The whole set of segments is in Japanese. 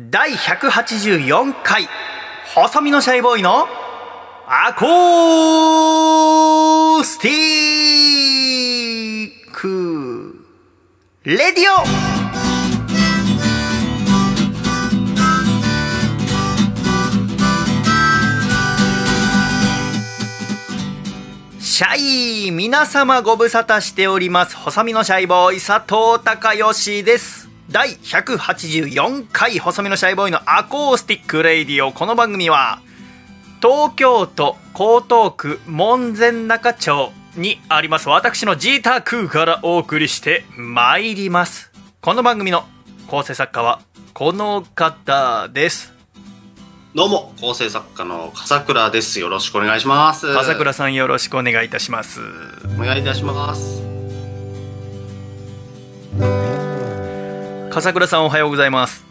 第184回細身のシャイボーイのアコースティック。レディオ！シャイ皆様ご無沙汰しております。細身のシャイボーイ佐藤孝義です。第184回細身のシャイボーイのアコースティックレイディオこの番組は東京都江東区門前仲町にあります私のジータークからお送りしてまいりますこの番組の構成作家はこの方ですどうも、構成作家の笠倉です。よろしくお願いします。笠倉さんよろしくお願いいたしますお願いいたします。笠倉さんおはようございます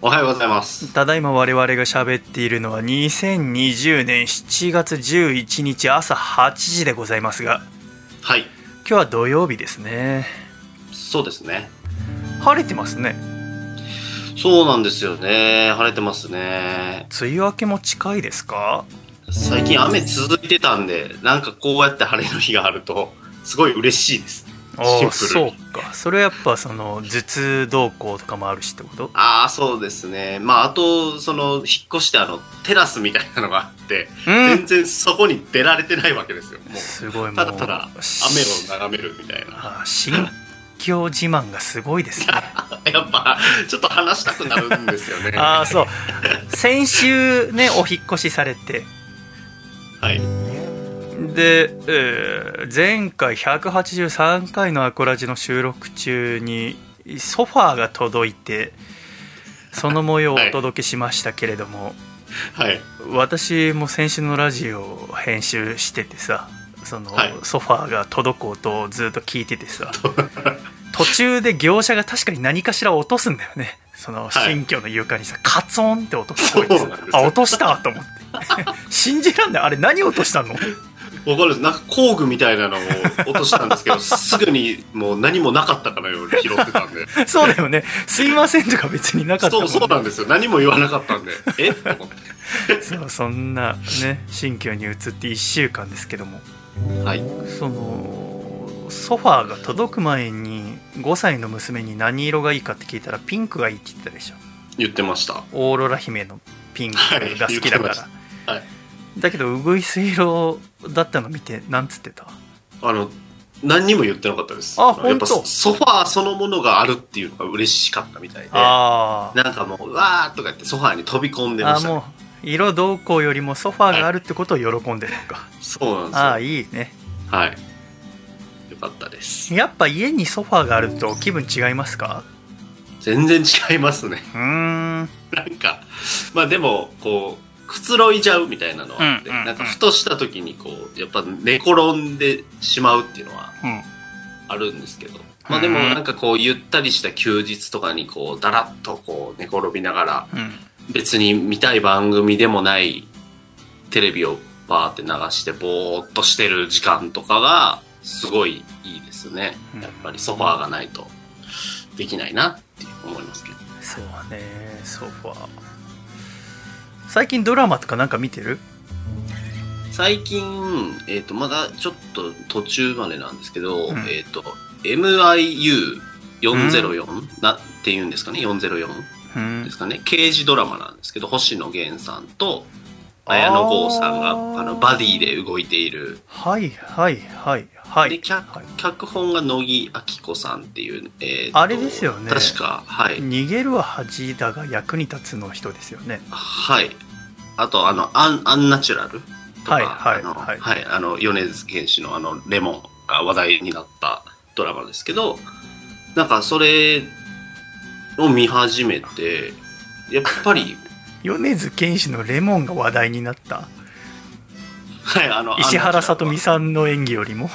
おはようございます。ただいま我々が喋っているのは2020年7月11日朝8時でございますがはい。今日は土曜日ですねそうですね。晴れてますねそうなんですよね。晴れてますね。梅雨明けも近いですか？最近雨続いてたんで、なんかこうやって晴れの日があると、すごい嬉しいです。ああシンプルそうにかそれはやっぱその頭痛動向とかもあるしってこと？ああ、そうですね。まあ、あと、その、引っ越してあの、テラスみたいなのがあって、うん全然そこに出られてないわけですよ。もう、すごいもうただただ雨しを眺めるみたいな。ああ新境自慢がすごいですね やっぱ、ちょっと話したくなるんですよね。ああそう先週ねお引っ越しされてはい。で、えー前回183回のアコラジの収録中にソファーが届いてその模様をお届けしましたけれども、はい。私も先週のラジオを編集しててさその、はい。ソファーが届く音をずっと聞いててさ 途中で業者が確かに何かしら落とすんだよね。そのはい。新居の床にさ、カツンって音聞こえてさあ落としたと思って。信じらんない。あれ何落としたの？わかるなんか工具みたいなのを落としたんですけど、すぐにもう何もなかったかのように拾ってたんで。そうだよねすいませんとか別になかったもん、そう、ね、そうなんですよ。何も言わなかったんで。え？と思って。そうそんなね新居に移って1週間ですけどもはい。そのソファーが届く前に5歳の娘に何色がいいかって聞いたらピンクがいいって言ってたでしょ言ってました。オーロラ姫のピンクが好きだから、はい。だけどウグイス色だったの見てなんつってた？あの、何にも言ってなかったです。あやっぱソファーそのものがあるっていうのが嬉しかったみたいで。なんかもう、うわーとか言ってソファーに飛び込んでました、ね。あもう色どうこうよりもソファーがあるってことを喜んでるのか、そうなんですよ。ああいいねはい。よかったです。やっぱ家にソファーがあると気分違いますか？全然違いますね。うーんなんか、まあでも、こう、くつろいじゃうみたいなのはあって、うんうんうん。なんかふとした時にこう、やっぱ寝転んでしまうっていうのはうん。あるんですけど、まあでもうんなんかこう、ゆったりした休日とかにこう、だらっとこう、寝転びながら、うん。別に見たい番組でもないテレビをバーって流してぼーっとしてる時間とかが、すごいいいですね。うん。やっぱりソファーがないとできないなって思いますけど。そうねソファー最近ドラマとかなんか見てる？最近、えっ、と、まだちょっと途中までなんですけど、うん。えっ、と、MIU404、なっていうんですかね、404うん。ですかね、刑事ドラマなんですけど、星野源さんと綾野剛さんが、あの、バディで動いている。はいはいはいはいで脚はい脚本が乃木明子さんっていう、えーとあれですよね確か、はい。逃げるは恥だが役に立つの人ですよねはい。あと、あの、アン、アンナチュラルとか、はいはいあの、はいはい、あの、米津玄師のあの、レモンが話題になったドラマですけど、なんかそれを見始めて、やっぱり、米津玄師のレモンが話題になった。はい、あの、石原さとみん。さんの演技よりも。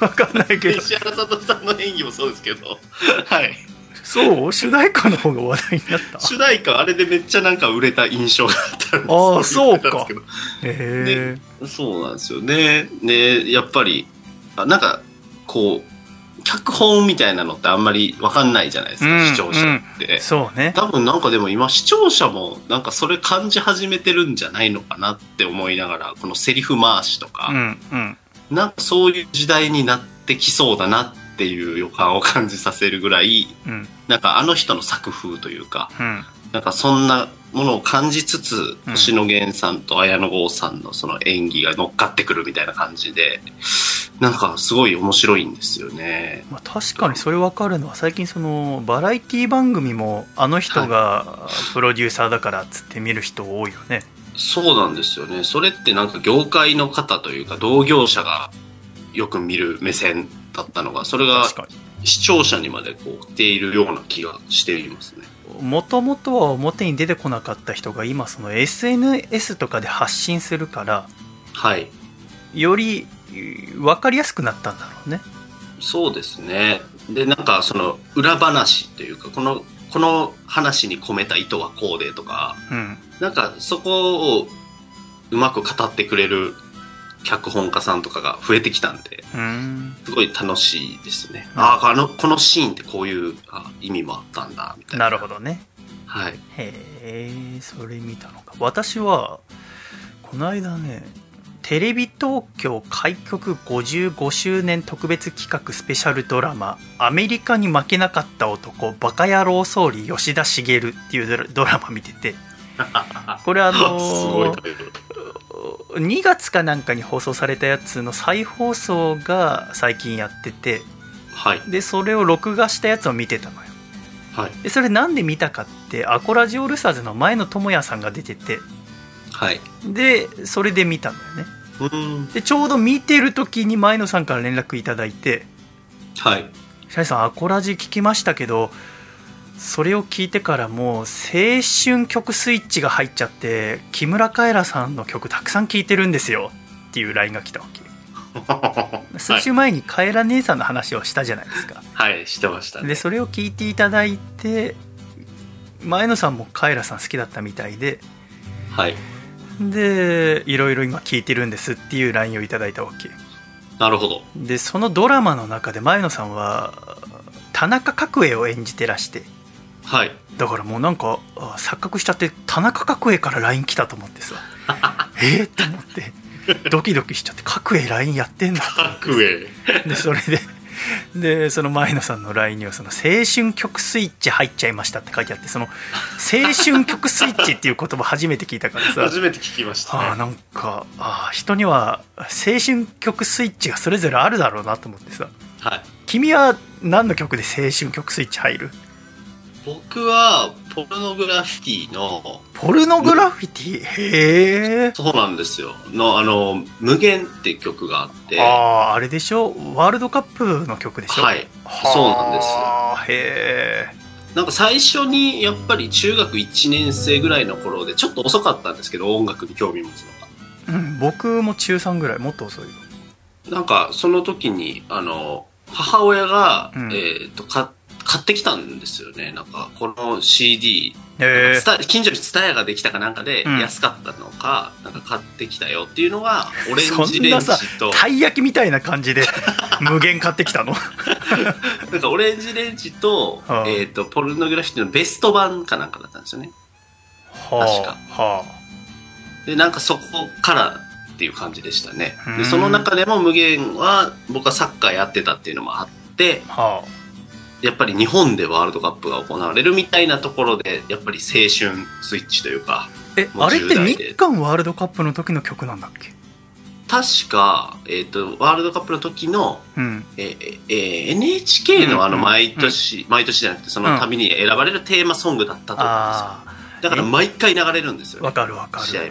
わかんないけど。石原さとみさんの演技もそうですけど、はい。そう？主題歌の方が話題になった？主題歌あれでめっちゃなんか売れた印象があったんですああそうか。へえそうなんですよね。ね、やっぱり、あなんか、こう、脚本みたいなのってあんまり分かんないじゃないですか、うん視聴者って、そうね。多分なんかでも今視聴者もなんかそれ感じ始めてるんじゃないのかなって思いながらこのセリフ回しとか、うんうん。なんかそういう時代になってきそうだなっていう予感を感じさせるぐらいうん。なんかあの人の作風というかうん。なんかそんなものを感じつつ、うん星野源さんと綾野剛さんのその演技が乗っかってくるみたいな感じで、なんかすごい面白いんですよね。まあ、確かにそれ分かるのは最近そのバラエティ番組もあの人がプロデューサーだからっつって見る人多いよねそうなんですよね。それってなんか業界の方というか同業者がよく見る目線だったのが、それが視聴者にまでこう来ているような気がしていますね。にもともとは表に出てこなかった人が今その SNS とかで発信するからはい。より分かりやすくなったんだろうねそうですね。で、なんかその裏話というか、この、この話に込めた意図はこうでとか、うんなんかそこをうまく語ってくれる脚本家さんとかが増えてきたんで、うんすごい楽しいですね。うんああ、あの、このシーンってこういうあ意味もあったんだ、みたいな。なるほどねはい。へえそれ見たのか私はこの間ねテレビ東京開局55周年特別企画スペシャルドラマ「アメリカに負けなかった男バカ野郎総理吉田茂」っていうドラマ見てて これあのすごいタイトル。2月かなんかに放送されたやつの再放送が最近やっててはい。でそれを録画したやつを見てたのよはい。でそれなんで見たかってアコラジオールスターズの前野智也さんが出ててはい。でそれで見たのよね。でちょうど見てる時に前野さんから連絡いただいてはい。「シャイさんアコラジ聞きましたけどそれを聞いてからもう青春曲スイッチが入っちゃって木村カエラさんの曲たくさん聴いてるんですよ」っていう LINE が来たわけ。数週前にカエラ姉さんの話をしたじゃないですか。はい、してましたね。でそれを聞いていただいて前野さんもカエラさん好きだったみたいで。はい。でいろいろ今聞いてるんですっていう LINE をいただいたわけ。なるほど。でそのドラマの中で前野さんは田中角栄を演じてらしてはい。だからもうなんかあ錯覚しちゃって田中角栄から LINE 来たと思ってさ え？っって思ってドキドキしちゃって角栄 LINE やってんだと思ってクエ。でそれででその前野さんの LINE にはその「青春曲スイッチ入っちゃいました」って書いてあってその「青春曲スイッチ」っていう言葉初めて聞いたからさ初めて聞きましたね。あーなんかあー人には青春曲スイッチがそれぞれあるだろうなと思ってさはい。君は何の曲で青春曲スイッチ入る？僕は、ポルノグラフィティの、ポルノグラフィティ？へえそうなんですよ。の、あの、無限って曲があって、あああれでしょ？ワールドカップの曲でしょ？はい。はあそうなんです。へえなんか最初に、やっぱり中学1年生ぐらいの頃で、ちょっと遅かったんですけど、音楽に興味持つのが。うん僕も中3ぐらいもっと遅いよ。なんか、その時に、あの、母親が、うん。えっ、と、か、買ってきたんですよね。なんか、この CD、近所にツタヤができたかなんかでうん。安かったのか、なんか買ってきたよっていうのが、オレンそジレンジと、たい焼きみたいな感じで 無限買ってきたの？なんかオレンジレンジと、はあえっ、と、ポルノグラフィティのベスト版かなんかだったんですよね。はあはで、なんかそこからっていう感じでしたね。う。ん。で、その中でも無限は、僕はサッカーやってたっていうのもあって、あ。はやっぱり日本でワールドカップが行われるみたいなところで、やっぱり青春スイッチというか、あえあれって10代で。日韓ワールドカップの時の曲なんだっけ？確か、えっ、と、ワールドカップの時の、うん。えーえー NHK のあのうん毎年、毎年じゃなくてその度に選ばれるテーマソングだったと思うんですよ。あだから毎回流れるんですよ、あわかるわか試合。うん。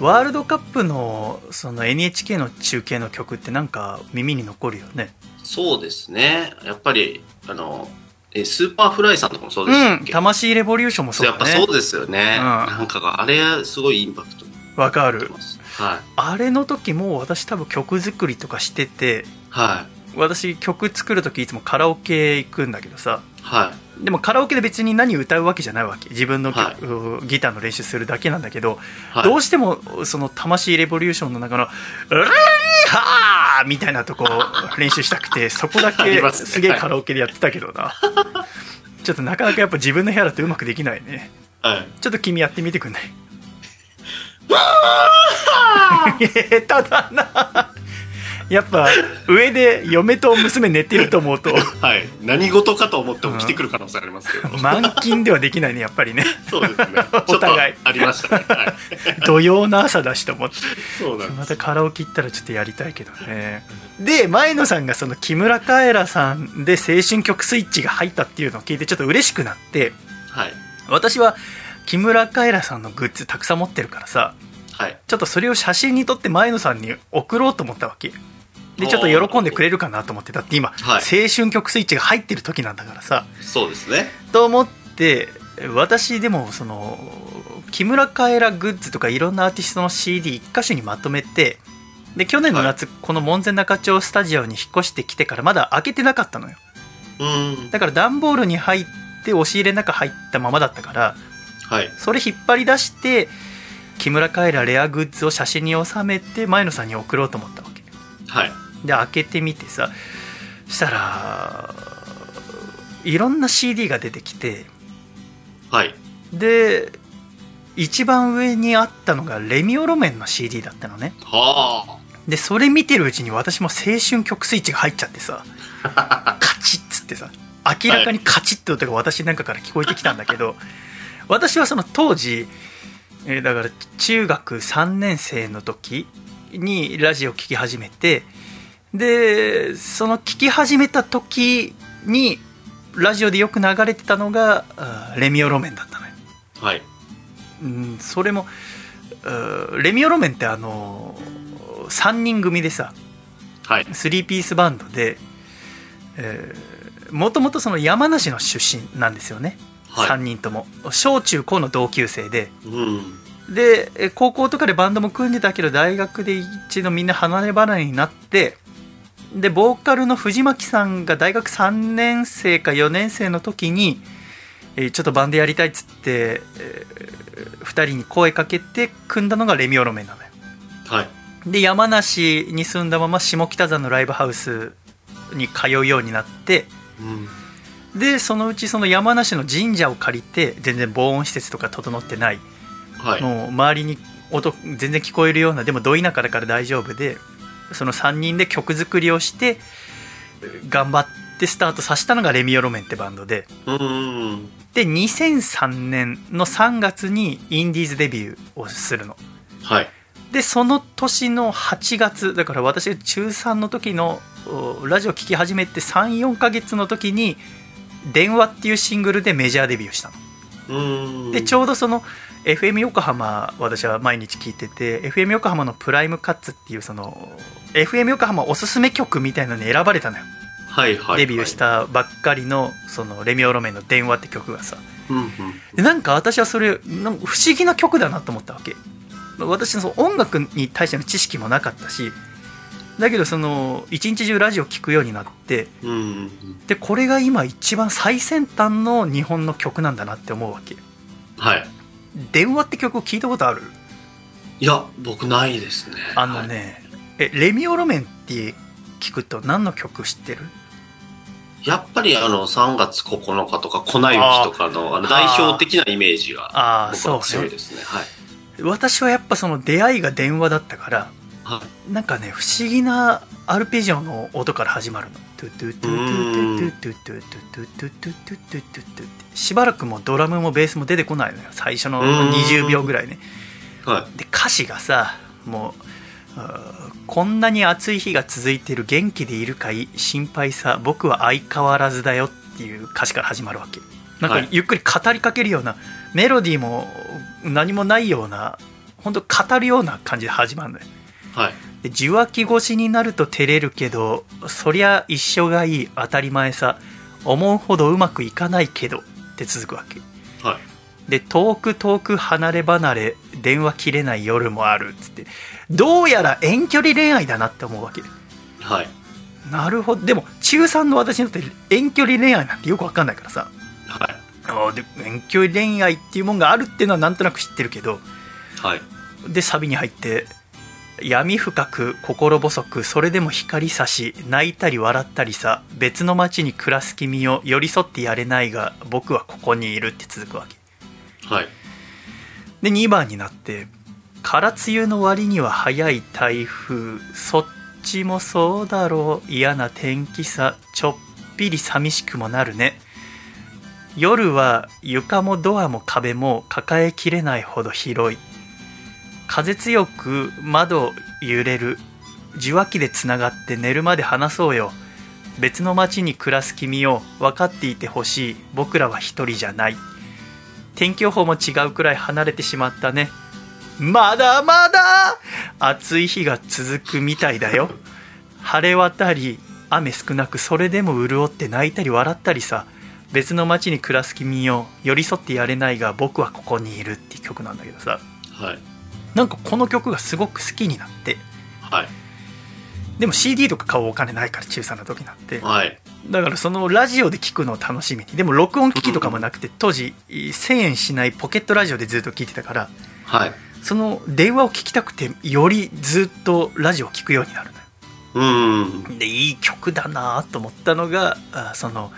ワールドカップのその NHK の中継の曲ってなんか耳に残るよねそうですね。やっぱり、あの、えー Superfly さんとかもそうでしたっうんけ、魂レボリューションもそうやだねっぱそうですよね。うんなんかが、あれ、すごいインパクトわかる。はい。あれの時もう私多分曲作りとかしてては私曲作る時いつもカラオケ行くんだけどさい。はでもカラオケで別に何歌うわけじゃないわけ自分のはい曲、ギターの練習するだけなんだけど、い。はい、どうしてもその魂レボリューションの中の「うらりはーーみたいなとこ 練習したくてそこだあけすげえカラオケでやってたけどな、ちょっとなかなかやっぱ自分の部屋だとうまくできないね。はい。ちょっと君やってみてくんない？下手だなやっぱ上で嫁と娘寝てると思うとはい。何事かと思って起きてくる可能性ありますけど。満勤ではできないねやっぱりねそうですね。お互いありましたね。はい。土曜の朝だしと思ってそうなん。またカラオケ行ったらちょっとやりたいけどねで前野さんがその木村カエラさんで青春曲スイッチが入ったっていうのを聞いてちょっと嬉しくなってはい。私は木村カエラさんのグッズたくさん持ってるからさはい。ちょっとそれを写真に撮って前野さんに送ろうと思ったわけでちょっと喜んでくれるかなと思ってだって今、はい青春曲スイッチが入ってる時なんだからさそうですね。と思って私でもその木村カエラグッズとかいろんなアーティストの CD1 箇所にまとめてで去年の夏、この門前仲町スタジオに引っ越してきてからまだ開けてなかったのようん。だから段ボールに入って押し入れの中入ったままだったからはい。それ引っ張り出して木村カエラレアグッズを写真に収めて前野さんに送ろうと思ったはい。で開けてみてさしたらいろんな CD が出てきてはい。で一番上にあったのがレミオロメンの CD だったのねはでそれ見てるうちに私も青春曲スイッチが入っちゃってさ カチッつってさ明らかにカチッって音が私なんかから聞こえてきたんだけど私はその当時えーだから中学3年生の時にラジオ聴き始めてでその聴き始めた時にラジオでよく流れてたのがレミオロメンだったのよあ。はい。うん、それもうレミオロメンってあの3人組でさはい。3ピースバンドでもともとその山梨の出身なんですよね、はい。3人とも小中高の同級生でうん。でえ高校とかでバンドも組んでたけど大学で一度みんな離れ離れになってでボーカルの藤巻さんが大学3年生か4年生の時にえーちょっとバンドやりたいっつって、え2人に声かけて組んだのがレミオロメンなのよはい。で山梨に住んだまま下北沢のライブハウスに通うようになってうん。でそのうちその山梨の神社を借りて全然防音施設とか整ってないはい。もう周りに音全然聞こえるようなでもど田舎だから大丈夫でその3人で曲作りをして頑張ってスタートさせたのがレミオロメンってバンドでうん。で2003年の3月にインディーズデビューをするのはい。でその年の8月だから私が中3の時のおラジオ聴き始めて34ヶ月の時に「電話」っていうシングルでメジャーデビューしたのうん。でちょうどその FM 横浜私は毎日聞いてて FM 横浜のプライムカッツっていうその FM 横浜おすすめ曲みたいなのに選ばれたのよ、はいはい。デビューし。たばっかりのそのレミオロメンの「電話」って曲がさうんうん。でなんか私はそれなんか不思議な曲だなと思ったわけ私のその音楽に対しての知識もなかったしだけどその一日中ラジオ聴くようになって。でこれが今一番最先端の日本の曲なんだなって思うわけはい。電話って曲を聞いたことある？いや、僕ないですね。あのね、えレミオロメンって聞くと何の曲知ってる？やっぱりあの、3月9日とか、粉雪とかの、あの、代表的なイメージが、ああ僕はそうね強いですね。はい。私はやっぱその出会いが電話だったからはい。なんかね不思議なアルペジオの音から始まるのトゥトゥトゥトゥトゥトゥトゥトゥトゥトゥトゥトゥトゥってしばらくもドラムもベースも出てこないのよ最初の20秒ぐらいねはい。で歌詞がさもうこんなに暑い日が続いてる元気でいるかい心配さ僕は相変わらずだよっていう歌詞から始まるわけなんかゆっくり語りかけるような、メロディーも何もないような本当語るような感じで始まるのよはい。で受話器越しになると照れるけどそりゃ一緒がいい当たり前さ思うほどうまくいかないけどって続くわけはい。で遠く遠く離れ離れ電話切れない夜もあるっつってどうやら遠距離恋愛だなって思うわけはい。なるほどでも中3の私にとって遠距離恋愛なんてよく分かんないからさはい。あーで遠距離恋愛っていうもんがあるっていうのはなんとなく知ってるけどはい。でサビに入って闇深く心細くそれでも光差し泣いたり笑ったりさ別の街に暮らす君を寄り添ってやれないが僕はここにいるって続くわけ。はい。で2番になって「空梅雨の割には早い台風。そっちもそうだろう。嫌な天気さ。ちょっぴり寂しくもなるね」夜は床もドアも壁も抱えきれないほど広い風強く窓揺れる受話器でつながって寝るまで話そうよ。別の街に暮らす君を分かっていてほしい。僕らは一人じゃない。天気予報も違うくらい離れてしまったね。まだまだ!暑い日が続くみたいだよ。晴れ渡り雨少なくそれでも潤って泣いたり笑ったりさ。別の街に暮らす君を寄り添ってやれないが僕はここにいるっていう曲なんだけどさ。はい。なんかこの曲がすごく好きになってはい。でも CD とか買うお金ないから中3の時なんてはい。だからそのラジオで聞くのを楽しみにでも録音機器とかもなくて当時1000円しないポケットラジオでずっと聞いてたからはい。その電話を聞きたくてよりずっとラジオを聞くようになるのようん。でいい曲だなと思ったのがあその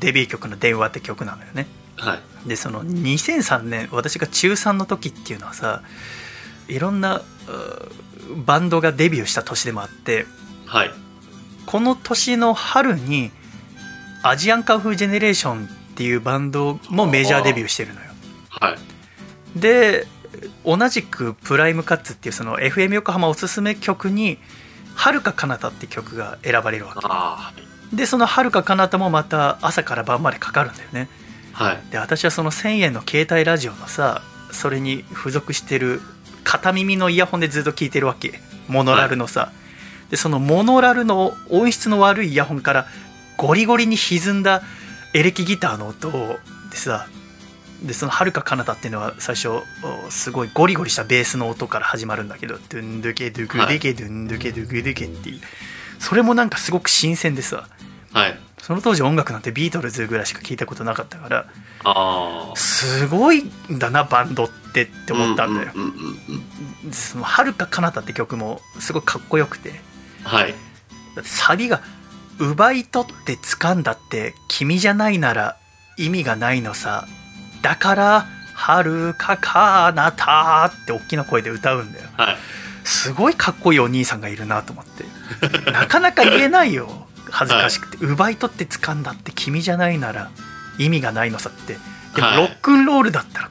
デビュー曲の「電話」って曲なのよねはい。でその2003年私が中3の時っていうのはさいろんなうバンドがデビューした年でもあってはい。この年の春にアジアンカンフージェネレーションっていうバンドもメジャーデビューしてるのよはい。で同じくプライムカッツっていうその FM 横浜おすすめ曲に「はるか彼方って曲が選ばれるわけあでその「はるか彼方もまた朝から晩までかかるんだよねあ。はい。で私はその1000円の携帯ラジオのさそれに付属してる片耳のイヤホンでずっと聞いてるわけ。モノラルのさ、でそのモノラルの音質の悪いイヤホンからゴリゴリに歪んだエレキギターの音でさ。でその「はるか彼方っていうのは最初おすごいゴリゴリしたベースの音から始まるんだけど「ドゥンドゥケドゥグデケドゥンドゥケドゥグデケ」っていう。それもなんかすごく新鮮でさ。はい。その当時音楽なんてビートルズぐらいしか聞いたことなかったからああ。すごいんだなバンドってって思ったんだよ。うんうんうんうん。その「はるか彼方って曲もすごいかっこよくて。はい。サビが「奪い取って掴んだって君じゃないなら意味がないのさ。だからはるか彼方」って大きな声で歌うんだよ。はい。すごいかっこいいお兄さんがいるなと思って。なかなか言えないよ。恥ずかしくて、奪い取って掴んだって君じゃないなら意味がないのさって。でもはい。ロックンロールだったら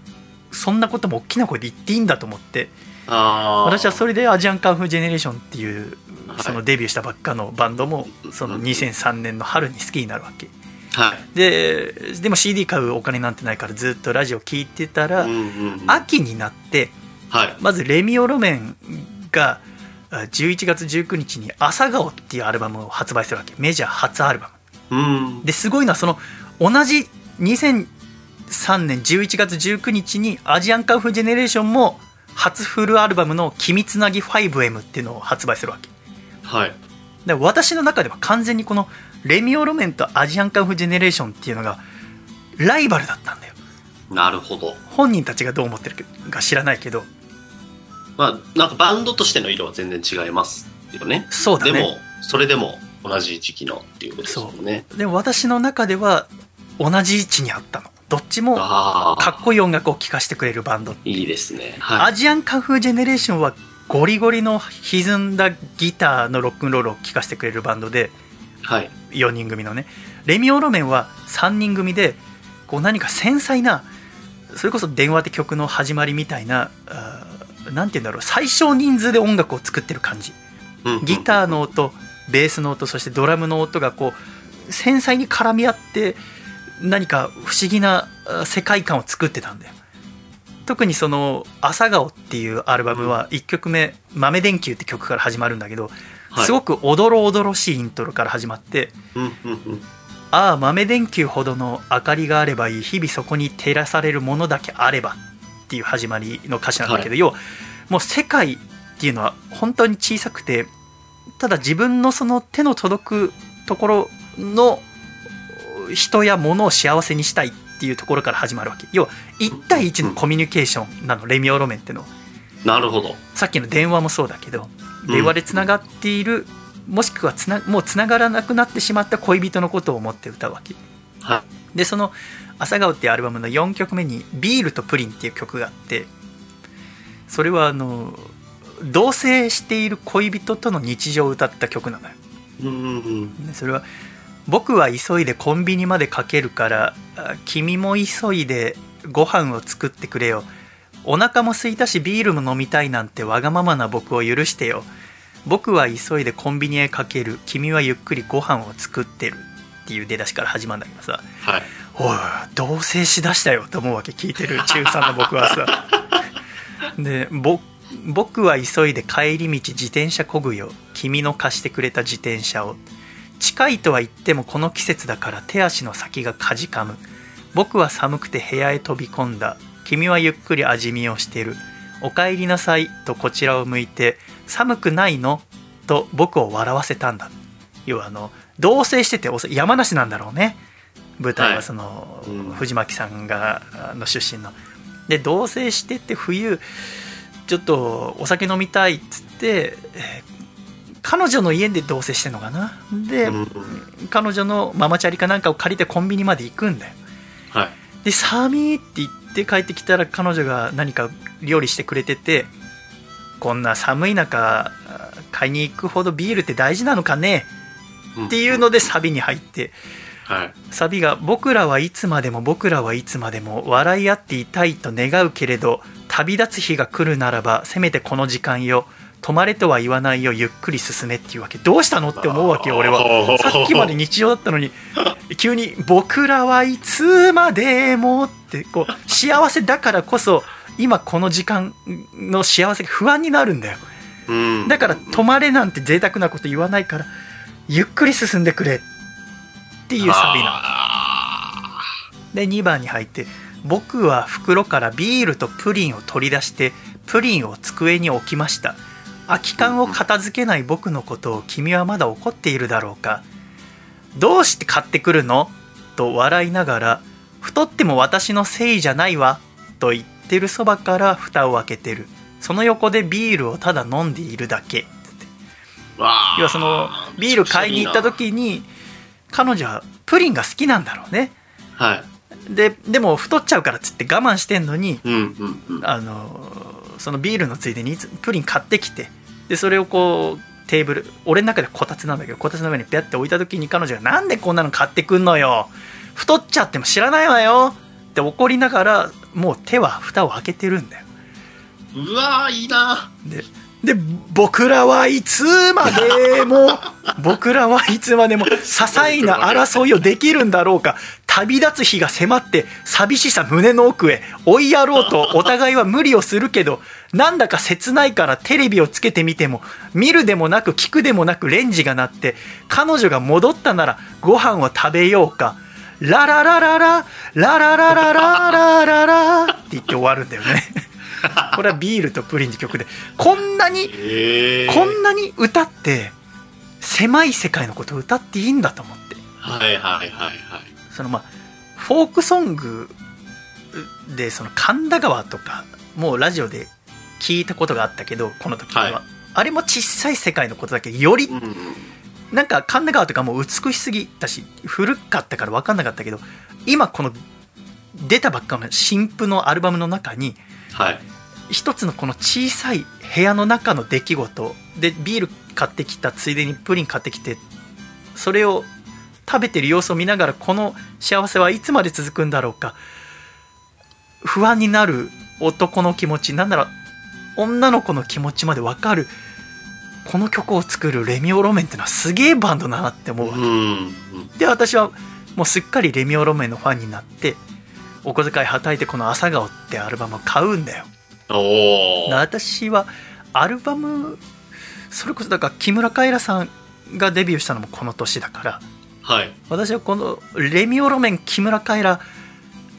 そんなことも大きな声で言っていいんだと思って。私はそれでアジアンカンフージェネレーションっていうはいそのデビューしたばっかのバンドもその2003年の春に好きになるわけはい。ででも CD 買うお金なんてないからずっとラジオ聴いてたら。秋になってはい。まずレミオロメンがあ11月19日に「朝顔」っていうアルバムを発売するわけメジャー初アルバムうん。ですごいのはその同じ2003年11月19日にアジアンカンフージェネレーションも初フルアルバムの「君つなぎ 5M」っていうのを発売するわけはい。で私の中では完全にこのレミオロメンとアジアンカンフージェネレーションっていうのがライバルだったんだよなるほど。本人たちがどう思ってるか知らないけどまあ、なんかバンドとしての色は全然違いますよね。そうだねでも、それでも同じ時期のっていうことですよね。でも私の中では同じ位置にあったのどっちも。かっこいい音楽を聴かせてくれるバンドいいですね。はアジアンカンフージェネレーションはゴリゴリの歪んだギターのロックンロールを聴かせてくれるバンドでい。はい。4人組のねレミオロメンは3人組でこう何か繊細なそれこそ「電話」って曲の始まりみたいなあーなんて言うんだろう最小人数で音楽を作ってる感じギターの音ベースの音そしてドラムの音がこう繊細に絡み合って何か不思議なあ世界観を作ってたんだよ。特にその「朝顔」っていうアルバムは1曲目「豆電球」って曲から始まるんだけどはい。すごくおどろおどろしいイントロから始まってうんうんうん。「ああ豆電球ほどの明かりがあればいい。日々そこに照らされるものだけあれば」っていう始まりの歌詞なんだけど、要はもう世界っていうのは本当に小さくてただ自分のその手の届くところの人や物を幸せにしたいっていうところから始まるわけ。要は1対1のコミュニケーションなのレミオロメンっての。はなるほど。さっきの電話もそうだけど電話でつながっている、もしくはつなもうつながらなくなってしまった恋人のことを思って歌うわけ。はでその「朝顔」っていうアルバムの4曲目に「ビールとプリン」っていう曲があってそれはあの同棲している恋人との日常を歌った曲なのよ。いうんうん。でそれは「僕は急いでコンビニまでかけるからあ君も急いでご飯を作ってくれよ。お腹も空いたしビールも飲みたいなんてわがままな僕を許してよ。僕は急いでコンビニへかける。君はゆっくりご飯を作ってる」っていう出だしから始まるんだけどさ。はい。おい同棲しだしたよ。と思うわけ聞いてる。中3の僕はさ。でぼ僕は急いで帰り道自転車こぐよ。君の貸してくれた自転車を近いとは言ってもこの季節だから手足の先がかじかむ。僕は寒くて部屋へ飛び込んだ。君はゆっくり味見をしてるお帰りなさいとこちらを向いて寒くないの？と僕を笑わせたんだ。要はあの同棲してて山梨なんだろうね。舞台ははい。その、うん。藤巻さんがあの出身の。で同棲してて冬ちょっとお酒飲みたいっつって、えー彼女の家で同棲してんのかな？で、うん。彼女のママチャリかなんかを借りてコンビニまで行くんだよ。はい。で寒いって言って帰ってきたら彼女が何か料理してくれててこんな寒い中あ買いに行くほどビールって大事なのかね？っていうのでサビに入ってはい。サビが「僕らはいつまでも僕らはいつまでも笑い合っていたいと願うけれど旅立つ日が来るならばせめてこの時間よ止まれとは言わないよゆっくり進め」っていうわけ。どうしたのって思うわけよ俺は。さっきまで日常だったのに 急に「僕らはいつまでも」ってこう幸せだからこそ今この時間の幸せが不安になるんだよ。うん。だから止まれなんて贅沢なこと言わないからゆっくり進んでくれっていうサビなで2番に入って「僕は袋からビールとプリンを取り出してプリンを机に置きました空き缶を片付けない僕のことを君はまだ怒っているだろうか。どうして買ってくるの?」と笑いながら「太っても私のせいじゃないわ」と言ってるそばから蓋を開けてる。その横でビールをただ飲んでいるだけ。要はそのビール買いに行った時に彼女はプリンが好きなんだろうね。はい。ででも太っちゃうからっつって我慢してんのにうんうんうん。あのそのビールのついでにプリン買ってきてでそれをこうテーブル俺の中でこたつなんだけどこたつの上にピャって置いた時に彼女が「なんでこんなの買ってくんのよ？太っちゃっても知らないわよ」って怒りながらもう手は蓋を開けてるんだよ。うわーいいな。でで僕らはいつまでも僕らはいつまでも些細な争いをできるんだろうか旅立つ日が迫って寂しさ胸の奥へ追いやろうと お互いは無理をするけどなんだか切ないからテレビをつけてみても見るでもなく聞くでもなくレンジが鳴って彼女が戻ったならご飯を食べようか。ラララララララララララララって言って終わるんだよね。これはビールとプリンって曲で。こんなにえー、こんなに歌って狭い世界のことを歌っていいんだと思って。はいはいはいはいそのまあフォークソングでその神田川とかもうラジオで聞いたことがあったけどこの時は、はい。あれも小さい世界のことだけどよりうんうん。なんか神田川とかもう美しすぎたし古かったから分かんなかったけど今この出たばっかの新譜のアルバムの中にはい。一つのこの小さい部屋の中の出来事でビール買ってきたついでにプリン買ってきてそれを食べてる様子を見ながらこの幸せはいつまで続くんだろうか。不安になる男の気持ちなんなら女の子の気持ちまで分かる。この曲を作るレミオロメンってのはすげえバンドだなって思うわ。けで私はもうすっかりレミオロメンのファンになってお小遣いはたいてこの「朝顔」ってアルバムを買うんだよ。私はアルバムそれこそだから木村カエラさんがデビューしたのもこの年だからはい。私はこのレミオロメン木村カエラ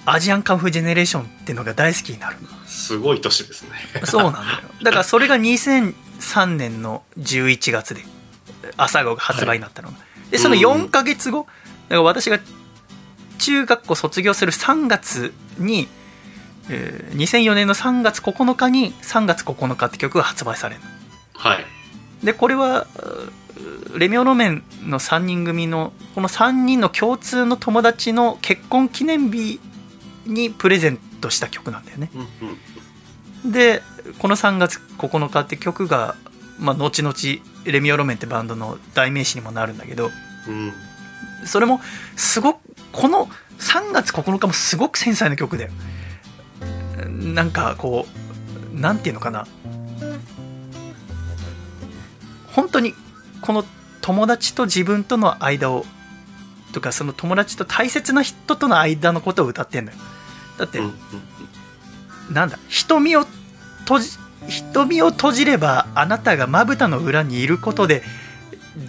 アジアンカンフージェネレーションっていうのが大好きになるすごい年ですね。そうなんだよ。だからそれが2003年の11月で朝顔が発売になったの。が、でその4ヶ月後だから私が中学校卒業する3月にえー2004年の3月9日に「3月9日」って曲が発売されるの。はい。でこれはレミオロメンの3人組のこの3人の共通の友達の結婚記念日にプレゼントした曲なんだよね。でこの3月9日って曲が、まあ、後々レミオロメンってバンドの代名詞にもなるんだけどうん。それもすごくこの3月9日もすごく繊細な曲だよなんかこうなんていうのかな本当にこの友達と自分との間をとかその友達と大切な人との間のことを歌ってんだよ。だって、うんうんなんだ瞳を閉じ瞳を閉じればあなたがまぶたの裏にいることで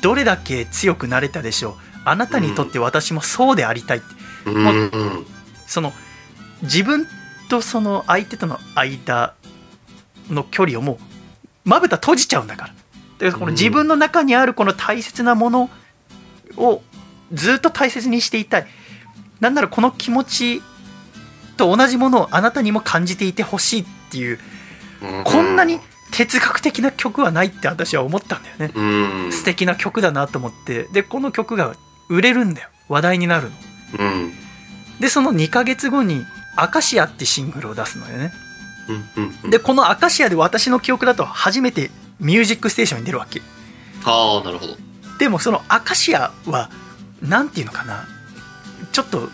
どれだけ強くなれたでしょう。あなたにとって私もそうでありたいって、うん。うんうん。その自分とその相手との間の距離をもうまぶた閉じちゃうんだからだからこの自分の中にあるこの大切なものをずっと大切にしていたい。なんならこの気持ちと同じものをあなたにも感じていてほしいっていうこんなに哲学的な曲はないって私は思ったんだよね。うん。素敵な曲だなと思って。でこの曲が売れるんだよ。話題になるの。うん。でその2ヶ月後に「アカシア」ってシングルを出すのよね。うん。でこの「アカシア」で私の記憶だと初めて「ミュージックステーション」に出るわけああ、なるほど。でもその「アカシア」はなんていうのかなちょっとう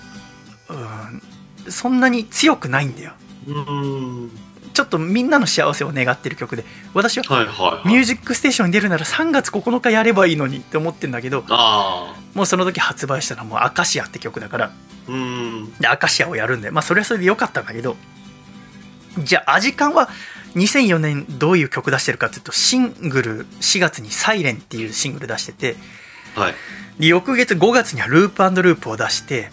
ーんそんなに強くないんだようん。ちょっとみんなの幸せを願ってる曲で私は。ミュージックステーションに出るなら3月9日やればいいのにって思ってんだけど。もうその時発売したのはもう「アカシア」って曲だからうん。でアカシアをやるんでまあそれはそれで良かったんだけどじゃあアジカンは2004年どういう曲出してるかっていうとシングル4月に「サイレンっていうシングル出しててはい。で翌月5月にはループループを出して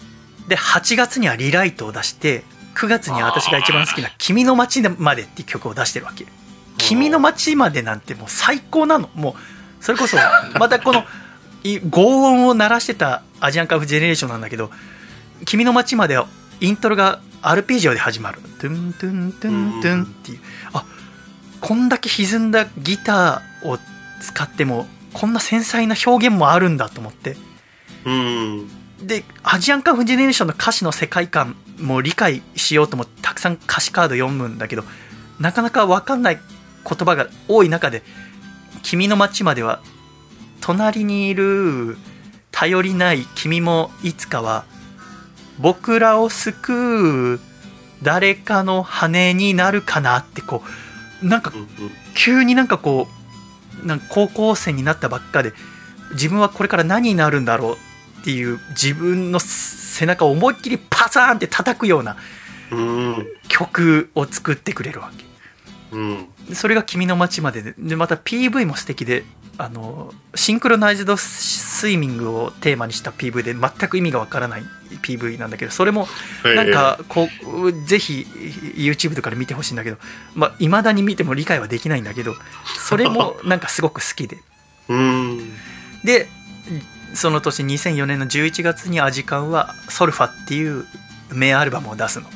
で8月にはリライトを出して9月には私が一番好きな「君の街まで」っていう曲を出してるわけ「君の街まで」なんてもう最高なのもうそれこそ またこのい轟音を鳴らしてたアジアンカーフジェネレーションなんだけど「君の街まで」はイントロがアルペジオで始まる「トゥントゥントゥントゥン」っていう。あこんだけ歪んだギターを使ってもこんな繊細な表現もあるんだと思って。うん。でアジアンカンフジェネレーションの歌詞の世界観も理解しようともたくさん歌詞カード読むんだけどなかなか分かんない言葉が多い中で「君の街までは隣にいる頼りない君もいつかは僕らを救う誰かの羽になるかな」ってこうなんか急になんかこうなんか高校生になったばっかで自分はこれから何になるんだろうっていう自分の背中を思いっきりパサーンって叩くようなうん。曲を作ってくれるわうん。けそれが「君の街までで」でまた PV も素敵であのシンクロナイズドスイミングをテーマにした PV で全く意味がわからない PV なんだけどそれもなんかこうぜひ YouTube とかで見てほしいんだけどまあ、未だに見ても理解はできないんだけどそれも なんかすごく好きでうん。でその年2004年の11月にアジカンは「ソルファ」っていう名アルバムを出すの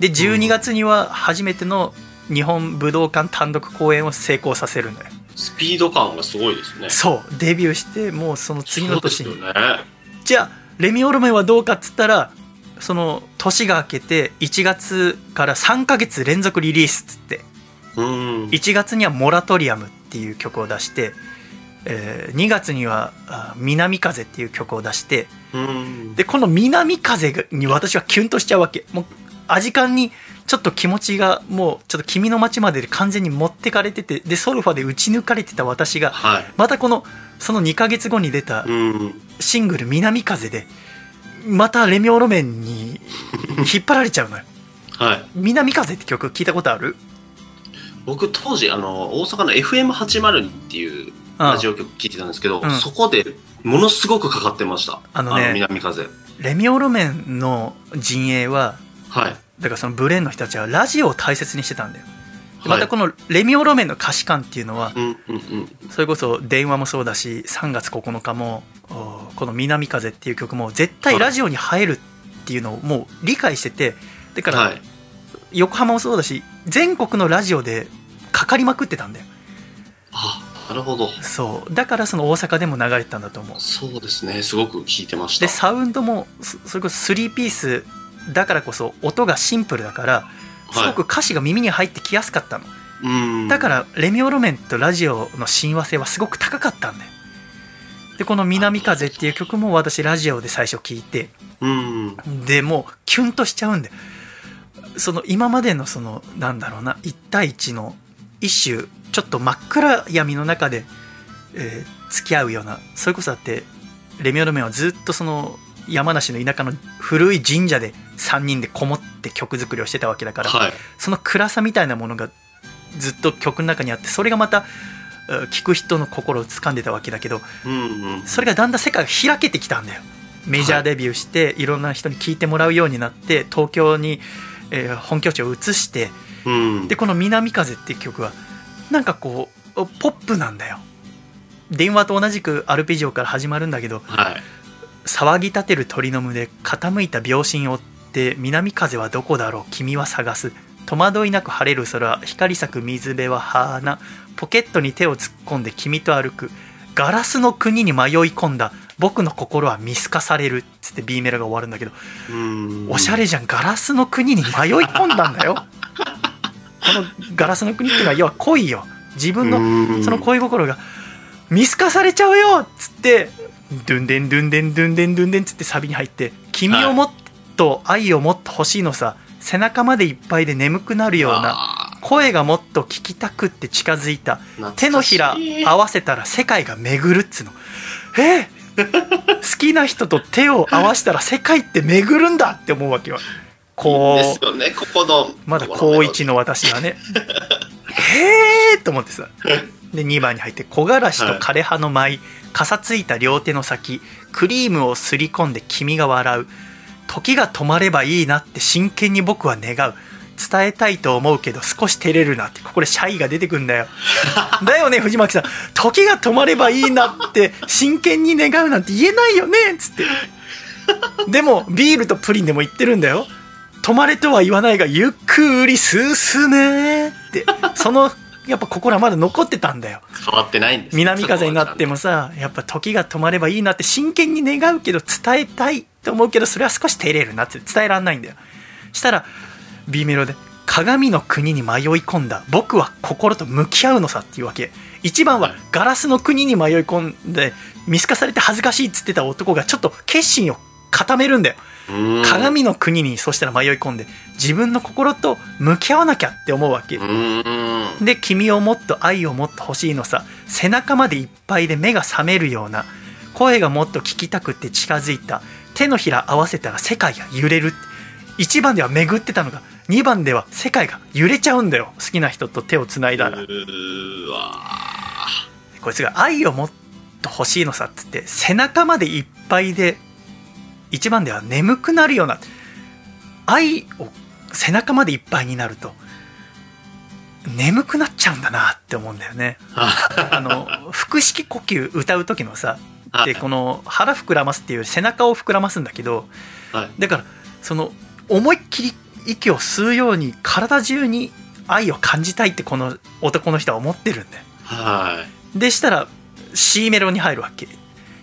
で12月には初めての日本武道館単独公演を成功させるのよスピード感がすごいですね。そうデビューしてもうその次の年にね。じゃあレミオロメンはどうかっつったらその年が明けて1月から3ヶ月連続リリースっつってうん。1月には「モラトリアム」っていう曲を出して、えー2月にはあ「南風」っていう曲を出してうん。でこの「南風」に私はキュンとしちゃうわけもうアジカンにちょっと気持ちがもうちょっと「君の街まで」で完全に持ってかれててでソルファで打ち抜かれてた私がはい。またこのその2ヶ月後に出たうん。シングル「南風」でまたレミオロメンに引っ張られちゃうのよ はい。「南風」って曲聞いたことある？僕当時、あの、大阪の FM802 っていうラジオ局聞いてたんですけど、うんそこでものすごくかかってました。あのね南風。レミオロメンの陣営ははい。だからそのブレーンの人たちはラジオを大切にしてたんだよ。はい。たこのレミオロメンの歌詞感っていうのは。それこそ電話もそうだし3月9日もおこの「南風」っていう曲も絶対ラジオに入るっていうのをもう理解しててだからはい。横浜もそうだし全国のラジオでかかりまくってたんだよ。あなるほど。そう。だからその大阪でも流れてたんだと思う。そうですね。すごく聞いてました。でサウンドもそそれこそ3ピースだからこそ音がシンプルだからすごく歌詞が耳に入ってきやすかったの、うん。だからレミオロメンとラジオの親和性はすごく高かったんだよ。でこの「南風」っていう曲も私ラジオで最初聞いて。うん。でもうキュンとしちゃうんだよ。その今までのそのなんだろうな1対1の一種ちょっと真っ暗闇の中で、えー付き合うようなそれこそだってレミオロメンはずっとその山梨の田舎の古い神社で3人でこもって曲作りをしてたわけだから、はい。その暗さみたいなものがずっと曲の中にあってそれがまたうん聴く人の心を掴んでたわけだけどうんうん。それがだんだん世界が開けてきたんだよ。メジャーデビューして、い、ろんな人に聴いてもらうようになって東京に、えー本拠地を移してうん。でこの「南風」っていう曲はなんかこうポップなんだよ。電話と同じくアルペジオから始まるんだけどはい騒ぎ立てる鳥の群で傾いた秒針を追って南風はどこだろう君は探す。戸惑いなく晴れる空光咲く水辺は花ポケットに手を突っ込んで君と歩くガラスの国に迷い込んだ。僕の心は見透かされる。っつって B メロが終わるんだけどおしゃれじゃんガラスの国に迷い込んだんだよこのガラスの国っていうのは要は恋よ。自分のその恋心が。見透かされちゃうよ。っつってドゥンデンドゥンデンドゥンデンドゥンデンっつってサビに入って「君をもっと愛をもっと欲しいのさ背中までいっぱいで眠くなるようなあ声がもっと聞きたくって近づいたー手のひら合わせたら世界が巡るっつうの。え？好きな人と手を合わせたら世界って巡るんだって思うわけよ。こですうよねここのまだ高一の私がね。へ えと思ってさで2番に入って木枯らしと枯れ葉の舞いかさついた両手の先クリームをすり込んで君が笑う。時が止まればいいなって真剣に僕は願う。伝えたいと思うけど少し照れるなってここでシャイが出てくんだよ。だよね藤巻さん。時が止まればいいなって真剣に願うなんて言えないよねっつって。でもビールとプリンでも言ってるんだよ。止まれとは言わないがゆっくり進めって。そのやっぱ心はまだ残ってたんだよ。変わってないんです。南風になってもさやっぱ時が止まればいいなって真剣に願うけど伝えたいと思うけどそれは少し照れるなって伝えらんないんだよ。したら B メロで「鏡の国に迷い込んだ。僕は心と向き合うのさ」っていうわけ。1番はガラスの国に迷い込んで見透かされて恥ずかしいっつってた男がちょっと決心を固めるんだよ。うん。鏡の国にそしたら迷い込んで自分の心と向き合わなきゃって思うわけ。うん。で君をもっと愛をもっと欲しいのさ背中までいっぱいで目が覚めるような声がもっと聞きたくって近づいた手のひら合わせたら世界が揺れる1番では巡ってたのが2番では世界が揺れちゃうんだよ。好きな人と手をつないだら。こいつが愛をもっと欲しいのさっつって背中までいっぱいで1番では眠くなるような愛を背中までいっぱいになると眠くなっちゃうんだなって思うんだよね。あの腹式呼吸歌う時のさでこの腹膨らますっていう背中を膨らますんだけどはい。だからその思いっきり息を吸うように体中に愛を感じたいってこの男の人は思ってるんだよ。はい。でしたら C メロに入るわけ。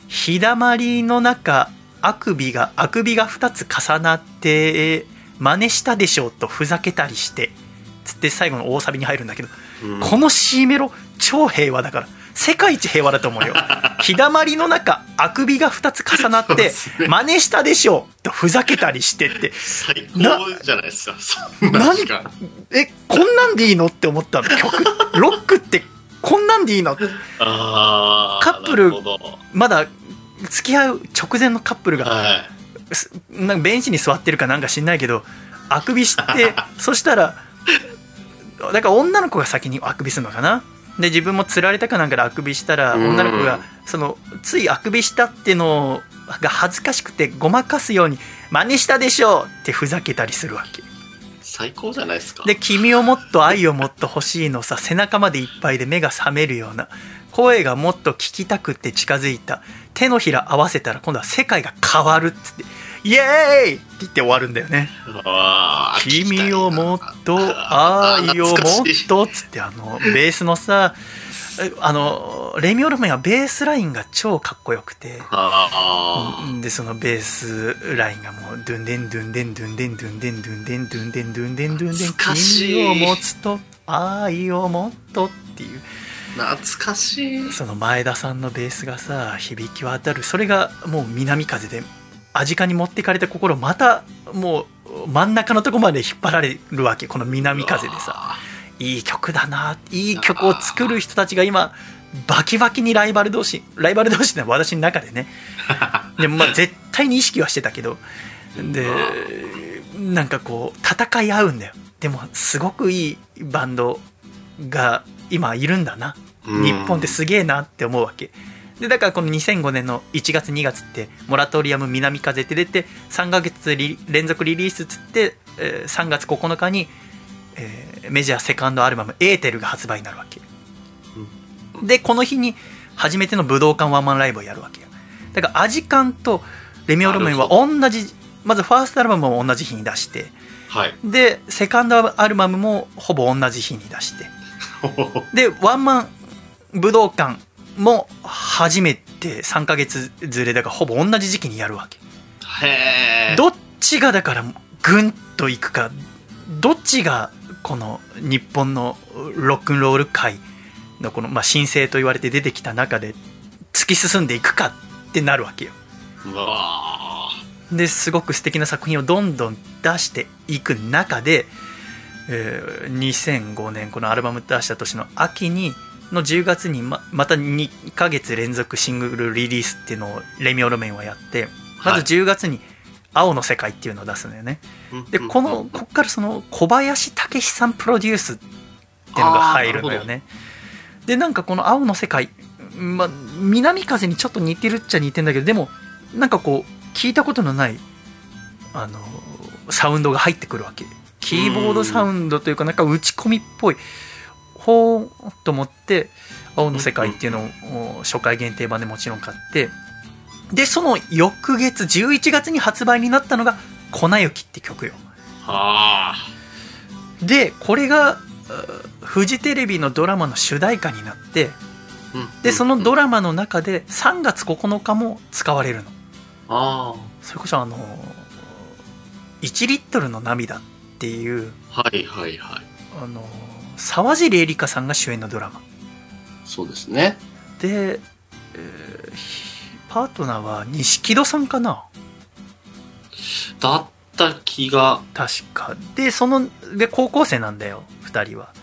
日だまりの中あくびがあくびが2つ重なって真似したでしょうとふざけたりしてつって最後の大サビに入るんだけど、うん。この C メロ超平和だから世界一平和だと思うよ。日だまりの中あくびが2つ重なってね。真似したでしょうとふざけたりしてって。最高じゃないですか。何？えこんなんでいいのって思ったの？曲？ロックってこんなんでいいの？カップルまだ付き合う直前のカップルがはい。すなんかベンチに座ってるかなんか知んないけどあくびして そしたらだから女の子が先にあくびするのかな。で自分もつられたかなんかであくびしたらうん。女の子がそのついあくびしたってのが恥ずかしくてごまかすように「真似したでしょ!」ってふざけたりするわけ。最高じゃないですか。で「君をもっと愛をもっと欲しいのさ背中までいっぱいで目が覚めるような声がもっと聞きたくて近づいた。手のひら合わせたら今度は世界が変わるっつって。イエーイ!って言って終わるんだよね。君をもっと愛をもっとっつって。あのベースのさえあのレミオロメンはベースラインが超かっこよくて。あでそのベースラインがもうドゥンデンドゥンデンドゥンデンドゥンデンドゥンデンドゥンデンドゥンデンドゥンデン君を持つと愛をもっとっていうあ懐かしい。その前田さんのベースがさ響き渡る。それがもう南風でアジカに持っていかれた心またもう真ん中のとこまで引っ張られるわけ。この南風でさ。いい曲だな。いい曲を作る人たちが今バキバキにライバル同士ライバル同士ってのは私の中でね。でもまあ絶対に意識はしてたけど。でなんかこう戦い合うんだよ。でもすごくいいバンドが今いるんだな。うん。日本ってすげえなって思うわけ。でだからこの2005年の1月2月って「モラトリアム南風」って出て3ヶ月リ連続リリースっつって、えー3月9日に、えーメジャーセカンドアルバム「エーテル」が発売になるわけ。でこの日に初めての武道館ワンマンライブをやるわけよ。だからアジカンとレミオロメンは同じまずファーストアルバムも同じ日に出して。はい。でセカンドアルバムもほぼ同じ日に出して でワンマン武道館も初めて3ヶ月ずれだからほぼ同じ時期にやるわけ。へえ。どっちがだからグンといくかどっちがこの日本のロックンロール界のこの、まあ、新星と言われて出てきた中で突き進んでいくかってなるわけよ。うわですごく素敵な作品をどんどん出していく中で、えー2005年このアルバム出した年の秋にの10月にままた2ヶ月連続シングルリリースっていうのをレミオロメンはやってまず10月に「青の世界」っていうのを出すんだよね、ーでこのこっからその小林武史さんプロデュースっていうのが入るのよね。でなんかこの「青の世界」まあ南風にちょっと似てるっちゃ似てんだけどでもなんかこう聞いたことのないあのサウンドが入ってくるわけキーボードサウンドというかなんか打ち込みっぽいほーと思って「青の世界」っていうのを初回限定版でもちろん買ってでその翌月11月に発売になったのが「粉雪」って曲よ。はあ。でこれがうフジテレビのドラマの主題歌になってでそのドララマの中で3月9日も使われるの。あそれこそあの1リットルの涙っていうあはいはいはい。あの沢尻エリカさんが主演のドラマ。そうですね。で、えーひパートナーは錦戸さんかな？だった気が。確か。でそので高校生なんだよ2人は。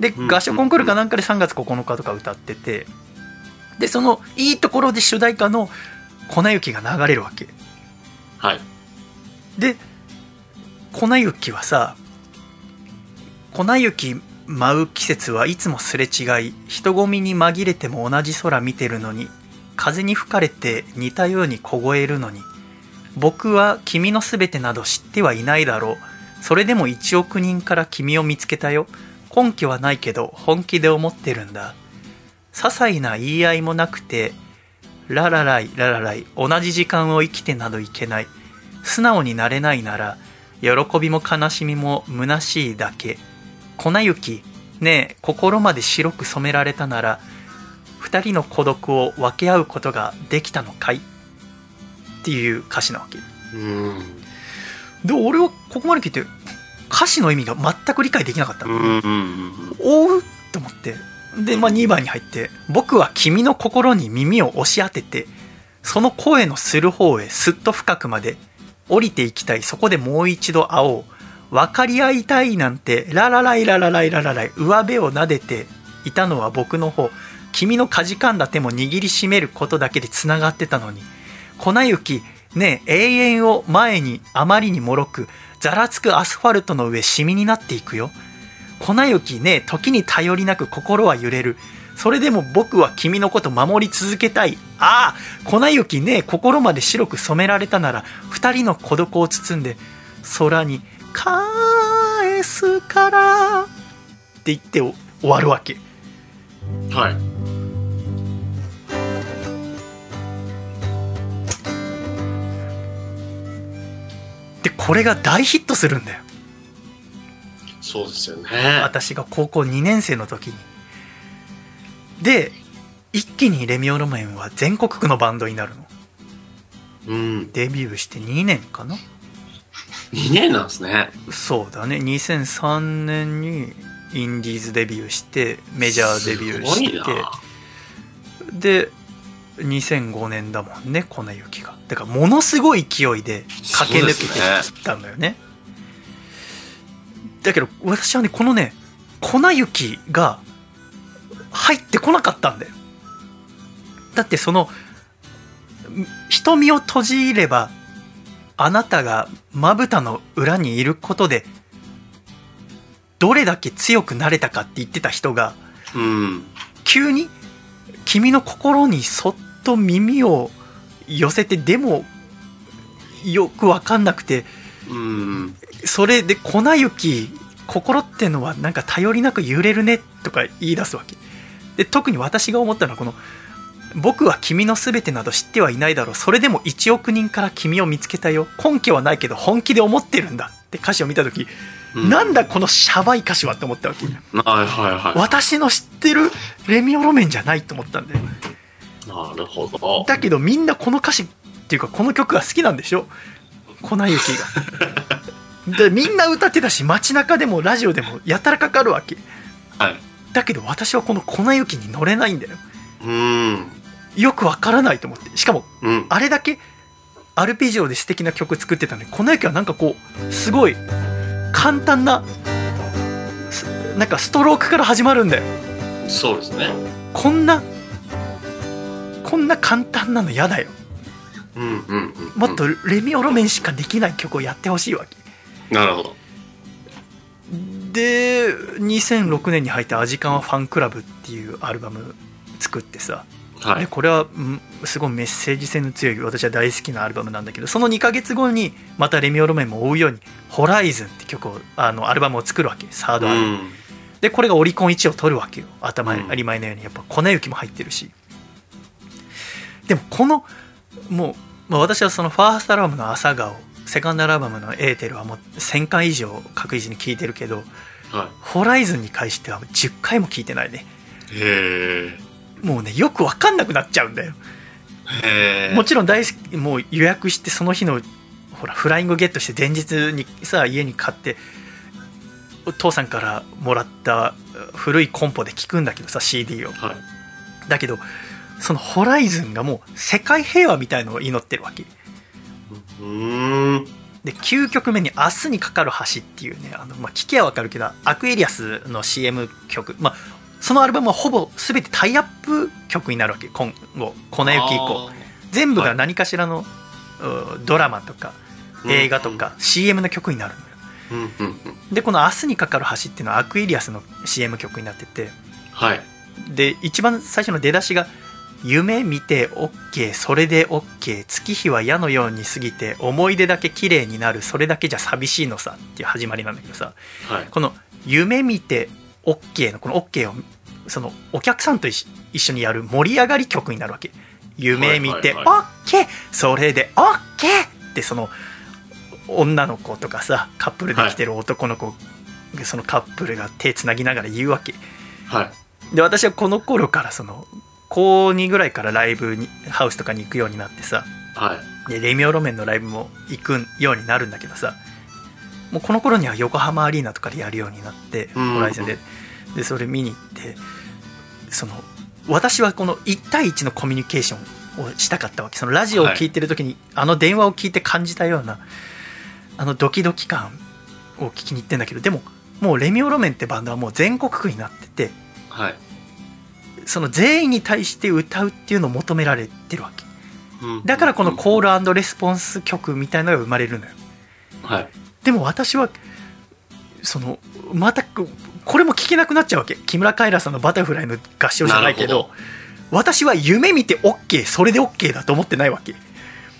でうん合唱コンクールかなんかで3月9日とか歌ってて。でそのいいところで主題歌の「粉雪」が流れるわけ。はい。で粉雪はさ粉雪舞う季節はいつもすれ違い人混みに紛れても同じ空見てるのに風に吹かれて似たように凍えるのに僕は君のすべてなど知ってはいないだろう。それでも1億人から君を見つけたよ。根拠はないけど本気で思ってるんだ。些細な言い合いもなくてララライララライ同じ時間を生きてなどいけない。素直になれないなら喜びも悲しみも虚しいだけ。粉雪ねえ心まで白く染められたなら二人の孤独を分け合うことができたのかい？っていう歌詞なわけ。うん。で俺はここまで聞いて歌詞の意味が全く理解できなかったうんうんおうと思って。で、まあ、2番に入って「僕は君の心に耳を押し当ててその声のする方へすっと深くまで降りていきたい。そこでもう一度会おう。分かり合いたいなんてララライララライララライ。上辺を撫でていたのは僕の方。君のかじかんだ手も握りしめることだけでつながってたのに。粉雪。ねえ永遠を前にあまりにもろくざらつくアスファルトの上シミになっていくよ。粉雪。ねえ時に頼りなく心は揺れる。それでも僕は君のこと守り続けたい。ああ、粉雪ねえ心まで白く染められたなら、二人の孤独を包んで、空に返すから、って言って終わるわけ。はい。で、これが大ヒットするんだよ。そうですよね。私が高校2年生の時に。で一気にレミオロメンは全国区のバンドになるの。うん。デビューして2年かな。2年なんですね。そうだね。2003年にインディーズデビューしてメジャーデビューして。な。で2005年だもんね粉雪が。だからものすごい勢いで駆け抜けていったんだよね。だけど私はねこのね粉雪が入ってこなかったんだよだってその瞳を閉じればあなたがまぶたの裏にいることでどれだけ強くなれたかって言ってた人がうん。急に君の心にそっと耳を寄せてでもよく分かんなくてうん。それで粉雪心ってのはなんか頼りなく揺れるねとか言い出すわけで特に私が思ったのはこの「僕は君の全てなど知ってはいないだろう。それでも1億人から君を見つけたよ。根拠はないけど本気で思ってるんだ」って歌詞を見た時、うん。なんだこのシャバい歌詞はって思ったわけ。はいはいは私の知ってるレミオロメンじゃないと思ったんだよ。い。なるほど。だけどみんなこの歌詞っていうかこの曲が好きなんでしょ？粉雪が。でみんな歌ってたし街中でもラジオでもやたらかかるわけ。はい。だけど私はこの粉雪に乗れないんだようん。よくわからないと思ってしかもうん。あれだけアルペジオで素敵な曲作ってたのに粉雪はなんかこうすごい簡単なすなんかストロークから始まるんだよそうですね。こんなこんな簡単なの嫌だようんうんうん。もっとレミオロメンしかできない曲をやってほしいわけなるほど。で2006年に入った「アジカンはファンクラブ」っていうアルバム作ってさ。はい。でこれはうんすごいメッセージ性の強い私は大好きなアルバムなんだけどその2ヶ月後にまたレミオロメンも追うように「ホライズンって曲をあのアルバムを作るわけサードアルバム、うん。でこれがオリコン1を取るわけよ頭うん。当たり前のように。やっぱ粉雪も入ってるし。でもこのもう、まあ、私はそのファーストアルバムの「朝顔」セカンドアルバムの「エーテル」はもう1000回以上確実に聴いてるけどはホライズンに関しては10回も聴いてないねい。へもうねよく分かんなくなっちゃうんだよえ。へえ。もちろん大好きもう予約してその日のほらフライングゲットして前日にさ家に買ってお父さんからもらった古いコンポで聴くんだけどさ CD をはい。だけどそのホライズンがもう世界平和みたいのを祈ってるわけ。で9曲目に「明日にかかる橋」っていうねあの、まあ、聞きゃわかるけどアクエリアスの CM 曲、まあ、そのアルバムはほぼ全てタイアップ曲になるわけ今後粉雪以降。全部が何かしらの、うドラマとかうん映画とか CM の曲になるのよ。うんうんうん。でこの「明日にかかる橋」っていうのはアクエリアスの CM 曲になってて。はい。で一番最初の出だしが「夢見て OK それで OK 月日は矢のように過ぎて思い出だけ綺麗になるそれだけじゃ寂しいのさ」っていう始まりなんだけどさはい。この「夢見て OK」のこの OK をそのお客さんと一一緒にやる盛り上がり曲になるわけ夢見てはいはい OK それで OK ってその女の子とかさカップルで来てる男の子、そのカップルが手つなぎながら言うわけはい。で私はこの頃からその高2ぐらいからライブにハウスとかに行くようになってさはい。でレミオロメンのライブも行くようになるんだけどさもうこの頃には横浜アリーナとかでやるようになってうんホライズンででそれ見に行ってその私はこの1対1のコミュニケーションをしたかったわけそのラジオを聞いてる時に、あの電話を聞いて感じたようなあのドキドキ感を聞きに行ってんだけどでももうレミオロメンってバンドはもう全国区になっててはい。その全員に対して歌うっていうのを求められてるわけうんだからこのコールレスポンス曲みたいなのが生まれるのよはい。でも私はそのまたここれも聞けなくなっちゃうわけ木村カエラさんの「バタフライ」の合唱じゃないけど私は夢見て OK それで OK だと思ってないわけ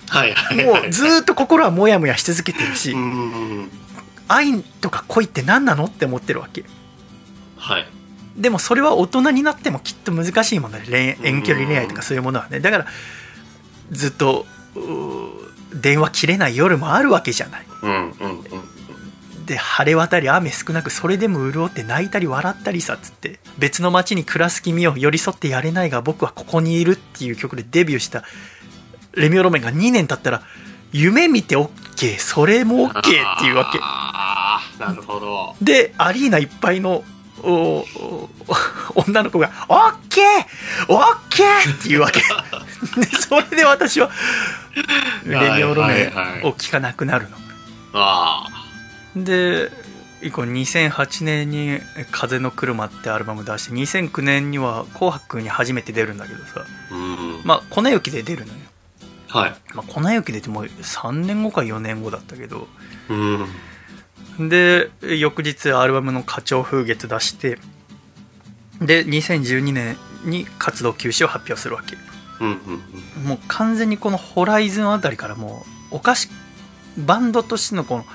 はい。はい。もうずーっと心はモヤモヤし続けてるし。愛とか恋って何なのって思ってるわけはい。でもそれは大人になってもきっと難しいもので恋遠距離恋愛とかそういうものはね。だからずっと電話切れない夜もあるわけじゃない。うんうんうんで晴れ渡り雨少なくそれでも潤って泣いたり笑ったりさっつって。別の街に暮らす君を寄り添ってやれないが僕はここにいるっていう曲でデビューしたレミオロメンが2年経ったら夢見て OK それも OK っていうわけ。なるほど。でアリーナいっぱいの 女の子が「OK! OK!」っていうわけ。でそれで私はレミオロメンを聴かなくなるの。あで以降2008年に「風の車」ってアルバム出して2009年には「紅白」に初めて出るんだけどさ。あうん。まあ粉雪で出るのよ、はい。まあ、粉雪でってもう3年後か4年後だったけど。うんで翌日アルバムの「花鳥風月」出してで2012年に活動休止を発表するわけ。うんうんうん。もう完全にこのホライズンあたりからもうおかしバンドとしてのこの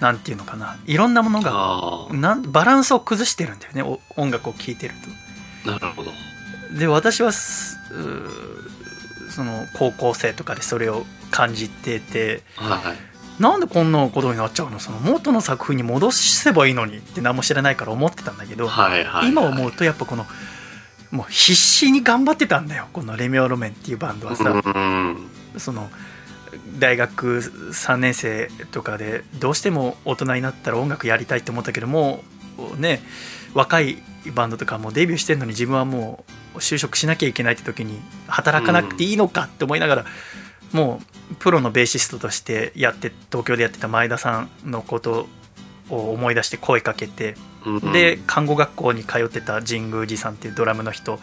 なんていうのかないろんなものがあなんバランスを崩してるんだよねお音楽を聴いてるあなるほど。とで私はその高校生とかでそれを感じててはいなんでこんなことになっちゃうの？その元の作風に戻せばいいのにって何も知らないから思ってたんだけど、はいはい今思うとやっぱこのもう必死に頑張ってたんだよ。このレミオロメンっていうバンドはさ、うん。その大学3年生とかでどうしても大人になったら音楽やりたいって思ったけどもうね若いバンドとかもうデビューしてるのに自分はもう就職しなきゃいけないって時に働かなくていいのかって思いながら、もうプロのベーシストとしてやって東京でやってた前田さんのことを思い出して声かけてうんで看護学校に通ってた神宮寺さんっていうドラムの人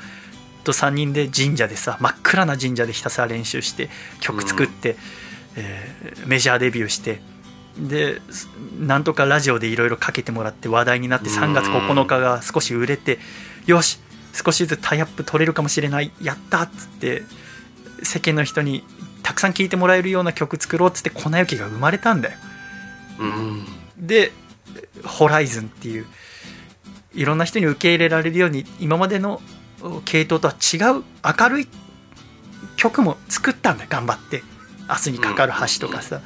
と3人で神社でさ真っ暗な神社でひたすら練習して曲作って、えーメジャーデビューしてですなんとかラジオでいろいろかけてもらって話題になってうん。3月9日が少し売れてよし少しずつタイアップ取れるかもしれないやったっつって世間の人にたくさん聴いてもらえるような曲作ろうっつって粉雪が生まれたんだよ。うん。で「ホライズンっていういろんな人に受け入れられるように今までの系統とは違う明るい曲も作ったんだよ頑張って。明日にかかる橋とかさ、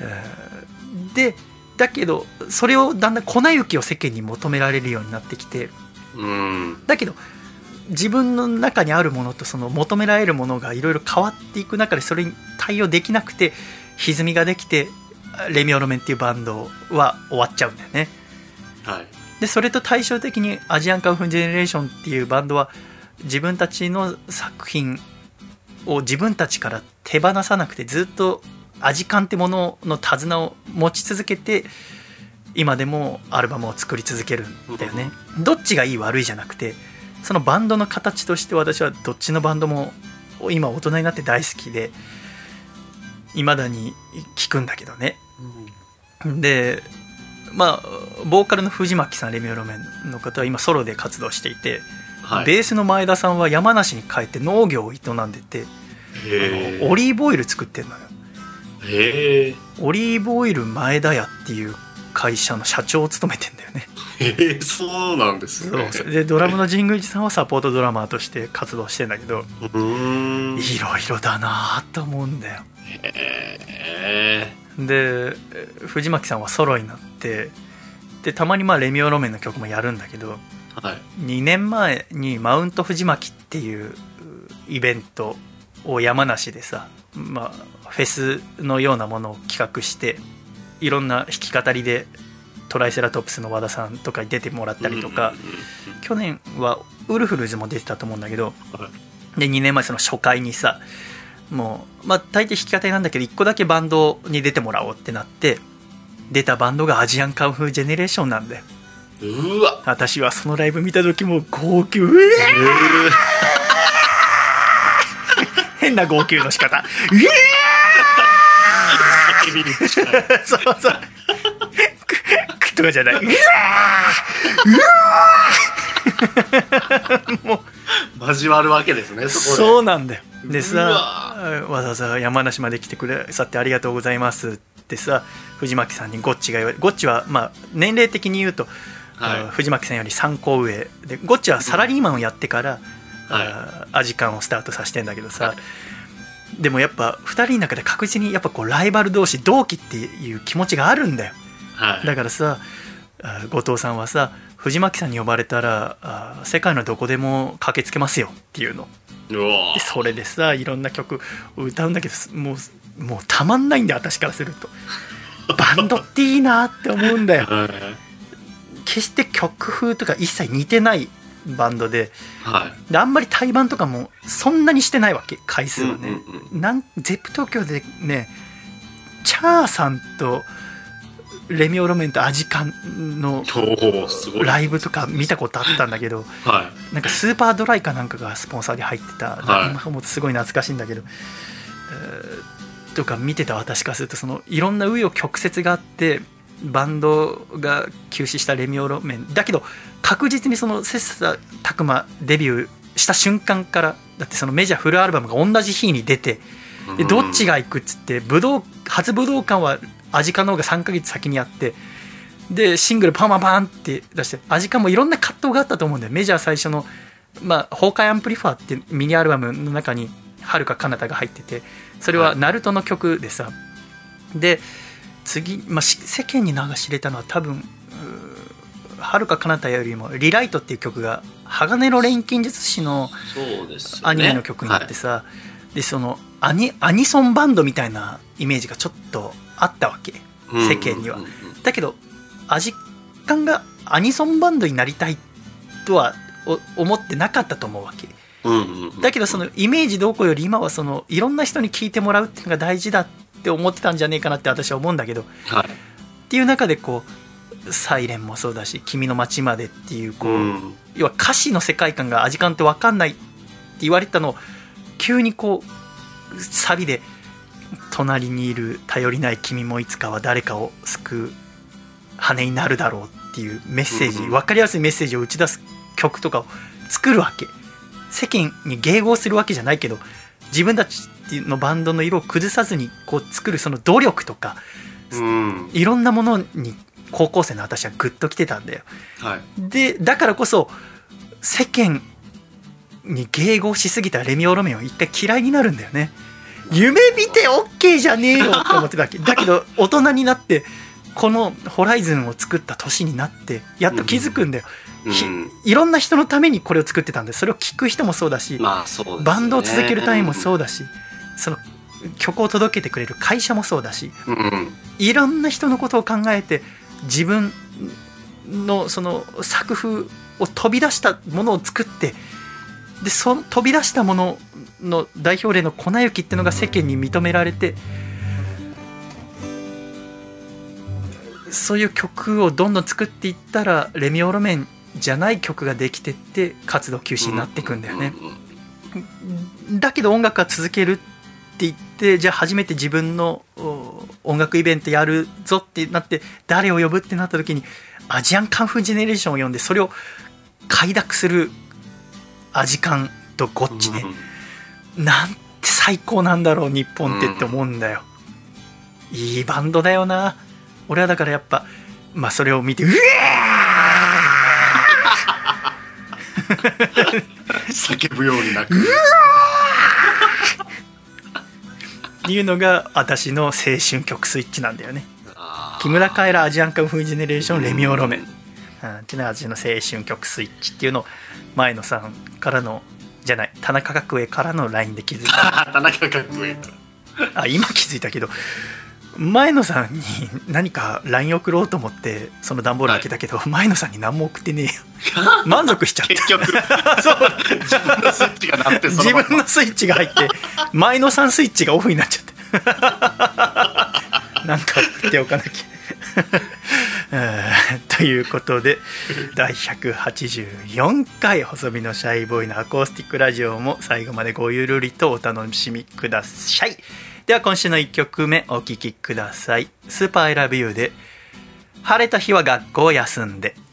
えーでだけどそれをだんだん粉雪を世間に求められるようになってきて。うん。だけど自分の中にあるものとその求められるものがいろいろ変わっていく中でそれに対応できなくて歪みができてレミオロメンっていうバンドは終わっちゃうんだよね。はい。でそれと対照的にアジアンカンフージェネレーションっていうバンドは自分たちの作品を自分たちから手放さなくてずっとアジカンってものの手綱を持ち続けて今でもアルバムを作り続けるんだよね。どっちがいい悪いじゃなくてそのバンドの形として私はどっちのバンドも今大人になって大好きで未だに聴くんだけどね。でまあボーカルの藤巻さんレミオロメンの方は今ソロで活動していて、はい。ベースの前田さんは山梨に帰って農業を営んでて、オリーブオイル作ってるのよ。オリーブオイル前田屋っていう会社の社長を務めてんだよね。へえそうなんですね。そうでドラムの神宮寺さんはサポートドラマーとして活動してんだけどいろいろだなと思うんだよ。へえ。で藤巻さんはソロになってでたまにまあレミオロメンの曲もやるんだけどはい。2年前にマウント藤巻っていうイベントを山梨でさ、まあ、フェスのようなものを企画していろんな弾き語りでトライセラトプスの和田さんとかに出てもらったりとか、去年はウルフルズも出てたと思うんだけど。はで2年前その初回にさもうまあ大抵弾き語りなんだけど1個だけバンドに出てもらおうってなって出たバンドがアジアンカンフージェネレーションなんだよ。うわ。私はそのライブ見た時も号泣。うえー！変な号泣の仕方。うえ叫びに近いーそうそう。くくとかじゃない。うわー。もう。交わるわけですねそこで。そうなんだよ。でうさわわざわざ山梨まで来てくださってありがとうございますってさ藤巻さんにゴッチが言われゴッチはまあ年齢的に言うと、はい。あ藤巻さんより3個上でゴッチはサラリーマンをやってから、はい。あアジカンをスタートさせてんだけどさ、はいでもやっぱ2人の中で確実にやっぱこうライバル同士同期っていう気持ちがあるんだよ。はい。だからさあ後藤さんはさ藤巻さんに呼ばれたらあ世界のどこでも駆けつけますよっていうの。でそれでさいろんな曲を歌うんだけどもうもうたまんないんだよ私からすると。バンドっていいなって思うんだよ。はい。決して曲風とか一切似てないバンドで。はい。であんまり対バンとかもそんなにしてないわけ回数はね、うんうんうんなんゼップ東京でねチャーさんとレミオロメンとアジカンの。ライブとか見たことあったんだけどはなんかスーパードライかなんかがスポンサーで入ってた、はい。なんかもうすごい懐かしいんだけど、えーとか見てた私からするとそのいろんな紆余曲折があってバンドが休止したレミオロメンだけど確実にその切磋琢磨デビューした瞬間からだってそのメジャーフルアルバムが同じ日に出てい。でどっちが。が行くっつって武道初武道館はアジカの方が3ヶ月先にあってでシングルパンパンパンって出してアジカもいろんな葛藤があったと思うんだよメジャー最初の「まあ、崩壊アンプリファー」ってミニアルバムの中にはるか彼方が入っててそれはナルトの曲でさで次、まあ、し世間に名が知れたのは多分はるか彼方よりも「リライト」っていう曲が鋼の錬金術師の。アニメの曲になってさ、でそのアニアニソンバンドみたいなイメージがちょっとあったわけ。はい世間には。だけどアジカンがアニソンバンドになりたいとはお思ってなかったと思うわけ。だけどそのイメージどうこうより今はそのいろんな人に聞いてもらうっていうのが大事だって思ってたんじゃねえかなって私は思うんだけどっはい。ていう中でこう「サイレン」もそうだし「君の街まで」っていうこう、うん。要は歌詞の世界観がアジカンって分かんないって言われてたのを急にこうサビで「隣にいる頼りない君もいつかは誰かを救う羽になるだろう」っていうメッセージ、うんうん。分かりやすいメッセージを打ち出す曲とかを作るわけ。世間に迎合するわけじゃないけど自分たちのバンドの色を崩さずにこう作るその努力とかうん。いろんなものに高校生の私はグッときてたんだよはい。でだからこそ世間に迎合しすぎたレミオロメンを一回嫌いになるんだよね夢見て OK じゃねえよって思ってたわけだけど大人になってこの「ホライズンを作った年になってやっと気づくんだよ、ひうん。いろんな人のためにこれを作ってたんでそれを聞く人もそうだし、まあそうね。バンドを続けるためにもそうだしその曲を届けてくれる会社もそうだしうん。うん。いろんな人のことを考えて自分のその作風を飛び出したものを作ってでその飛び出したものの代表例の粉雪っていうのが世間に認められてそういう曲をどんどん作っていったらレミオロメンじゃない曲ができてって活動休止になっていくんだよね。だけど音楽は続けるって言ってじゃあ初めて自分のお音楽イベントやるぞってなって誰を呼ぶってなった時にアジアンカンフージェネレーションを呼んでそれを快諾するアジカンとゴッチね、なんて最高なんだろう日本ってって思うんだよ、いいバンドだよな。俺はだからやっぱまあそれを見てうわ 叫ぶようになく。ーっていうのが私の青春曲スイッチなんだよね。木村カエラアジアンカンフージェネレーションレミオロメン、ううん。ん、っていうのが私の青春曲スイッチっていうのを前野さんからのじゃない田中角栄からの LINE で気づいた。田中かっこいいから。あ今気づいたけど前野さんに何か LINE 送ろうと思ってその段ボール開けたけど、前野さんに何も送ってねえよ。満足しちゃった。結局、そう。自分のスイッチが鳴って、そ自分のスイッチが入って前野さんスイッチがオフになっちゃった なんか送っておかなきゃ。うんということで第184回細身のシャイボーイのアコースティックラジオも最後までごゆるりとお楽しみくださいでは今週の1曲目お聴きください。スーパーエラブユーで晴れた日は学校を休んで「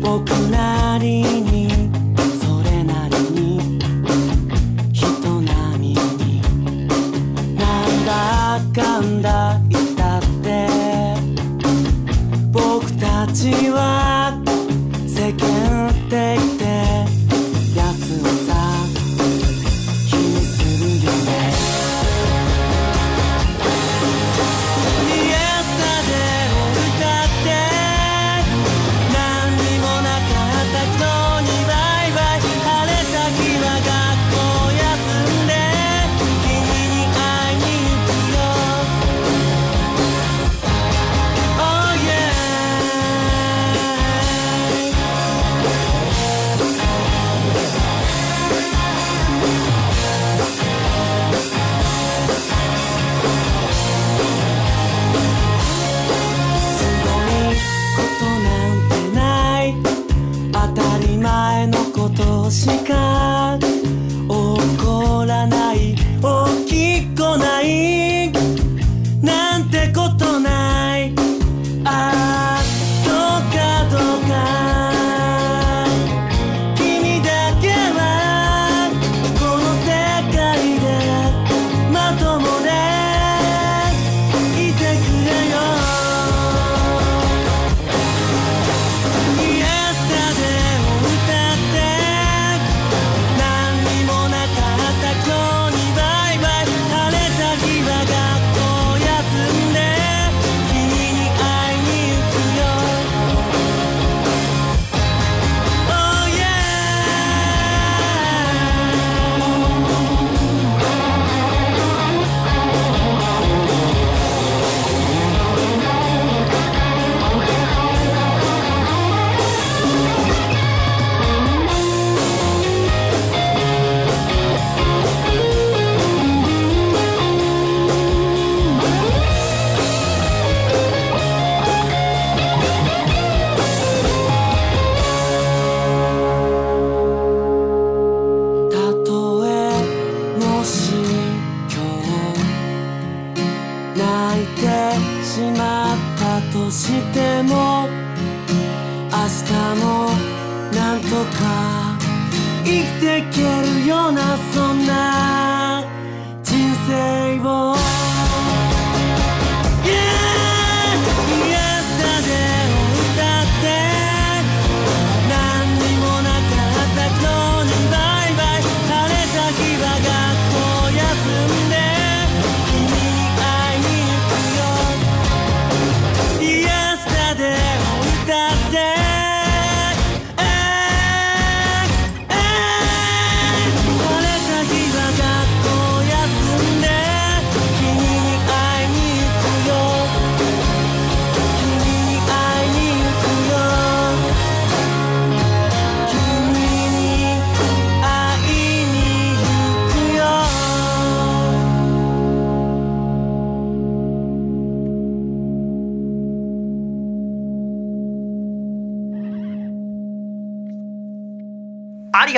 僕なりに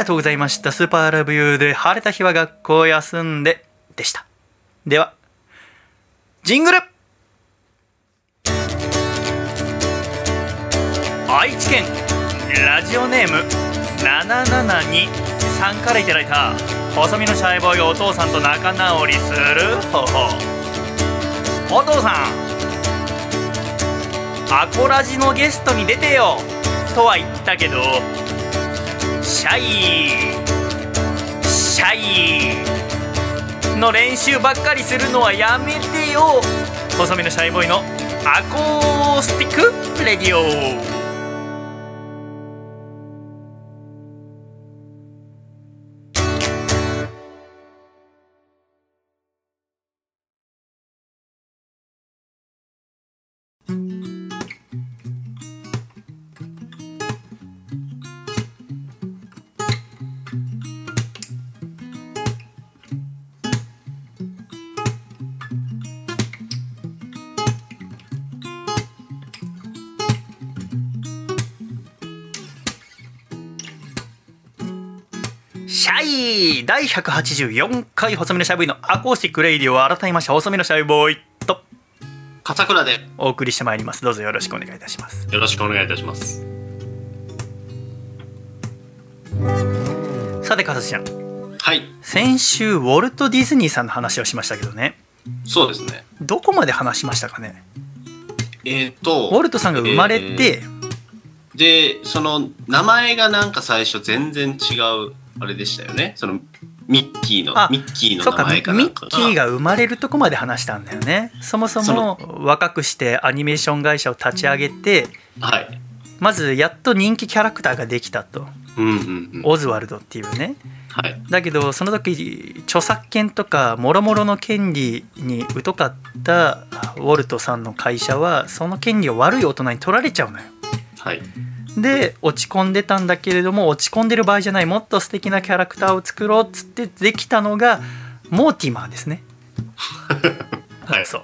がとうございました。スーパーラブユーで晴れた日は学校休んででした。では、ジングル愛知県ラジオネーム772さんからいただいた細身のシャイボーイお父さんと仲直りする方法お父さんアコラジのゲストに出てよとは言ったけどシャイ。シャイ。の練習ばっかりするのはやめてよ。細身のシャイボーイのアコースティックレディオ。第184回細身のシャイボーイ。のアコースティックレイディオ。改めまして細身のシャイボーイと笠倉でお送りしてまいります。どうぞよろしくお願いいたします。よろしくお願いいたします。さて笠ちゃん。はい。先週ウォルト・ディズニーさんの話をしましたけどね。そうですね。どこまで話しましたかね？えっ、ー、とウォルトさんが生まれて、えーでその名前がなんか最初全然違う。あれでしたよね。そのミッキーのあミッキーの名前かなんッかキーが生まれるとこまで話したんだよねそもそそも若くしてアニメーション会社を立ち上げてはい。まずやっと人気キャラクターができたとうんうんうん。オズワルドっていうねはい。だけどその時著作権とかもろもろの権利に疎かったウォルトさんの会社はその権利を悪い大人に取られちゃうのよはい。で落ち込んでたんだけれども落ち込んでる場合じゃないもっと素敵なキャラクターを作ろうっつってできたのがモーティマーですね はい。そう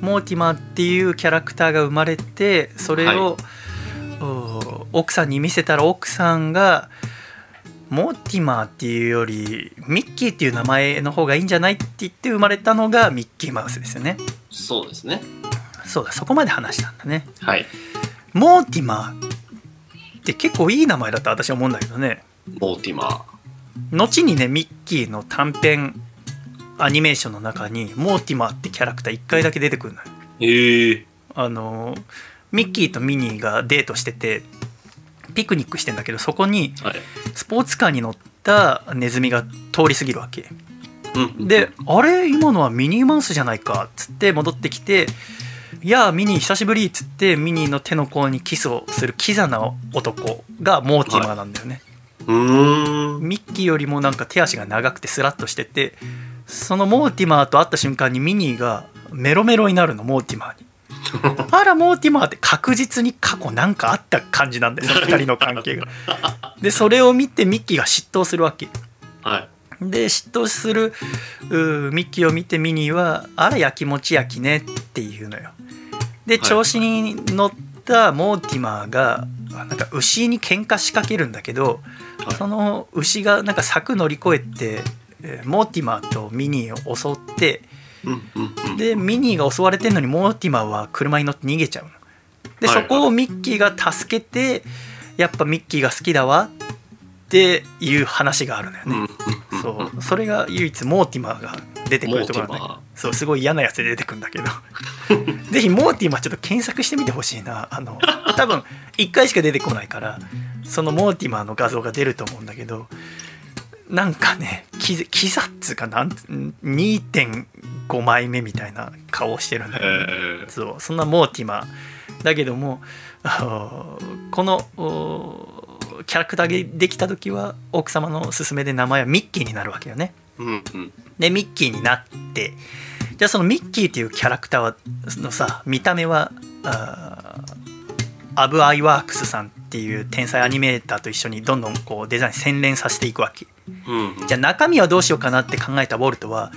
モーティマーっていうキャラクターが生まれてそれを、お奥さんに見せたら奥さんがモーティマーっていうよりミッキーっていう名前の方がいいんじゃないって言って生まれたのがミッキーマウスですよねそうですね。そうだそこまで話したんだねはい。モーティマーって結構いい名前だった私は思うんだけどねモーティマー。後にねミッキーの短編アニメーションの中にモーティマーってキャラクター1回だけ出てくるのよええあのミッキーとミニーがデートしててピクニックしてんだけどそこにはい。スポーツカーに乗ったネズミが通り過ぎるわけうん。で「あれ？今のはミニーマウスじゃないか」っつって戻ってきて「いやあミニー久しぶり」っつってミニーの手の甲にキスをするキザな男がモーティマーなんだよね、うーん。ミッキーよりもなんか手足が長くてスラッとしててそのモーティマーと会った瞬間にミニーがメロメロになるのモーティマーに。あらモーティマーって確実に過去なんかあった感じなんだよね 2人の関係が。でそれを見てミッキーが嫉妬するわけ。はい。で嫉妬するミッキーを見てミニーは「あらやきもち焼きね」っていうのよ。ではい調子に乗ったモーティマーがなんか牛に喧嘩しかけるんだけど、はいその牛がなんか柵乗り越えてえーモーティマーとミニーを襲って。でミニーが襲われてるのにモーティマーは車に乗って逃げちゃうの。でそこをミッキーが助けてやっぱミッキーが好きだわっていう話があるのよね。そうそれが唯一モーティマーが出てくるところねそうすごい嫌なやつで出てくるんだけど。ぜひモーティマーちょっと検索してみてほしいな。あの多分1回しか出てこないからそのモーティマーの画像が出ると思うんだけどなんかねキザキザっつうかなん2.5枚目みたいな顔をしてるんだけど、えー。そうそんなモーティマ。ーだけどもこのおキャラクターができた時は奥様の勧めで名前はミッキーになるわけよねうんうん。でミッキーになってじゃあそのミッキーっていうキャラクターはのさ見た目はアブ・アイワークスさんっていう天才アニメーターと一緒にどんどんこうデザイン洗練させていくわけうんじゃあ中身はどうしようかなって考えたウォルトは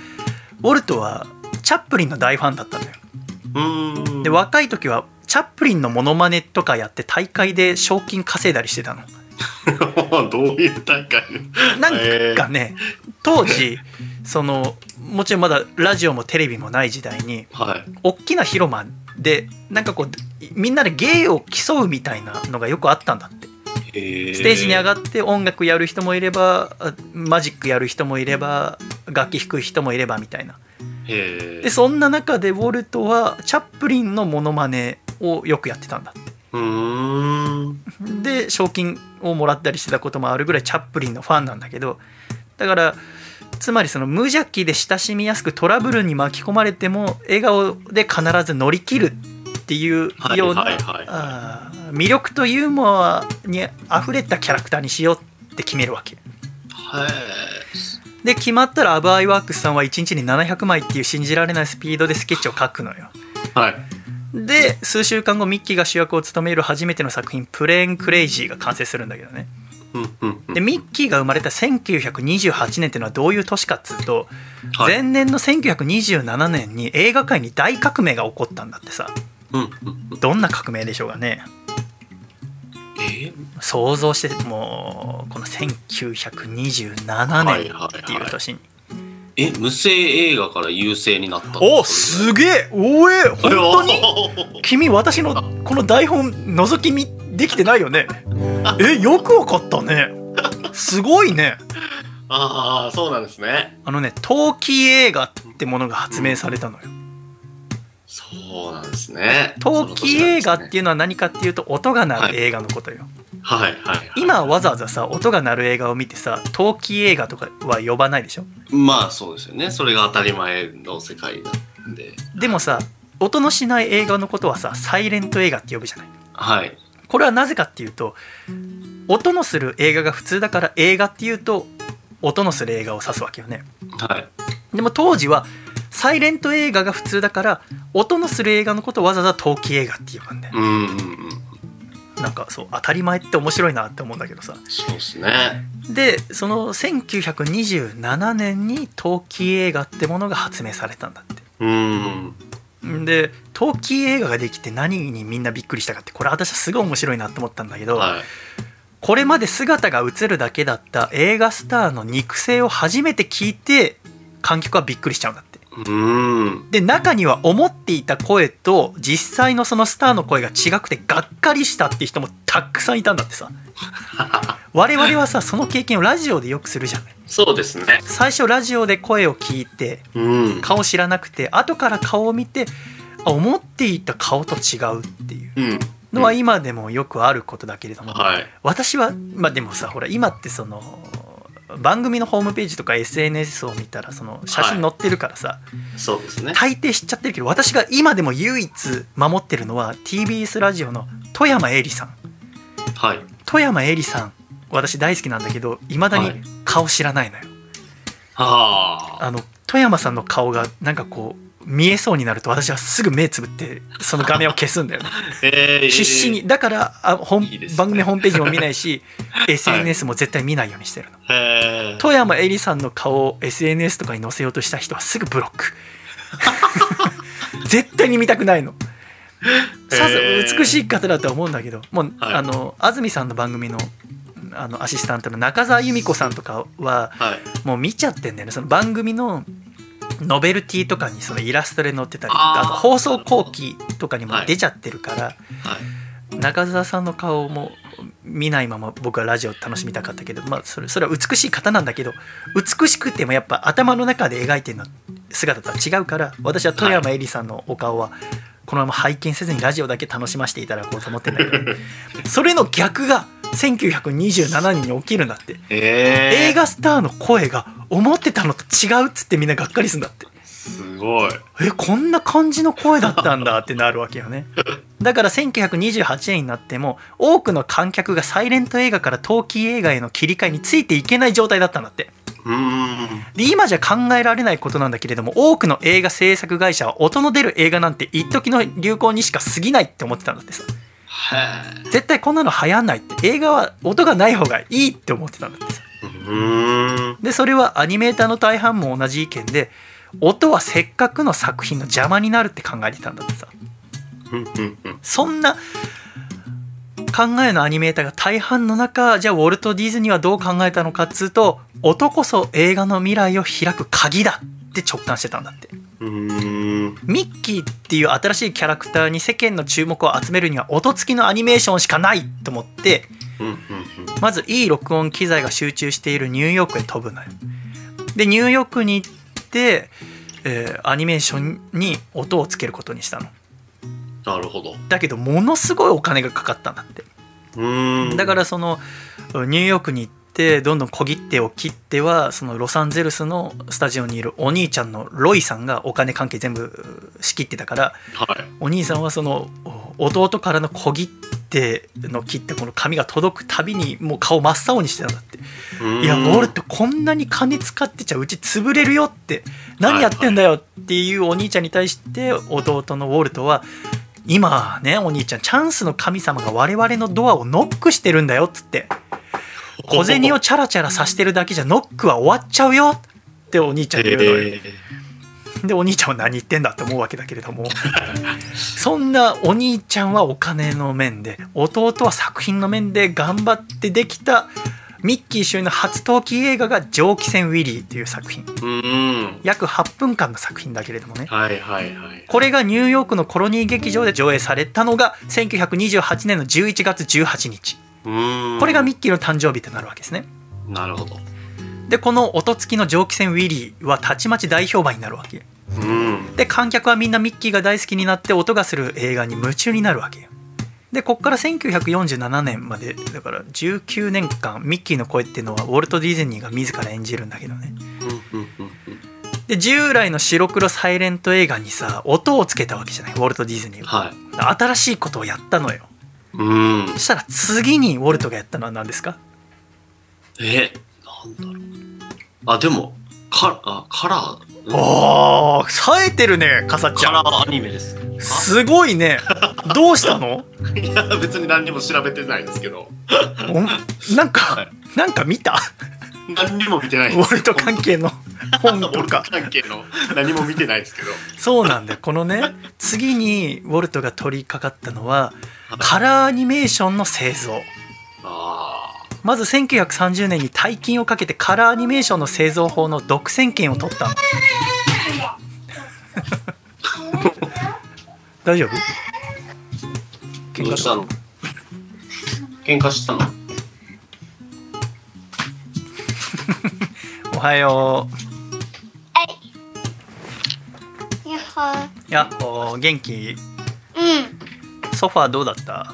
ウォルトはチャップリンの大ファンだったのようん。で若い時はチャップリンのモノマネとかやって大会で賞金稼いだりしてたの どういう大会なんかね当時そのもちろんまだラジオもテレビもない時代にはい。大きな広間でなんかこうみんなで芸を競うみたいなのがよくあったんだって。スステージに上がっって音楽やる人もいればあマジックやる人もいれば楽器弾く人もいればみたいな。てでそんな中でウォルトはチャップリンのモノマネをよくやってたんだって。うーん。で賞金をもらったりしてたこともあるぐらいチャップリンのファンなんだけどだからつまりその無邪気で親しみやすくトラブルに巻き込まれても笑顔で必ず乗り切るっていうはいようなはいはいあー魅力とユーモアにあふれたキャラクターにしようって決めるわけはい。で決まったらアブ・アイワークスさんは1日に700枚っていう信じられないスピードでスケッチを描くのよはい。で数週間後ミッキーが主役を務める初めての作品「プレーン・クレイジー」が完成するんだけどね。でミッキーが生まれた1928年っていうのはどういう年かっつうと、はい。前年の1927年に映画界に大革命が起こったんだってさ。どんな革命でしょうかね。え？想像してもうこの1927年っていう年。にえ、無声映画から優勢になったおすげえ！おえ本当に？に君私のこの台本覗き見できてないよね？えよくわかったね。すごいね。ああ、そうなんですね。あのね陶器映画ってものが発明されたのよ。そうなんですね。陶器映画っていいうのは何かっていうと音が鳴る映画のことよ、はいはいはい。今はわざわざさ音が鳴る映画を見てさ陶器映画とかは呼ばないでしょ？まあそうですよね。それが当たり前の世界なんで。でもさ音のしない映画のことはさサイレント映画って呼ぶじゃない？はい。これはなぜかっていうと音のする映画が普通だから映画っていうと音のする映画を指すわけよねはい。でも当時はサイレント映画が普通だから音のする映画のことをわざわざ陶器映画って呼ぶんだようんうんうん。なんかそう当たり前って面白いなって思うんだけどさそうですね。でその1927年に陶器映画ってものが発明されたんだってうん。で陶器映画ができて何にみんなびっくりしたかってこれ私はすごい面白いなって思ったんだけど、はい。これまで姿が映るだけだった映画スターの肉声を初めて聞いて観客はびっくりしちゃうんだってうん。で中には思っていた声と実際のそのスターの声が違くてがっかりしたっていう人もたくさんいたんだってさ 我々はさその経験をラジオでよくするじゃないそうですね。最初ラジオで声を聞いてうん。顔知らなくて後から顔を見てあ思っていた顔と違うっていううん。のは今でもよくあることだけれども、はい。私はまあでもさほら今ってその番組のホームページとか SNS を見たらその写真載ってるからさ、そうですね。大抵知っちゃってるけど私が今でも唯一守ってるのは TBS ラジオの富山えりさんはい。富山えりさん私大好きなんだけどいまだにはい顔知らないのよ、はあ。あの富山さんの顔がなんかこう見えそうになると私はすぐ目つぶってその画面を消すんだよね。えー、必死に。だからあ本いいね。番組ホームページも見ないし SNS も絶対見ないようにしてるの。えー。富山えりさんの顔を SNS とかに載せようとした人はすぐブロック。絶対に見たくないの。さぞ美しい方だとは思うんだけどもう、はい。あの安住さんの番組のあのアシスタントの中澤由美子さんとかははい。もう見ちゃってんだよね。その番組のノベルティとかにそのイラストで載ってたりあと放送後期とかにも出ちゃってるから、はい。中澤さんの顔も見ないまま僕はラジオ楽しみたかったけど、まあ、それそれは美しい方なんだけど美しくてもやっぱ頭の中で描いてるの姿とは違うから私は富山えりさんのお顔はこのまま拝見せずにラジオだけ楽しませていただこうと思ってんだけどそれの逆が1927年に起きるんだって。えー、映画スターの声が思ってたのと違うっつってみんながっかりするんだって。すごい。えこんな感じの声だったんだってなるわけよね。だから1928年になっても多くの観客がサイレント映画から陶器映画への切り替えについていけない状態だったんだって。うーん。で今じゃ考えられないことなんだけれども多くの映画制作会社は音の出る映画なんて一時の流行にしか過ぎないって思ってたんだってさ。へ絶対こんなの流行んないって。映画は音がない方がいいって思ってたんだって。でそれはアニメーターの大半も同じ意見で音はせっかくの作品の邪魔になるって考えてたんだってさ。そんな考えのアニメーターが大半の中じゃあウォルト・ディズニーはどう考えたのかっつうと音こそ映画の未来を開く鍵だって直感してたんだって。ミッキーっていう新しいキャラクターに世間の注目を集めるには音付きのアニメーションしかないと思って。まずいい録音機材が集中しているニューヨークへ飛ぶのよでニューヨークに行って、えーアニメーションに音をつけることにしたのなるほど。だけどものすごいお金がかかったんだってうーん。だからそのニューヨークに行ってどんどん小切手を切ってはそのロサンゼルスのスタジオにいるお兄ちゃんのロイさんがお金関係全部仕切ってたからはい。お兄さんはその弟からの小切手の切ったこの紙が届くたびにもう顔真っ青にしてたんだっていや俺ってこんなに金使ってちゃうち潰れるよって何やってんだよっていうお兄ちゃんに対して弟のウォルトは今ねお兄ちゃんチャンスの神様が我々のドアをノックしてるんだよっつって。小銭をチャラチャラさしてるだけじゃノックは終わっちゃうよってお兄ちゃんに言うのよ。え。でお兄ちゃんは何言ってんだって思うわけだけれども。そんなお兄ちゃんはお金の面で弟は作品の面で頑張ってできたミッキー主演の初陶器映画が「蒸気船ウィリー」という作品うん。約8分間の作品だけれどもねはいはいはい。これがニューヨークのコロニー劇場で上映されたのが1928年の11月18日うん。これがミッキーの誕生日となるわけですねなるほど。でこの音付きの蒸気船ウィリーはたちまち大評判になるわけうん。で観客はみんなミッキーが大好きになって音がする映画に夢中になるわけよでこっから1947年までだから19年間ミッキーの声っていうのはウォルト・ディズニーが自ら演じるんだけどねで従来の白黒サイレント映画にさ音をつけたわけじゃないウォルト・ディズニーははい。新しいことをやったのようんそ。したら次にウォルトがやったのは何ですか？え、なんだろう。あ、でも、カあカラー、うん。おー冴えてるねかさちゃん。カラーアニメです。すごいね。どうしたの？いや、別に何にも調べてないですけど、おなんかはい。なんか見た？何にも見てないです。ウォルト関係の本ウォルトとか関係の何も見てないですけど。そうなんだよ。このね次にウォルトが取り掛かったのはカラーアニメーションの製造。あまず1930年に大金をかけてカラーアニメーションの製造法の独占権を取った。の 大丈夫？あ。喧嘩したの？喧嘩したの？おはよやっほー。うやっほー。元気？うん。ソファーどうだった？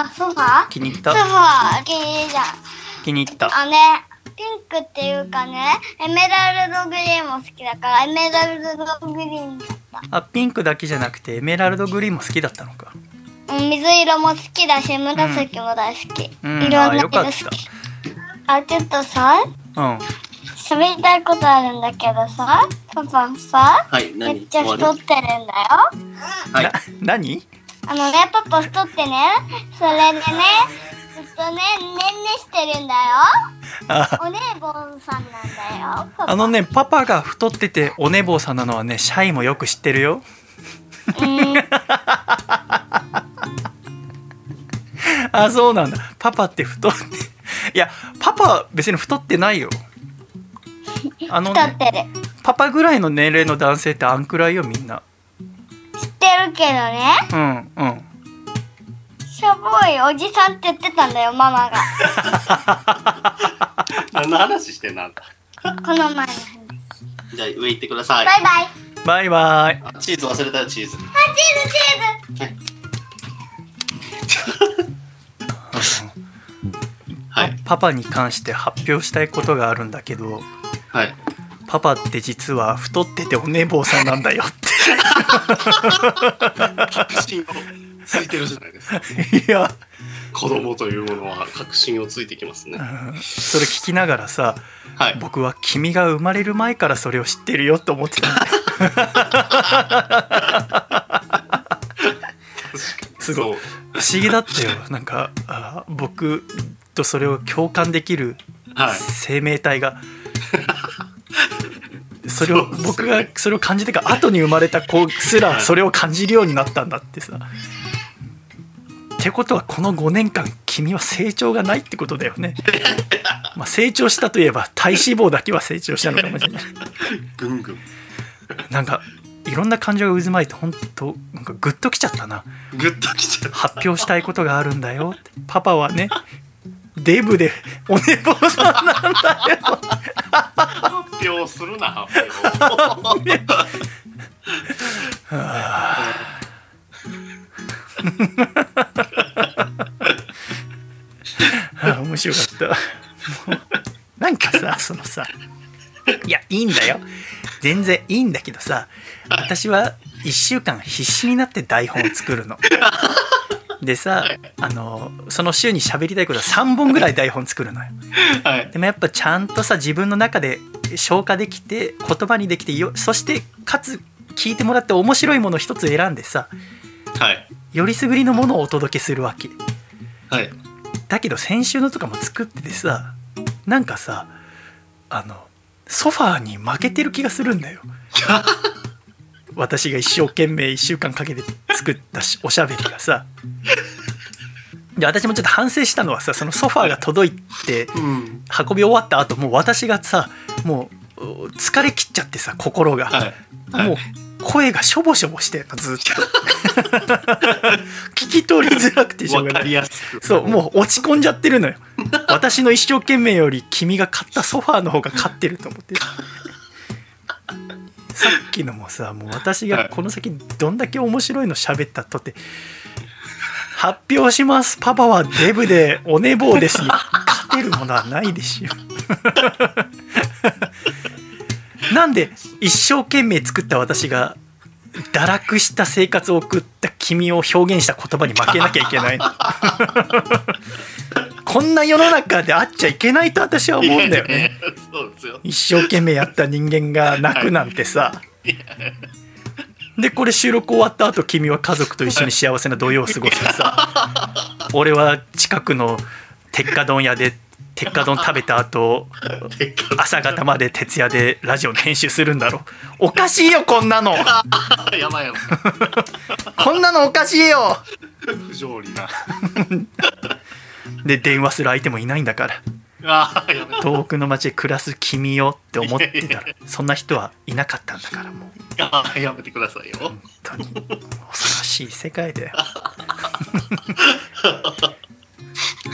あソファー気に入った？ソファー気に入った気に入った？あねピンクっていうかねエメラルドグリーンも好きだからエメラルドグリーンだった。あピンクだけじゃなくてエメラルドグリーンも好きだったのか。うん水色も好きだし紫も大好き、うん。いろんなあよかった。色好きあちょっとさうん。喋りたいことあるんだけどさパパさはい、め何っちゃ太ってるんだよ。はい。な。何？あのねパパ太ってねそれでねずっとねねんねしてるんだよ。あ。お姉坊さんなんだよ。あのねパパが太っててお寝坊さんなのはねシャイもよく知ってるよ。うん。あそうなんだ。パパって太っていやパパ別に太ってないよ。あのね太ってる。パパぐらいの年齢の男性ってあんくらいよみんな知ってるけどね。うんうん。しょぼいおじさんって言ってたんだよママが。何の話してんの？あんたこの前の話。じゃあ上行ってください。バイバイ。バイバイ。あチーズ忘れたよ、チーズ。あチーズチーズ。はい。パパに関して発表したいことがあるんだけど。はい。パパって実は太っててお寝坊さんなんだよっ 確信をついてるじゃないですか。ていや子供というものは確信をついてきますね。うんそれ聞きながらさはい。僕は君が生まれる前からそれを知ってるよと思ってたんだよすごい不思議だったよなんかあ僕とそれを共感できるはい。生命体がそれを僕がそれを感じてから後に生まれた子すらそれを感じるようになったんだってさ。ってことはこの5年間君は成長がないってことだよね。まあ成長したといえば体脂肪だけは成長したのかもしれない。ぐんぐん。なんかいろんな感情が渦巻いて本当なんかグッときちゃったな。ぐっときちゃう。発表したいことがあるんだよパパはねデブでお寝坊さんなんだよ。発表するな、発表。あ面白かった。なんかさそのさいやいいんだよ。全然いいんだけどさ私は1週間必死になって台本を作るのでさあのその週に喋りたいことは3本ぐらい台本作るのよ はい。でもやっぱちゃんとさ自分の中で消化できて言葉にできてよそしてかつ聞いてもらって面白いもの一つ選んでさはい。よりすぐりのものをお届けするわけはい。だけど先週のとかも作っててさなんかさあのソファーに負けてる気がするんだよ 私が一生懸命1週間かけて作ったしおしゃべりがさで私もちょっと反省したのはさそのソファーが届いてうん。運び終わった後もう私がさもうう疲れ切っちゃってさ心が、はい。はいもう声がしょぼしょぼしてずっと 聞き取りづらくてしょうがないやすく。そうもう落ち込んじゃってるのよ私の一生懸命より君が買ったソファーの方が勝ってると思って さっきのもさもう私がこの先どんだけ面白いの喋ったとって発表します。パパはデブでお寝坊ですに勝てるものはないでしょ なんで一生懸命作った私が堕落した生活を送った君を表現した言葉に負けなきゃいけないの？こんな世の中であっちゃいけないと私は思うんだよね。そうですよ。一生懸命やった人間が泣くなんてさ。でこれ収録終わった後君は家族と一緒に幸せな土曜を過ごしてさ俺は近くの鉄火丼屋で鉄火丼食べた後朝方まで徹夜でラジオの編集するんだろおかしいよこんなの やばいやばい。こんなのおかしいよ 不条理な。で電話する相手もいないんだから。ああ、やめ遠くの町で暮らす君よって思ってたら そんな人はいなかったんだからもう。あーやめてくださいよ。本当に。恐ろしい世界だよ。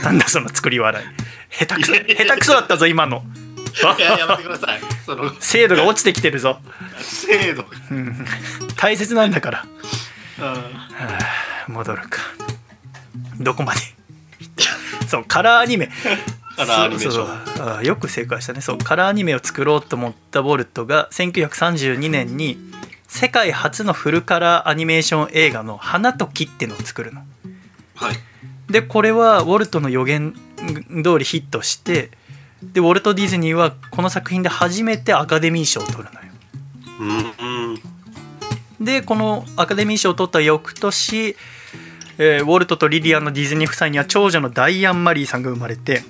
なんだその作り笑い。下手くそ下手くそだったぞ今の。いや、やめてください。その、精度が落ちてきてるぞ、制度。うん、大切なんだから。うん。はあ戻るか。どこまでそうカラーアニメ カラーアニメーションそうそうあよく正解したねそうカラーアニメを作ろうと思ったボルトが1932年に世界初のフルカラーアニメーション映画の「花と木」っていうのを作るのはい。でこれはウォルトの予言通りヒットしてでウォルト・ディズニーはこの作品で初めてアカデミー賞を取るのようん。うん。でこのアカデミー賞を取った翌年、えーウォルトとリリアンのディズニー夫妻には長女のダイアン・マリーさんが生まれて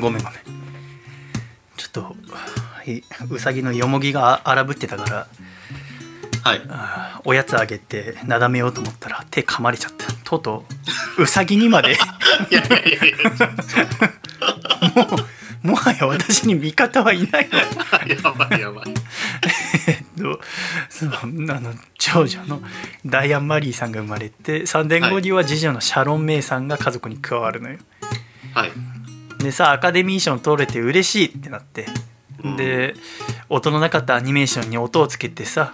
ごめんごめん。ちょっとはいうさぎのよもぎが荒ぶってたからはい。おやつあげてなだめようと思ったら手噛まれちゃった。とうとううさぎにまで。いやいやいや。いや、もうもはや私に味方はいないの。やばいやばい。えっとそのあの長女のダイアン・マリーさんが生まれて3年後には次女のシャロン・メイさんが家族に加わるのよ。はい。でさアカデミー賞取れて嬉しいってなって。うん。で音のなかったアニメーションに音をつけてさ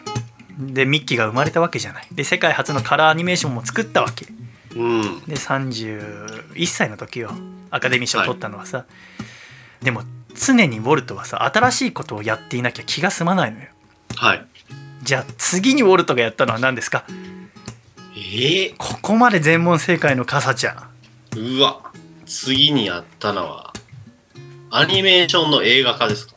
でミッキーが生まれたわけじゃない。で世界初のカラーアニメーションも作ったわけ。うん。で31歳の時よ。アカデミー賞を取ったのはさ、でも常にウォルトはさ新しいことをやっていなきゃ気が済まないのよ。はい。じゃあ次にウォルトがやったのは何ですか？え？ここまで全問正解のカサちゃん。ー、うわ。次にやったのは、アニメーションの映画化ですか？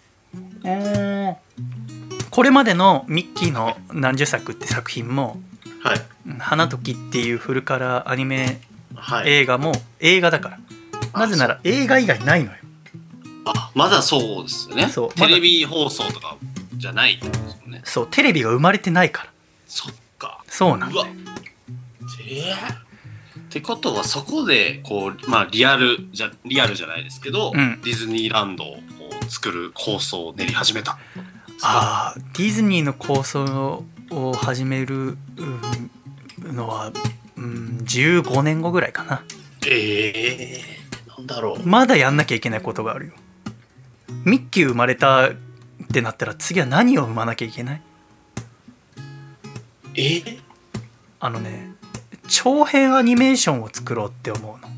これまでのミッキーの何十作って作品もはい。「花と木」っていうフルカラーアニメはい。映画も映画だからなぜなら映画以外ないのよあ、まだそうですよね。そうまだテレビ放送とかじゃないってことですもんね。そうテレビが生まれてないからそっか。そうなんうわ。えー？ってことはそこでこうまあリアルじゃリアルじゃないですけど、うんディズニーランドを作る構想を練り始めた。あー。ディズニーの構想を始めるうんのは、うん、15年後ぐらいかな。ええー、なんだろう。まだやんなきゃいけないことがあるよ。ミッキー生まれたってなったら次は何を生まなきゃいけない？え？ー、あのね長編アニメーションを作ろうって思うの。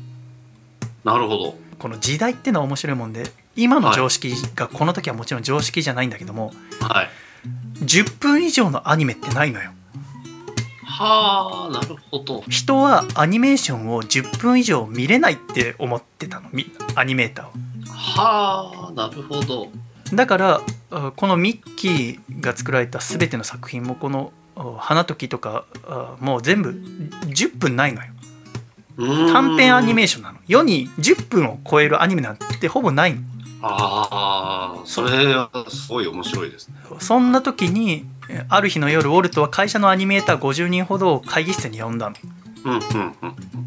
なるほど。この時代ってのは面白いもんで今の常識がこの時はもちろん常識じゃないんだけども、はい。10分以上のアニメってないのよ。はあ、なるほど。人はアニメーションを10分以上見れないって思ってたのみアニメーターを。はあ、なるほど。だからあこのミッキーが作られた全ての作品もこのあ花と木とかあもう全部10分ないのよ。短編アニメーシションなの。世に10分を超えるアニメなんてほぼない。のああそれはすごい面白いですね。そんな時にえある日の夜ウォルトは会社のアニメーター50人ほどを会議室に呼んだの。うんうん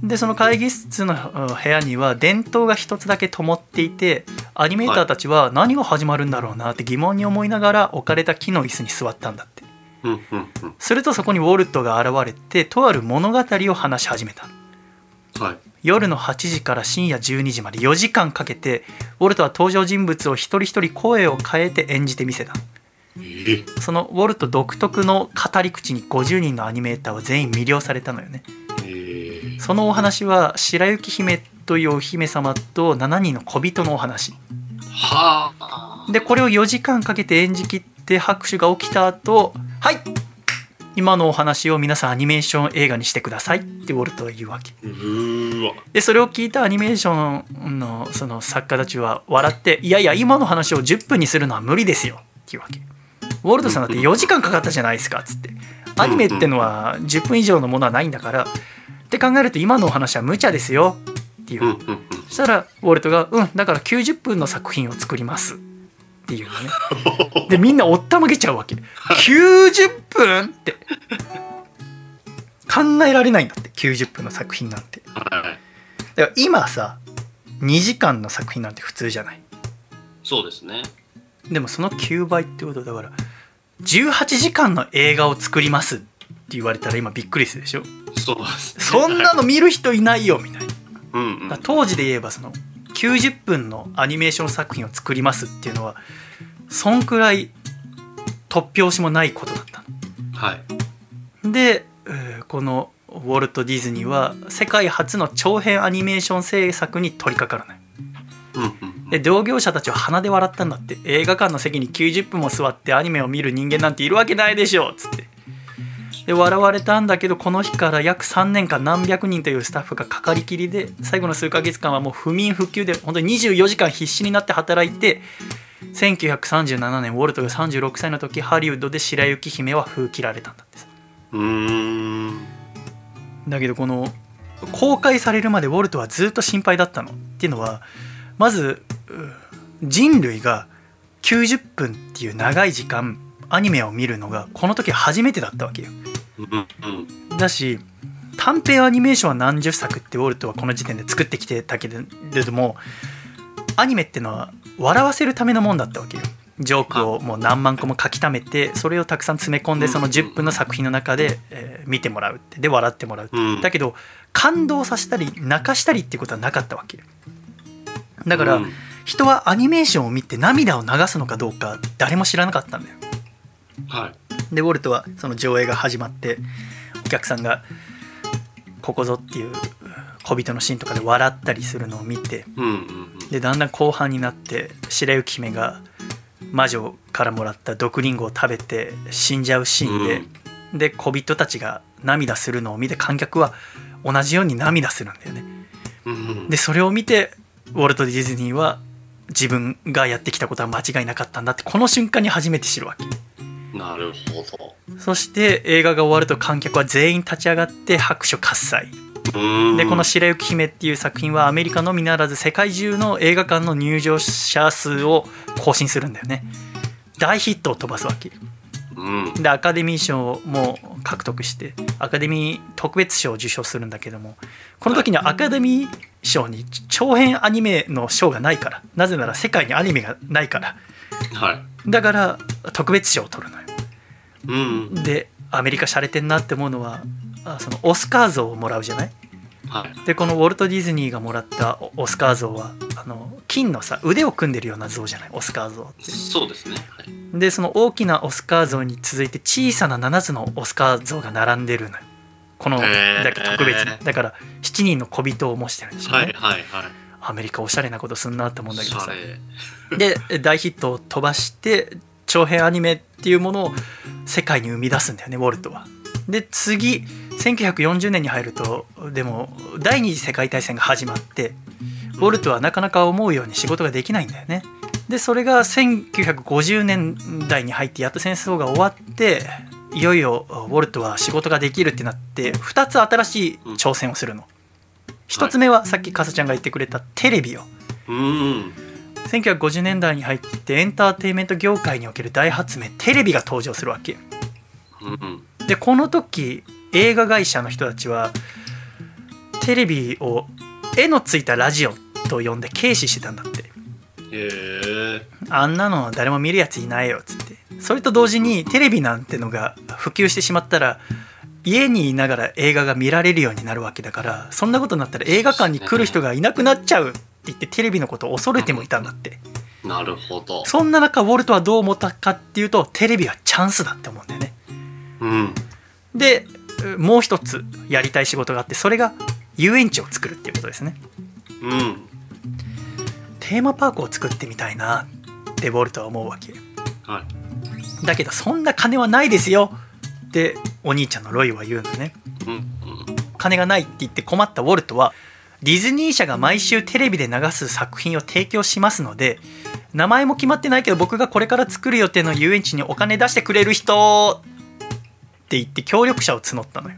うん。でその会議室のうん部屋には電灯が一つだけ灯っていてアニメーターたちは何が始まるんだろうなって疑問に思いながら置かれた木の椅子に座ったんだって。うんうんうん。するとそこにウォルトが現れてとある物語を話し始めたはい。夜の8時から深夜12時まで4時間かけてウォルトは登場人物を一人一人声を変えて演じてみせた。えそのウォルト独特の語り口に50人のアニメーターは全員魅了されたのよね。えー、そのお話は白雪姫というお姫様と7人の小人のお話。はあ。でこれを4時間かけて演じきって拍手が起きた後はい今のお話を皆さんアニメーション映画にしてください。ってウォルトは言うわけ。でそれを聞いたアニメーションのその作家たちは笑って「いやいや今の話を10分にするのは無理ですよ」っていうわけ。ウォルトさんだって4時間かかったじゃないですか。っつって。アニメってのは10分以上のものはないんだから。って考えると今のお話は無茶ですよ。っていう。そしたらウォルトが「うんだから90分の作品を作ります」っていうのね。でみんなおったまげちゃうわけ。90分って。考えられないんだって90分の作品なんて。はい。だから今さ2時間の作品なんて普通じゃない。そうですね。でもその9倍ってことだから18時間の映画を作りますって言われたら今びっくりするでしょ。そうですね。そんなの見る人いないよみたいな。うんうん。当時で言えばその90分のアニメーション作品を作りますっていうのはそんくらい突拍子もないことだったはい。のでえーこのウォルト・ディズニーは世界初の長編アニメーション制作に取り掛からない。うんうんで同業者たちは鼻で笑ったんだって。映画館の席に90分も座ってアニメを見る人間なんているわけないでしょっつってで笑われたんだけどこの日から約3年間何百人というスタッフがかかりきりで最後の数ヶ月間はもう不眠不休で本当に24時間必死になって働いて1937年ウォルトが36歳の時ハリウッドで白雪姫は封切られたんだってさ。だけどこの公開されるまでウォルトはずっと心配だったのっていうのはまずう人類が90分っていう長い時間アニメを見るのがこの時初めてだったわけよだし短編アニメーションは何十作ってウォルトはこの時点で作ってきてたけれどもアニメってのは笑わせるためのもんだったわけよ。ジョークをもう何万個も書き溜めてそれをたくさん詰め込んでうんその10分の作品の中で、えー見てもらうって。で笑ってもらうって。うん。だけど感動させたり泣かしたりっていうことはなかったわけよ。だから、うん。人はアニメーションを見て涙を流すのかどうか誰も知らなかったんだよ。はいでウォルトはその上映が始まってお客さんがここぞっていう小人のシーンとかで笑ったりするのを見てでだんだん後半になって白雪姫が魔女からもらった毒リンゴを食べて死んじゃうシーンで、で小人たちが涙するのを見て観客は同じように涙するんだよね。うんうん。でそれを見てウォルト・ディズニーは自分がやってきたことは間違いなかったんだってこの瞬間に初めて知るわけなるほど。そして映画が終わると観客は全員立ち上がって拍手喝采。でこの「白雪姫」っていう作品はアメリカのみならず世界中の映画館の入場者数を更新するんだよね。大ヒットを飛ばすわけ。うん。でアカデミー賞も獲得してアカデミー特別賞を受賞するんだけどもこの時にはアカデミー賞に長編アニメの賞がないから。なぜなら世界にアニメがないからはい。だから特別賞を取るのよ。うん。でアメリカ洒落てんなって思うのはあそのオスカー像をもらうじゃない？はい。でこのウォルト・ディズニーがもらったオオスカー像はあの金のさ腕を組んでるような像じゃない？オスカー像って。そうですね。はい。でその大きなオスカー像に続いて小さな7つのオスカー像が並んでるのよ。このだけ特別。にだから7人の小人を模してるんでしょうね、はいはいはいアメリカおしゃれなことすんなって思うんだけどさで大ヒットを飛ばして長編アニメっていうものを世界に生み出すんだよねウォルトは。で次1940年に入るとでも第二次世界大戦が始まってウォルトはなかなか思うように仕事ができないんだよね。でそれが1950年代に入ってやっと戦争が終わっていよいよウォルトは仕事ができるってなって2つ新しい挑戦をするの。一つ目はさっきかさちゃんが言ってくれたテレビようん。1950年代に入ってエンターテインメント業界における大発明テレビが登場するわけうん。でこの時映画会社の人たちはテレビを絵のついたラジオと呼んで軽視してたんだってへえ。あんなの誰も見るやついないよっつってそれと同時にテレビなんてのが普及してしまったら家にいながら映画が見られるようになるわけだからそんなことになったら映画館に来る人がいなくなっちゃうって言ってテレビのことを恐れてもいたんだってなるほど。そんな中ウォルトはどう思ったかっていうとテレビはチャンスだって思うんだよねうん。でもう一つやりたい仕事があってそれが遊園地を作るっていうことですねうん。テーマパークを作ってみたいなってウォルトは思うわけはい。だけどそんな金はないですよってお兄ちゃんのロイは言うんだねうん。うん。金がないって言って困ったウォルトはディズニー社が毎週テレビで流す作品を提供しますので名前も決まってないけど僕がこれから作る予定の遊園地にお金出してくれる人って言って協力者を募ったのよ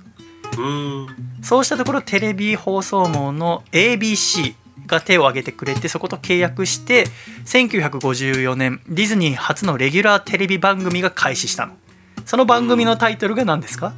うん。そうしたところテレビ放送網の ABC が手を挙げてくれてそこと契約して1954年ディズニー初のレギュラーテレビ番組が開始したのその番組のタイトルが何ですか？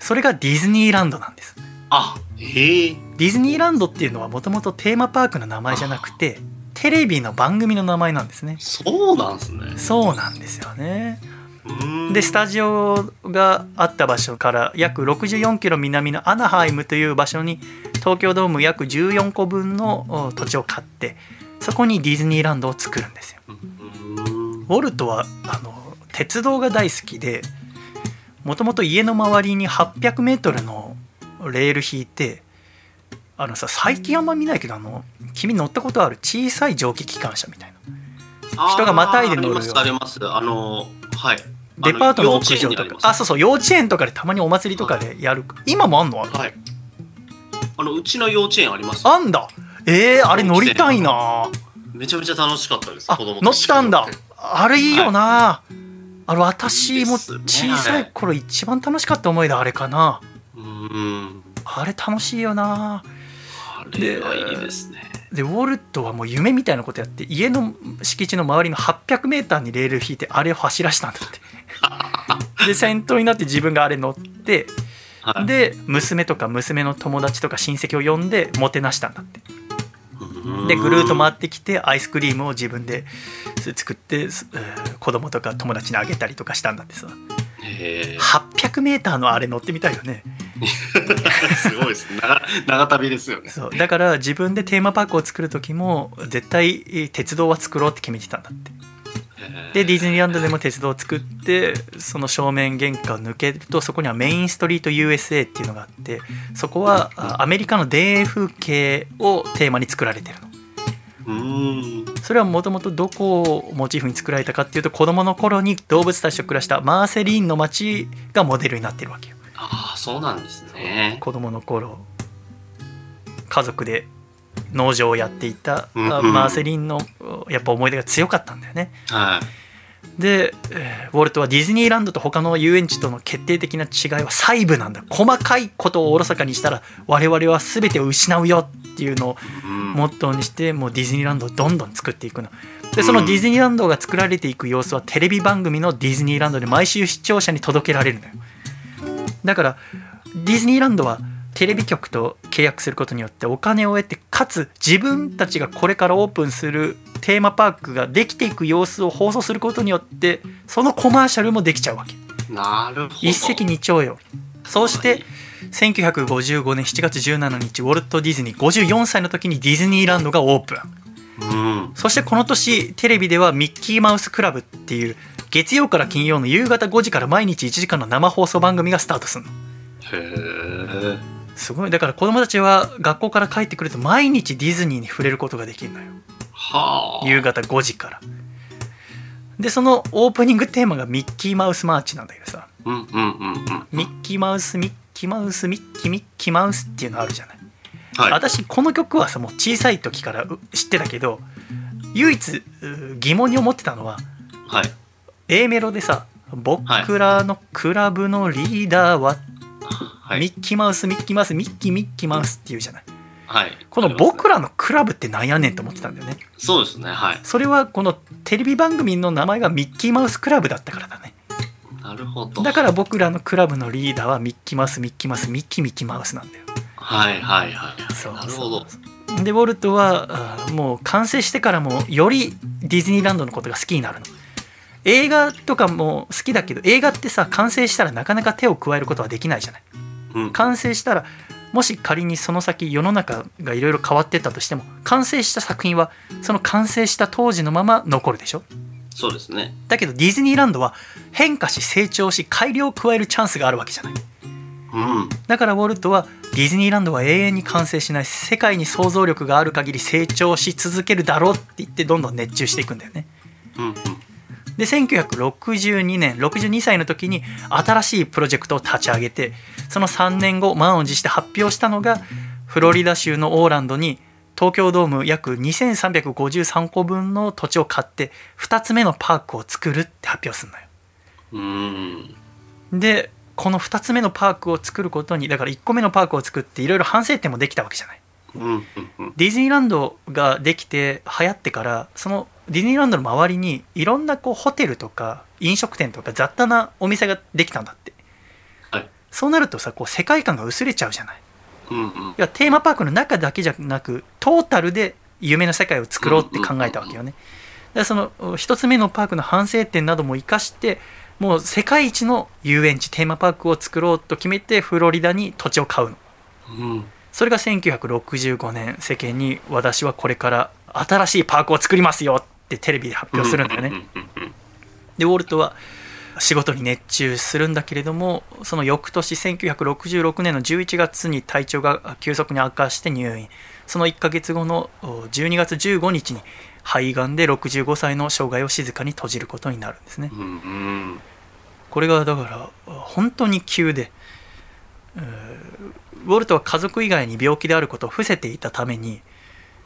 それがディズニーランドなんですあ、へえ。ディズニーランドっていうのはもともとテーマパークの名前じゃなくてテレビの番組の名前なんですねそうなんすね。そうなんですよねうん。でスタジオがあった場所から約64キロ南のアナハイムという場所に東京ドーム約14個分のお土地を買ってそこにディズニーランドを作るんですようん。ウォルトはあの鉄道が大好きでもともと家の周りに800メートルのレール引いてあのさ最近あんま見ないけどあの君乗ったことある小さい蒸気機関車みたいな。人がまたいで乗るよあります、あの、はい。デパートの屋上とか。あそうそう。幼稚園とかでたまにお祭りとかでやる。今もあんの？はい。あの、うちの幼稚園あります。あんだ。えー、あれ乗りたいな。めちゃめちゃ楽しかったです。あ子供乗ったんだ。あれいいよな、あれ私も小さい頃一番楽しかった思い出あれかなうん。あれ楽しいよなあれはいいですね。でウォルトはもう夢みたいなことやって家の敷地の周りの 800m にレール引いてあれを走らしたんだって で先頭になって自分があれ乗ってはい。で娘とか娘の友達とか親戚を呼んでもてなしたんだってうんでぐるーっと回ってきてアイスクリームを自分で作って子供とか友達にあげたりとかしたんだってさへえ。800m のあれ乗ってみたいよね すごいですね。長長旅ですよね。そうだから自分でテーマパークを作る時も絶対えー鉄道は作ろうって決めてたんだってでディズニーランドでも鉄道を作ってその正面玄関を抜けるとそこにはメインストリート USA っていうのがあってそこはあアメリカの田園風景をテーマに作られてるのうん。それはもともとどこをモチーフに作られたかっていうと子供の頃に動物たちと暮らしたマーセリーンの街がモデルになってるわけよああ、そうなんですね。子供の頃家族で農場をやっていたマーセリンのやっぱ思い出が強かったんだよね。はい。でえーウォルトはディズニーランドと他の遊園地との決定的な違いは細部なんだ。細かいことをおろそかにしたら我々は全てを失うよっていうのをうん。モットーにしてもうディズニーランドをどんどん作っていくの。でそのディズニーランドが作られていく様子はテレビ番組のディズニーランドで毎週視聴者に届けられるのよ。だからディズニーランドはテレビ局と契約することによってお金を得てかつ自分たちがこれからオープンするテーマパークができていく様子を放送することによってそのコマーシャルもできちゃうわけなるほど。一石二鳥よそうして1955年7月17日ウォルト・ディズニー54歳の時にディズニーランドがオープンうん。そしてこの年テレビではミッキーマウスクラブっていう月曜から金曜の夕方5時から毎日1時間の生放送番組がスタートするのへえ。すごいだから子供たちは学校から帰ってくると毎日ディズニーに触れることができるのよはあ。夕方5時からでそのオープニングテーマがミッキーマウスマーチなんだけどさ。ミッキーマウスミッキーマウスミッキーミッキーマウスっていうのあるじゃない？はい。私この曲はさもう小さい時からう知ってたけど唯一う疑問に思ってたのははい。A メロでさ「僕らのクラブのリーダーは」はいミッキーマウスミッキーマウスミッキーミッキーマウスっていうじゃないはい。この僕らのクラブってなんやねんと思ってたんだよねそうですね。はい。それはこのテレビ番組の名前がミッキーマウスクラブだったからだねなるほど。だから僕らのクラブのリーダーはミッキーマウスミッキーマウスミッキーミッキーマウスなんだよはいはいはい。そうなるほど。でウォルトはもう完成してからもよりディズニーランドのことが好きになるの映画とかも好きだけど映画ってさ完成したらなかなか手を加えることはできないじゃないうん。完成したらもし仮にその先世の中がいろいろ変わってったとしても完成した作品はその完成した当時のまま残るでしょそうですね。だけどディズニーランドは変化し成長し改良を加えるチャンスがあるわけじゃないうん。だからウォルトはディズニーランドは永遠に完成しない世界に想像力がある限り成長し続けるだろうって言ってどんどん熱中していくんだよねうんうん。で1962年62歳の時に新しいプロジェクトを立ち上げてその3年後満を持して発表したのがフロリダ州のオーランドに東京ドーム約2353個分の土地を買って2つ目のパークを作るって発表するのようん。でこの2つ目のパークを作ることにだから1個目のパークを作っていろいろ反省点もできたわけじゃない。ディズニーランドができて流行ってからそのディズニーランドの周りにいろんなこうホテルとか飲食店とか雑多なお店ができたんだって、はい。そうなるとさこう世界観が薄れちゃうじゃない。うんうん。いやテーマパークの中だけじゃなくトータルで夢の世界を作ろうって考えたわけよね。だからその一つ目のパークの反省点なども生かしてもう世界一の遊園地テーマパークを作ろうと決めてフロリダに土地を買うの。うん。それが1965年世間に私はこれから新しいパークを作りますよってテレビで発表するんだよね。でウォルトは仕事に熱中するんだけれどもその翌年1966年の11月に体調が急速に悪化して入院その1ヶ月後のお12月15日に肺がんで65歳の生涯を静かに閉じることになるんですね。うんうん。これがだから本当に急でウォルトは家族以外に病気であることを伏せていたために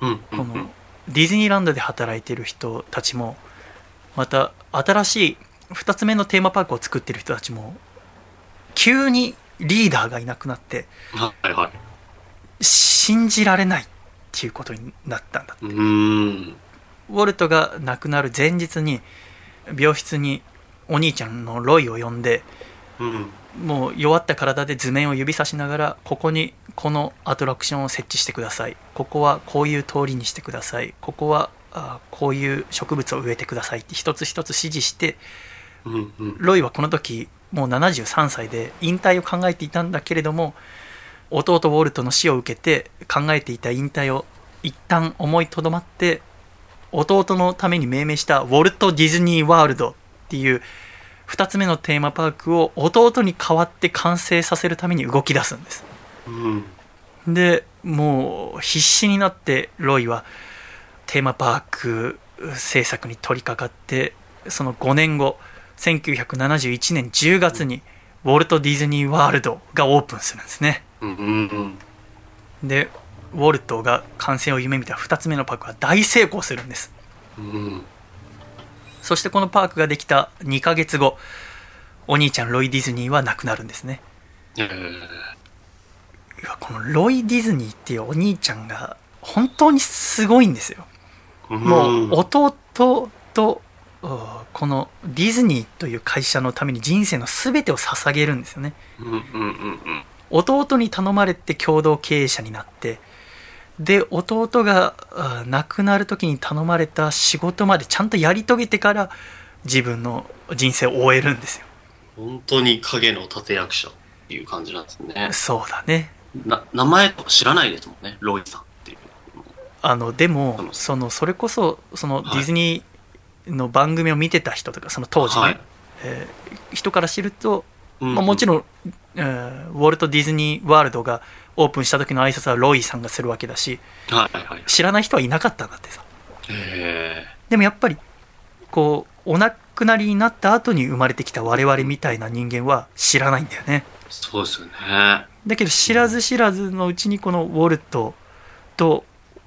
うんこのディズニーランドで働いている人たちもまた新しい2つ目のテーマパークを作ってる人たちも急にリーダーがいなくなってはいはい。信じられないっていうことになったんだうーん。ウォルトが亡くなる前日に病室にお兄ちゃんのロイを呼んでうん。もう弱った体で図面を指さしながらここにこのアトラクションを設置してください。ここはこういう通りにしてください。ここはあこういう植物を植えてくださいって一つ一つ指示してうんうん。ロイはこの時もう73歳で引退を考えていたんだけれども弟ウォルトの死を受けて考えていた引退を一旦思いとどまって弟のために命名したウォルト・ディズニー・ワールドっていう2つ目のテーマパークを弟に代わって完成させるために動き出すんですうん。でもう必死になってロイはテーマパーク制作に取り掛かってその5年後1971年10月にウォルト・ディズニー・ワールドがオープンするんですねうんうんうん。でウォルトが完成を夢見た2つ目のパークは大成功するんですうん。そしてこのパークができた2ヶ月後お兄ちゃんロイ・ディズニーは亡くなるんですねえいやこのロイ・ディズニーっていうお兄ちゃんが本当にすごいんですよー。もう弟とうこのディズニーという会社のために人生の全てを捧げるんですよね。弟に頼まれて共同経営者になってで弟があ亡くなる時に頼まれた仕事までちゃんとやり遂げてから自分の人生を終えるんですよ本当に影の立役者っていう感じなんですね。そうだねな、名前とか知らないですもんね、ロイさんっていう。あのでもうんそのそれこそそのデはいィズニーの番組を見てた人とかその当時ね、はいえー人から知るとうんまあ、もちろん、えーウォルト・ディズニー・ワールドがオープンした時の挨拶はロイさんがするわけだしはいはいはい。知らない人はいなかったんだってさへでもやっぱりこうお亡くなりになった後に生まれてきた我々みたいな人間は知らないんだよねーそうですよね。だけど知らず知らずのうちにこのウォルトと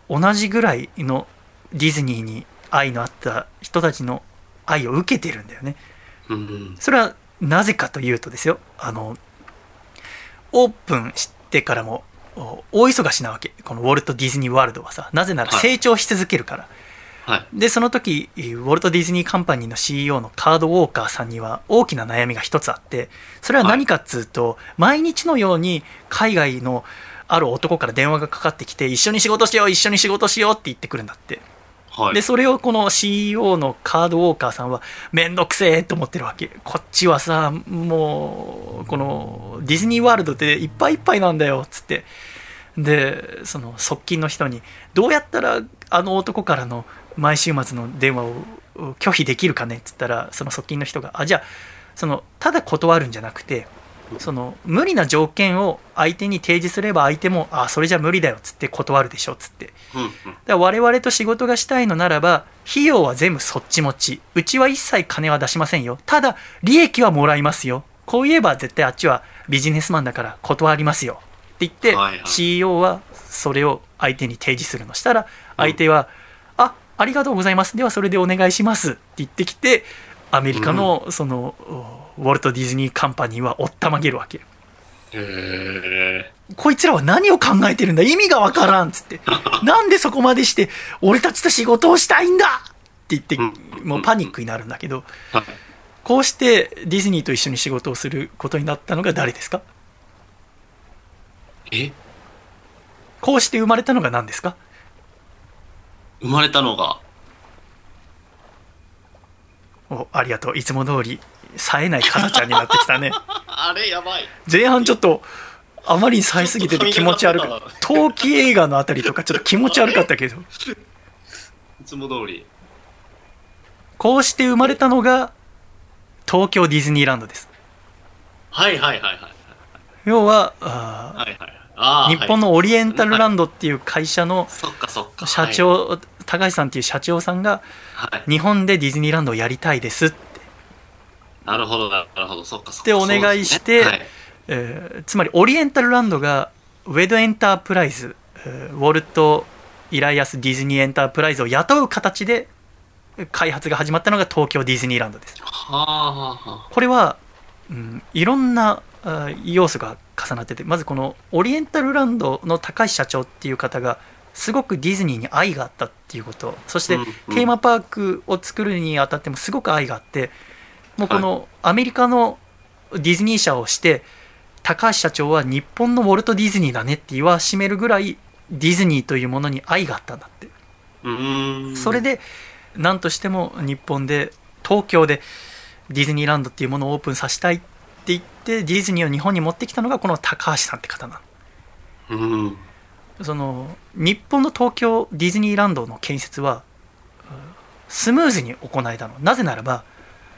同じぐらいのディズニーに愛のあった人たちの愛を受けてるんだよね。うんうん。それはなぜかというとですよ。あのオープンしてからもお大忙しなわけ。このウォルト・ディズニー・ワールドはさ。なぜならはい。成長し続けるから、はい。でその時ウォルト・ディズニー・カンパニーの CEO のカード・ウォーカーさんには大きな悩みが一つあってそれは何かっつうと、毎日のように海外のある男から電話がかかってきて一緒に仕事しよう一緒に仕事しようって言ってくるんだって。はい。でそれをこの CEO のカードウォーカーさんはめんどくせえと思ってるわけ。こっちはさもうこのディズニーワールドでいっぱいいっぱいなんだよっつって。でその側近の人にどうやったらあの男からの毎週末の電話を拒否できるかねっつったらその側近の人があじゃあそのただ断るんじゃなくてその無理な条件を相手に提示すれば相手もあそれじゃ無理だよっつって断るでしょっつって。だから我々と仕事がしたいのならば費用は全部そっち持ち。うちは一切金は出しませんよ。ただ利益はもらいますよ。こう言えば絶対あっちはビジネスマンだから断りますよ。って言って、CEO はそれを相手に提示するの。したら相手は、あありがとうございます。ではそれでお願いします。って言ってきてアメリカのその、ウォルト・ディズニー・カンパニーはおったまげるわけ。へえ。こいつらは何を考えてるんだ？意味がわからんっつって。なんでそこまでして、俺たちと仕事をしたいんだ？って言ってうん、もうパニックになるんだけど、はい。こうしてディズニーと一緒に仕事をすることになったのが誰ですか？え？こうして生まれたのが何ですか？生まれたのが、おありがとう。いつも通り、冴えないかさちゃんになってきたね。あれやばい。前半ちょっと、あまりに冴えすぎてて 気持ち悪くちょっと髪型が陶器映画のあたりとかちょっと気持ち悪かったけど、いつも通り。こうして生まれたのが東京ディズニーランドです。はいはいはいはい。要は、あーはいはい。ああ。日本の。のオリエンタルランドっていう会社の。社長、高橋さんっていう社長さんがはい。はい。日本でディズニーランドをやりたいですって、なるほどなるほど。そっかそっか。でお願いしてそうですねえーつまりオリエンタルランドがウェドエンタープライズ、えーウォルト・イライアス・ディズニーエンタープライズを雇う形で開発が始まったのが東京ディズニーランドですこれは、うん、いろんなあ要素が重なっててまずこのオリエンタルランドの高橋社長っていう方がすごくディズニーに愛があったっていうこと。そしてテーマパークを作るにあたってもすごく愛があってもうこのアメリカのディズニー社をして高橋社長は日本のウォルト・ディズニーだねって言わしめるぐらいディズニーというものに愛があったんだって。それで何としても日本で東京でディズニーランドっていうものをオープンさせたいって言ってディズニーを日本に持ってきたのがこの高橋さんって方なうん。のその日本の東京ディズニーランドの建設はうんスムーズに行えたのなぜならば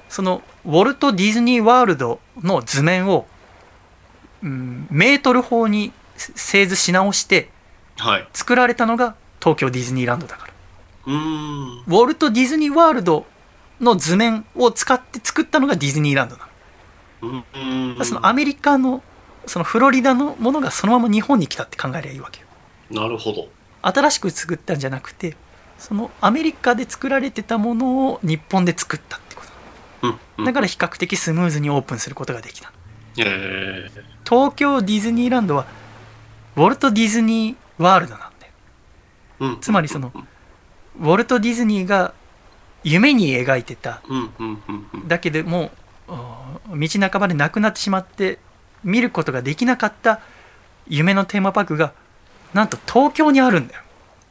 そのウォルト・ディズニー・ワールドの図面を、うん、メートル法に製図し直してはい。作られたのが東京ディズニーランドだからうーん。ウォルト・ディズニー・ワールドの図面を使って作ったのがディズニーランドなの。そのアメリカのそのフロリダのものがそのまま日本に来たって考えりゃいいわけよ。なるほど。新しく作ったんじゃなくてそのアメリカで作られてたものを日本で作ったってことうんうん。だから比較的スムーズにオープンすることができたええ東京ディズニーランドはウォルト・ディズニー・ワールドなんだようん。つまりそのウォルト・ディズニーが夢に描いてたうんうんうんうん。だけでもううん道半ばでなくなってしまって見ることができなかった夢のテーマパークがなんと東京にあるんだよ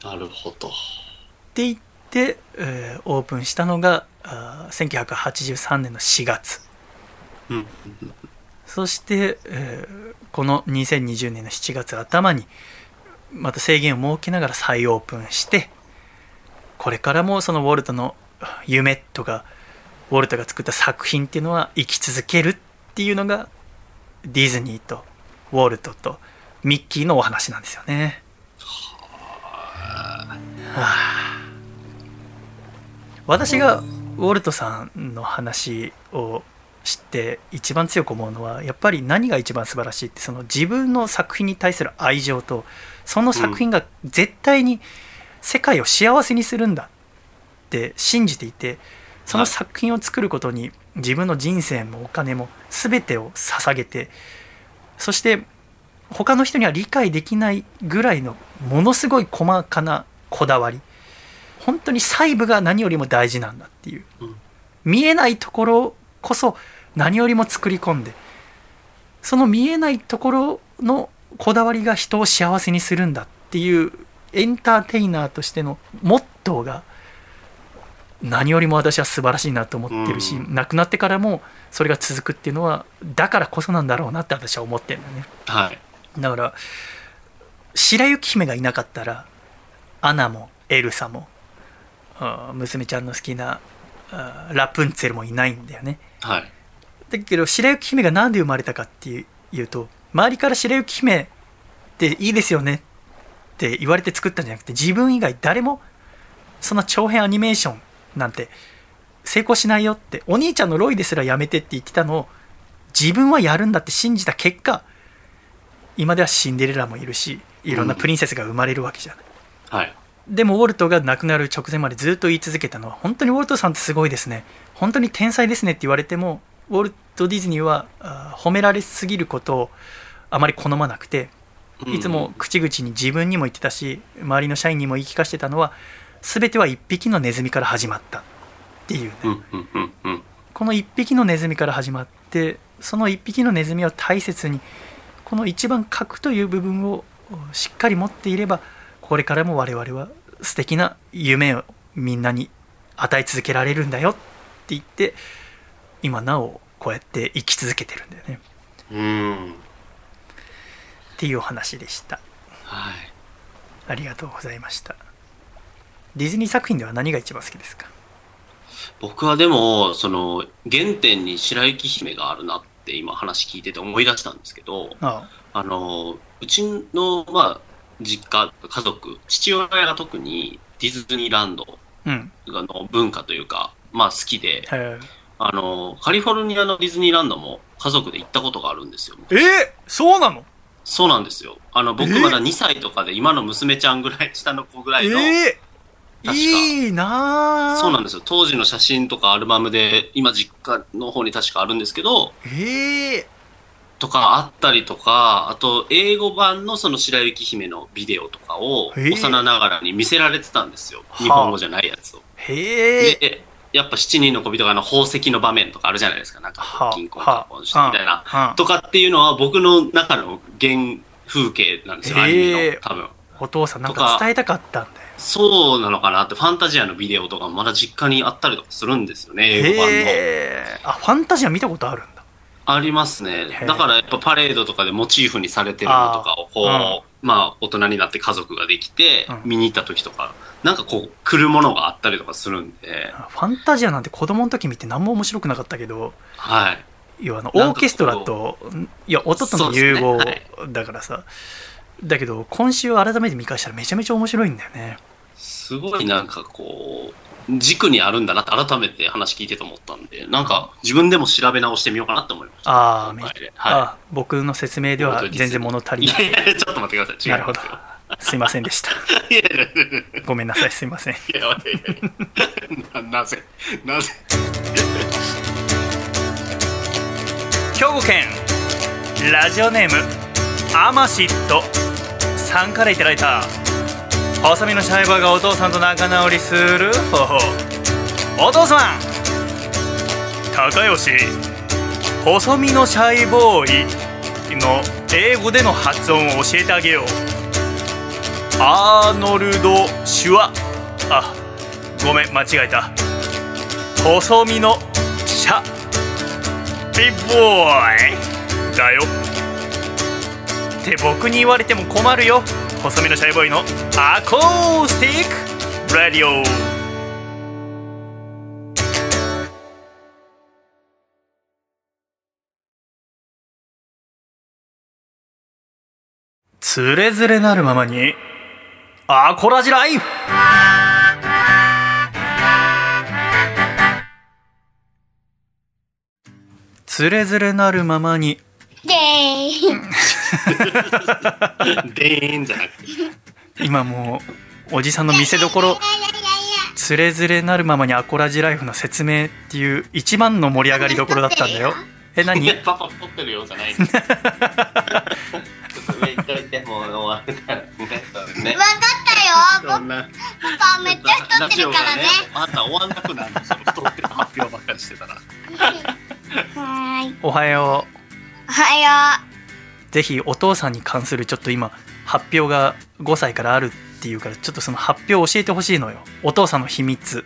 なるほど。って言って、えーオープンしたのがあー1983年の4月うん。そして、えーこの2020年の7月頭にまた制限を設けながら再オープンしてこれからもそのウォルトの夢とかウォルトが作った作品っていうのは生き続けるっていうのがディズニーとウォルトとミッキーのお話なんですよね。はあ私がウォルトさんの話を知って一番強く思うのはやっぱり何が一番素晴らしいってその自分の作品に対する愛情とその作品が絶対に世界を幸せにするんだって信じていてその作品を作ることに自分の人生もお金も全てを捧げてそして他の人には理解できないぐらいのものすごい細かなこだわり。本当に細部が何よりも大事なんだっていう、うん。見えないところこそ何よりも作り込んで。その見えないところのこだわりが人を幸せにするんだっていうエンターテイナーとしてのモットーが何よりも私は素晴らしいなと思ってるし、うん。亡くなってからもそれが続くっていうのはだからこそなんだろうなって私は思ってるんだよね。はい。だから白雪姫がいなかったらアナもエルサも娘ちゃんの好きなラプンツェルもいないんだよねはい。だけど白雪姫がなんで生まれたかっていうと周りから白雪姫っていいですよねって言われて作ったんじゃなくて自分以外誰もそんな長編アニメーションなんて成功しないよってお兄ちゃんのロイですらやめてって言ってたのを自分はやるんだって信じた結果今ではシンデレラもいるしいろんなプリンセスが生まれるわけじゃない、はい。でもウォルトが亡くなる直前までずっと言い続けたのは本当にウォルトさんってすごいですね。本当に天才ですねって言われてもウォルト・ディズニーは褒められすぎることをあまり好まなくていつも口々に自分にも言ってたし周りの社員にも言い聞かせてたのは全ては一匹のネズミから始まったっていうね、うん、うん、うん、うん。この一匹のネズミから始まってその一匹のネズミを大切にこの一番核という部分をしっかり持っていればこれからも我々は素敵な夢をみんなに与え続けられるんだよって言って今なおこうやって生き続けてるんだよねうん。っていうお話でしたはい。ありがとうございましたディズニー作品では何が一番好きですか？僕はでも、その、原点に白雪姫があるなって今話聞いてて思い出したんですけど、ああ。の、うちの、まあ、実家、家族、父親が特にディズニーランドの文化というか、まあ好きで、へあの、カリフォルニアのディズニーランドも家族で行ったことがあるんですよ。ええそうなの？そうなんですよ。あの、僕えまだ2歳とかで、今の娘ちゃんぐらい、下の子ぐらいの、ええ確かいいなあそうなんですよ。当時の写真とかアルバムで、今実家の方に確かあるんですけど、ええとかあったりとか、あと英語版のその白雪姫のビデオとかを幼ながらに見せられてたんですよ。はあ日本語じゃないやつを。へえで、やっぱ七人の小人があの宝石の場面とかあるじゃないですか。なんかはあ金婚結婚してみたいな。はあとかっていうのは僕の中の原風景なんですよ、アニメの。多分。お父さんなんか伝えたかったんだよそうなのかなって、ファンタジアのビデオとかまだ実家にあったりとかするんですよね、英語版の。へえあファンタジア見たことあるんだ。ありますね。だからやっぱパレードとかでモチーフにされてるのとかをこう、あまあ大人になって家族ができてうん。見に行った時とか、なんかこう来るものがあったりとかするんで、ファンタジアなんて子供の時見て何も面白くなかったけどはい。要はあのオーケストラといや音との融合そうですね。だからさ。だけど今週改めて見返したらめちゃめちゃ面白いんだよねすごいなんかこう、軸にあるんだなって改めて話聞いてて思ったんで、なんか自分でも調べ直してみようかなって思いました。ああめ今回で。あは僕の説明では全然物足い。りない。いやいや、ちょっと待ってください。違ないるほど。ますいませんでした。ごめんなさいすいません。いやいやいやななぜ？なぜ？兵庫県ラジオネームアマシットさんからいただいた細身のシャイボーがお父さんと仲直りする？方法お父さん。高吉。細身のシャイボーイの英語での発音を教えてあげよう。アーノルド・シュワ。あごめん間違えた。細身のシャ。ビッボーイ。だよ。って僕に言われても困るよ。細身のシャイボーイのアコースティックラディオ。つれづれなるままにアコラジライフ。つれづれなるままに。でーん。でーんじゃなくて。今もうおじさんの見せどころつれづれなるままにアコラジライフの説明っていう一番の盛り上がりどころだったんだよえ何？パパ太ってるよじゃない。いといて、もう終わるからね。それねわかったよそんな。パパめっちゃ太ってるからねまた終わんなくなるんですよ。太ってる発表ばっかりしてたら。はーいおはよおはようぜひお父さんに関するちょっと今発表が5歳からあるっていうからちょっとその発表を教えてほしいのよ。お父さんの秘密。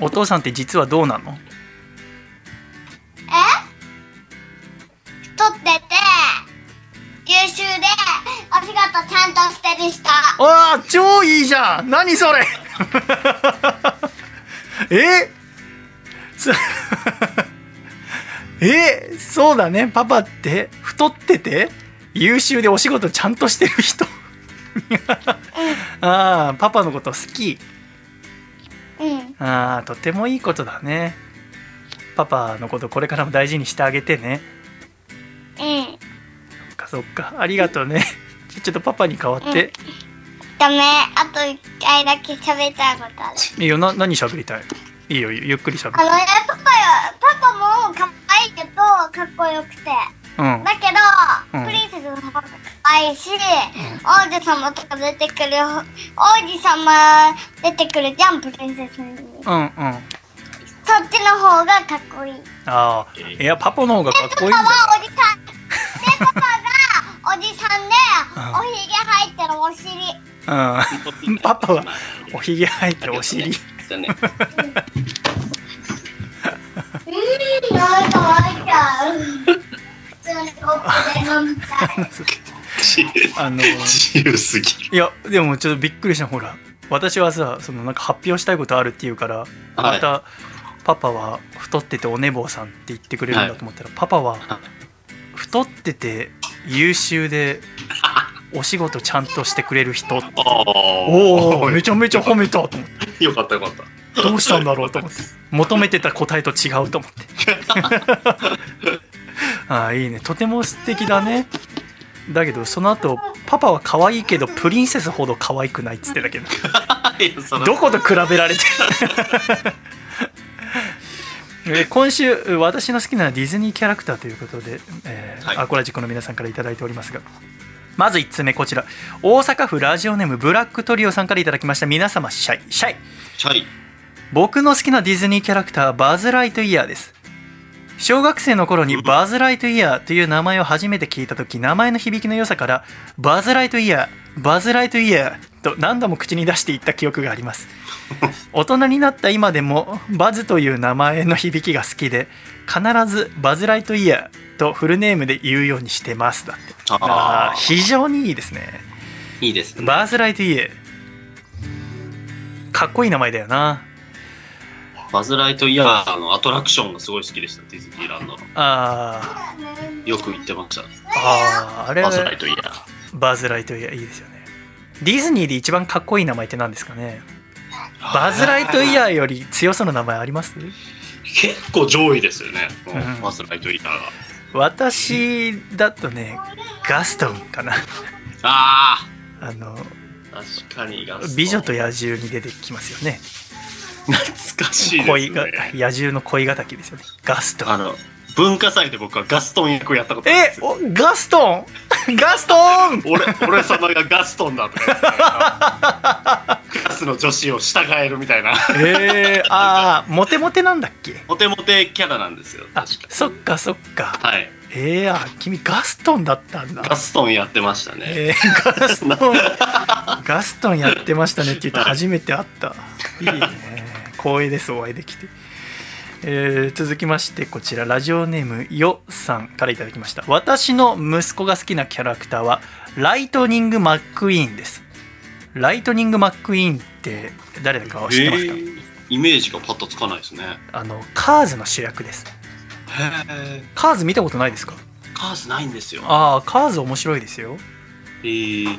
お父さんって実はどうなの？う太ってて優秀でお仕事ちゃんとしてる人。ああ超いいじゃん。何それ？え？そ えそうだね。パパって太ってて優秀でお仕事ちゃんとしてる人。ああパパのこと好き。うん。ああとてもいいことだね。パパのことこれからも大事にしてあげてね。うん。そっかそっか。ありがとうね。ちょっとパパに代わって、ダメ。あと一回だけ喋りたいことある。いいよな何喋りたい？いいよゆっくり喋あのってねパパよパパも可愛いけどかっこよくて。うん。だけど、うん。プリンセスの方が可愛いし、王子様とか出てくる王子様出てくるじゃんプリンセスに。うんうん。そっちの方がかっこいい。ああ。いやパパの方がかっこいいんパパはおじさんでパパがおじさんでうん。おひげ生えてるお尻。うん。パパはおひげ生えてお尻じゃあね。うんなんか湧いちゃう普通にコップで飲みたいあの自由すぎる。いやでもちょっとびっくりしたほら私はさそのなんか発表したいことあるって言うからまた、パパは太っててお寝坊さんって言ってくれるんだと思ったら、パパは太ってて優秀でお仕事ちゃんとしてくれる人。おおおめちゃめちゃ褒めたと思って。よかったよかった。どうしたんだろうと思って。求めてた答えと違うと思って。ああいいね。とても素敵だね。だけどその後パパは可愛いけどプリンセスほど可愛くないっつってたけど。どこと比べられてる。えー今週私の好きなディズニーキャラクターということで、えーはい。アコラジックの皆さんから頂いておりますがまず1つ目こちら。大阪府ラジオネームブラックトリオさんからいただきました。皆様シャイ。シャイ。チャイ。僕の好きなディズニーキャラクターはバズ・ライトイヤーです。小学生の頃にバズ・ライトイヤーという名前を初めて聞いた時名前の響きの良さからバズ・ライトイヤーバズ・ライトイヤーと何度も口に出していった記憶があります。大人になった今でもバズという名前の響きが好きで必ずバズ・ライトイヤーとフルネームで言うようにしてます。だって。ああー非常にいいですね。ーいいですね。バーズ・ライトイヤー。かっこいい名前だよな。バズ・ライトイヤーのアトラクションがすごい好きでした、ディズニーランドの。あー。よく行ってました。あーあれはバズ・ライトイヤー。バズ・ライトイヤーいいですよね。ディズニーで一番かっこいい名前って何ですかね？バズ・ライトイヤーより強そうな名前あります？結構上位ですよね、うん。バズ・ライトイヤーが。私だとねガストンかな。ああのあ確かにガスト美女と野獣に出てきますよね。懐かしいです恋がね。野獣の恋敵ですよね。ガストン。あの、文化祭で僕はガストン役をやったことあるんでえすよ。おガストン？ガストン！俺、俺様がガストンだとかクラスの女子を従えるみたいな、えー、ああモテモテなんだっけ？モテモテキャラなんですよ。あそっかそっか。はい。えー、あ君ガストンだったんだ。ガストンやってましたね。えー、ガストン。ガストンやってましたねって言って初めて会った。いいね。光栄ですお会いできて、えー続きましてこちらラジオネームよさんからいただきました私の息子が好きなキャラクターはライトニング・マック・イーンですライトニング・マック・イーンって誰だか知ってますか、えーイメージがパッとつかないですね。あのカーズの主役ですへえ。カーズ見たことないですか？カーズないんですよ。ああカーズ面白いですよえー、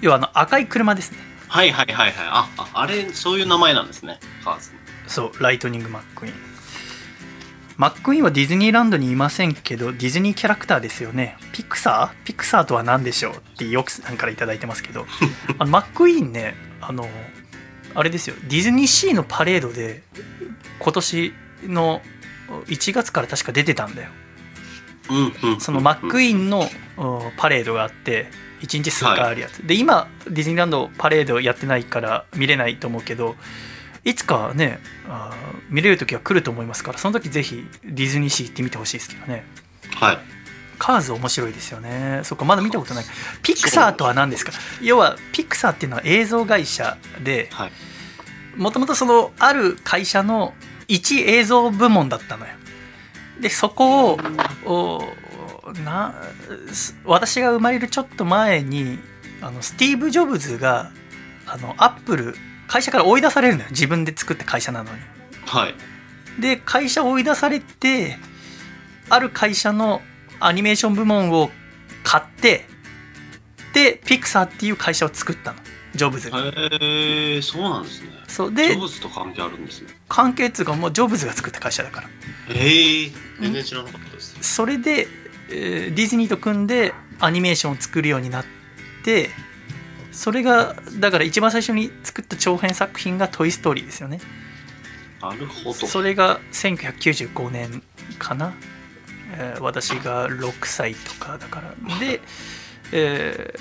要はあの赤い車ですねはいはいはいはい。あ、ああれ、そういう名前なんですね。カーズ。そうライトニング・マック・イーンマック・イーンはディズニーランドにいませんけどディズニーキャラクターですよね。ピクサーピクサーとは何でしょうってよくさんから頂いてますけど。あのマック・イーンねあのあれですよ。ディズニーシーのパレードで今年の1月から確か出てたんだよ。うんうんそのマックイーンのおパレードがあって1日数回あるやつ、で今ディズニーランドパレードやってないから見れないと思うけどいつかねあー見れる時は来ると思いますからその時ぜひディズニーシー行ってみてほしいですけどね。はい。カーズ面白いですよね。そっかまだ見たことない。ピクサーとは何ですか？要はピクサーっていうのは映像会社ではい。もともとそのある会社の一映像部門だったのよ。でそこをおなす私が生まれるちょっと前にあのスティーブ・ジョブズがあのアップル会社から追い出されるのよ。自分で作った会社なのに。はい。で会社を追い出されてある会社のアニメーション部門を買ってでピクサーっていう会社を作ったの。ジョブズが、へえそうなんですね。ジそうでョブズと関係あるんですね。関係っつうかもうジョブズが作った会社だから。へえ全然知らなかったです。それで、えーディズニーと組んでアニメーションを作るようになってそれがだから一番最初に作った長編作品が「トイ・ストーリー」ですよね。なるほど。それが1995年かな、えー私が6歳とかだから。で、え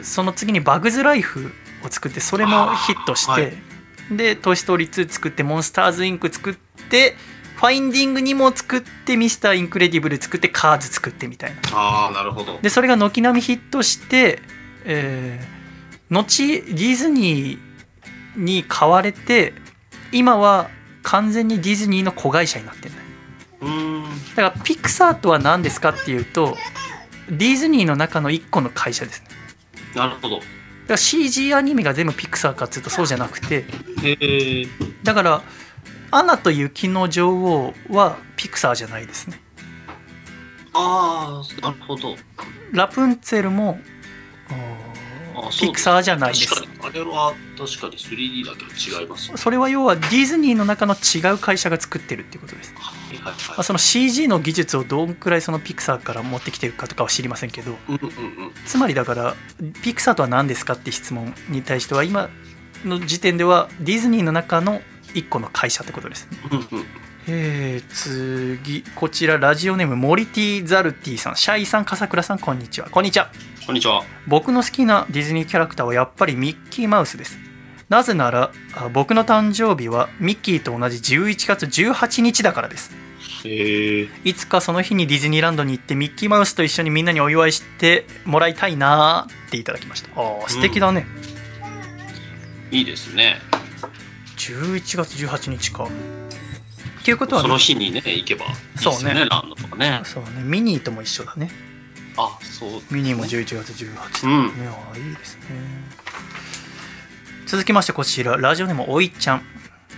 ーその次に「バグズ・ライフ」を作ってそれもヒットして、はい。で「トイ・ストーリー2」作って「モンスターズ・インク」作って「ファインディング・ニモ」作って「ミスター・インクレディブル」作って「カーズ」作ってみたいな。ああなるほど。でそれが軒並みヒットして、えー後ディズニーに買われて今は完全にディズニーの子会社になってるうーん。だからピクサーとは何ですかっていうとディズニーの中の一個の会社ですね。なるほど。だから CG アニメが全部ピクサーかっていうとそうじゃなくてだから「アナと雪の女王」はピクサーじゃないですね。ああなるほど。ラプンツェルもピクサーじゃないです。確かに。あれは確かに 3D だけど違いますそれは要はディズニーの中の違う会社が作ってるっていうことです。はいはいまあ、はその CG の技術をどんくらいそのピクサーから持ってきてるかとかは知りませんけど。いうんうんうん。つまりだからピクサーとは何ですかって質問に対しては今の時点ではディズニーの中の一個の会社ってことですうんうんえー、次こちらラジオネームモリティ・ザルティさん。シャイさん笠倉さんこんにちは。こんにちは。こんにちは。僕の好きなディズニーキャラクターはやっぱりミッキーマウスです。なぜならあ僕の誕生日はミッキーと同じ11月18日だからです。いつかその日にディズニーランドに行ってミッキーマウスと一緒にみんなにお祝いしてもらいたいなーっていただきました。ああ素敵だね、いいですね。11月18日かっていうことはその日にね行けば。いいですよそうねねランドとかね。そうね。ミニーとも一緒だね。あそう。ミニーも11月18日、うん。いいですね。続きましてこちらラジオネームおいちゃん、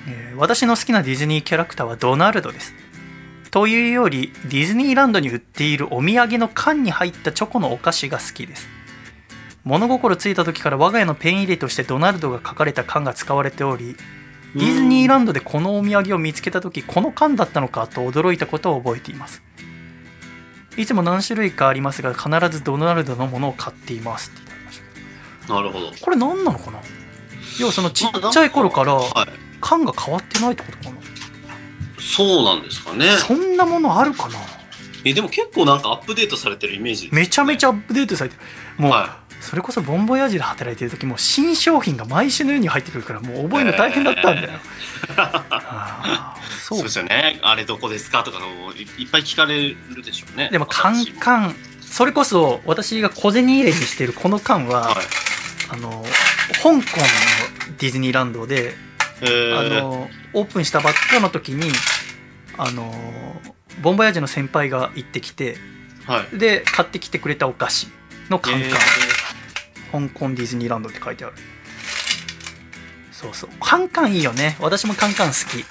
えー私の好きなディズニーキャラクターはドナルドです。というよりディズニーランドに売っているお土産の缶に入ったチョコのお菓子が好きです。物心ついた時から我が家のペン入れとしてドナルドが書かれた缶が使われておりディズニーランドでこのお土産を見つけた時この缶だったのかと驚いたことを覚えています。いつも何種類かありますが必ずドナルドのものを買っていますって。言ってましたなるほど。これ何なのかな？要はそのちっちゃい頃からはい。缶が変わってないってことかな？そうなんですかね。そんなものあるかな？えでも結構なんかアップデートされてるイメージ。ですめちゃめちゃアップデートされてる。もう、はそれこそボンボヤージュで働いてる時もう新商品が毎週のように入ってくるからもう覚えるの大変だったんだよ、あ ーそそううですよね。あれどこですかとかのいいっぱい聞かれるでしょうね。でもカンンカン。それこそ私が小銭入れにしてるこの缶は、はい。あの香港のディズニーランドでえー、あのオープンしたばっかの時にあのボンボヤージュの先輩が行ってきてはい。で買ってきてくれたお菓子のカンカン、え香港ディズニーランドって書いてある。そうそう。カンカンいいよね。私もカンカン好き。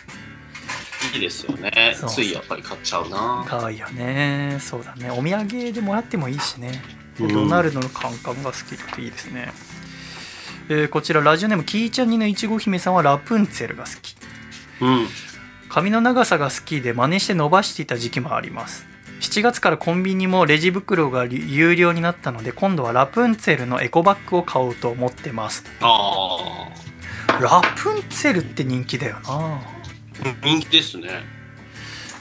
ーいいですよね。そうついやっぱり買っちゃうな。かわいいよね。そうだね。お土産でもらってもいいしね。うん。ドナルドのカンカンが好きっていいですね、えーこちらラジオネームキーちゃんにのいちご姫さんはラプンツェルが好き。うん。髪の長さが好きで真似して伸ばしていた時期もあります7月からコンビニもレジ袋が有料になったので今度はラプンツェルのエコバッグを買おうと思ってます。あラプンツェルって人気だよな。あ人気ですね。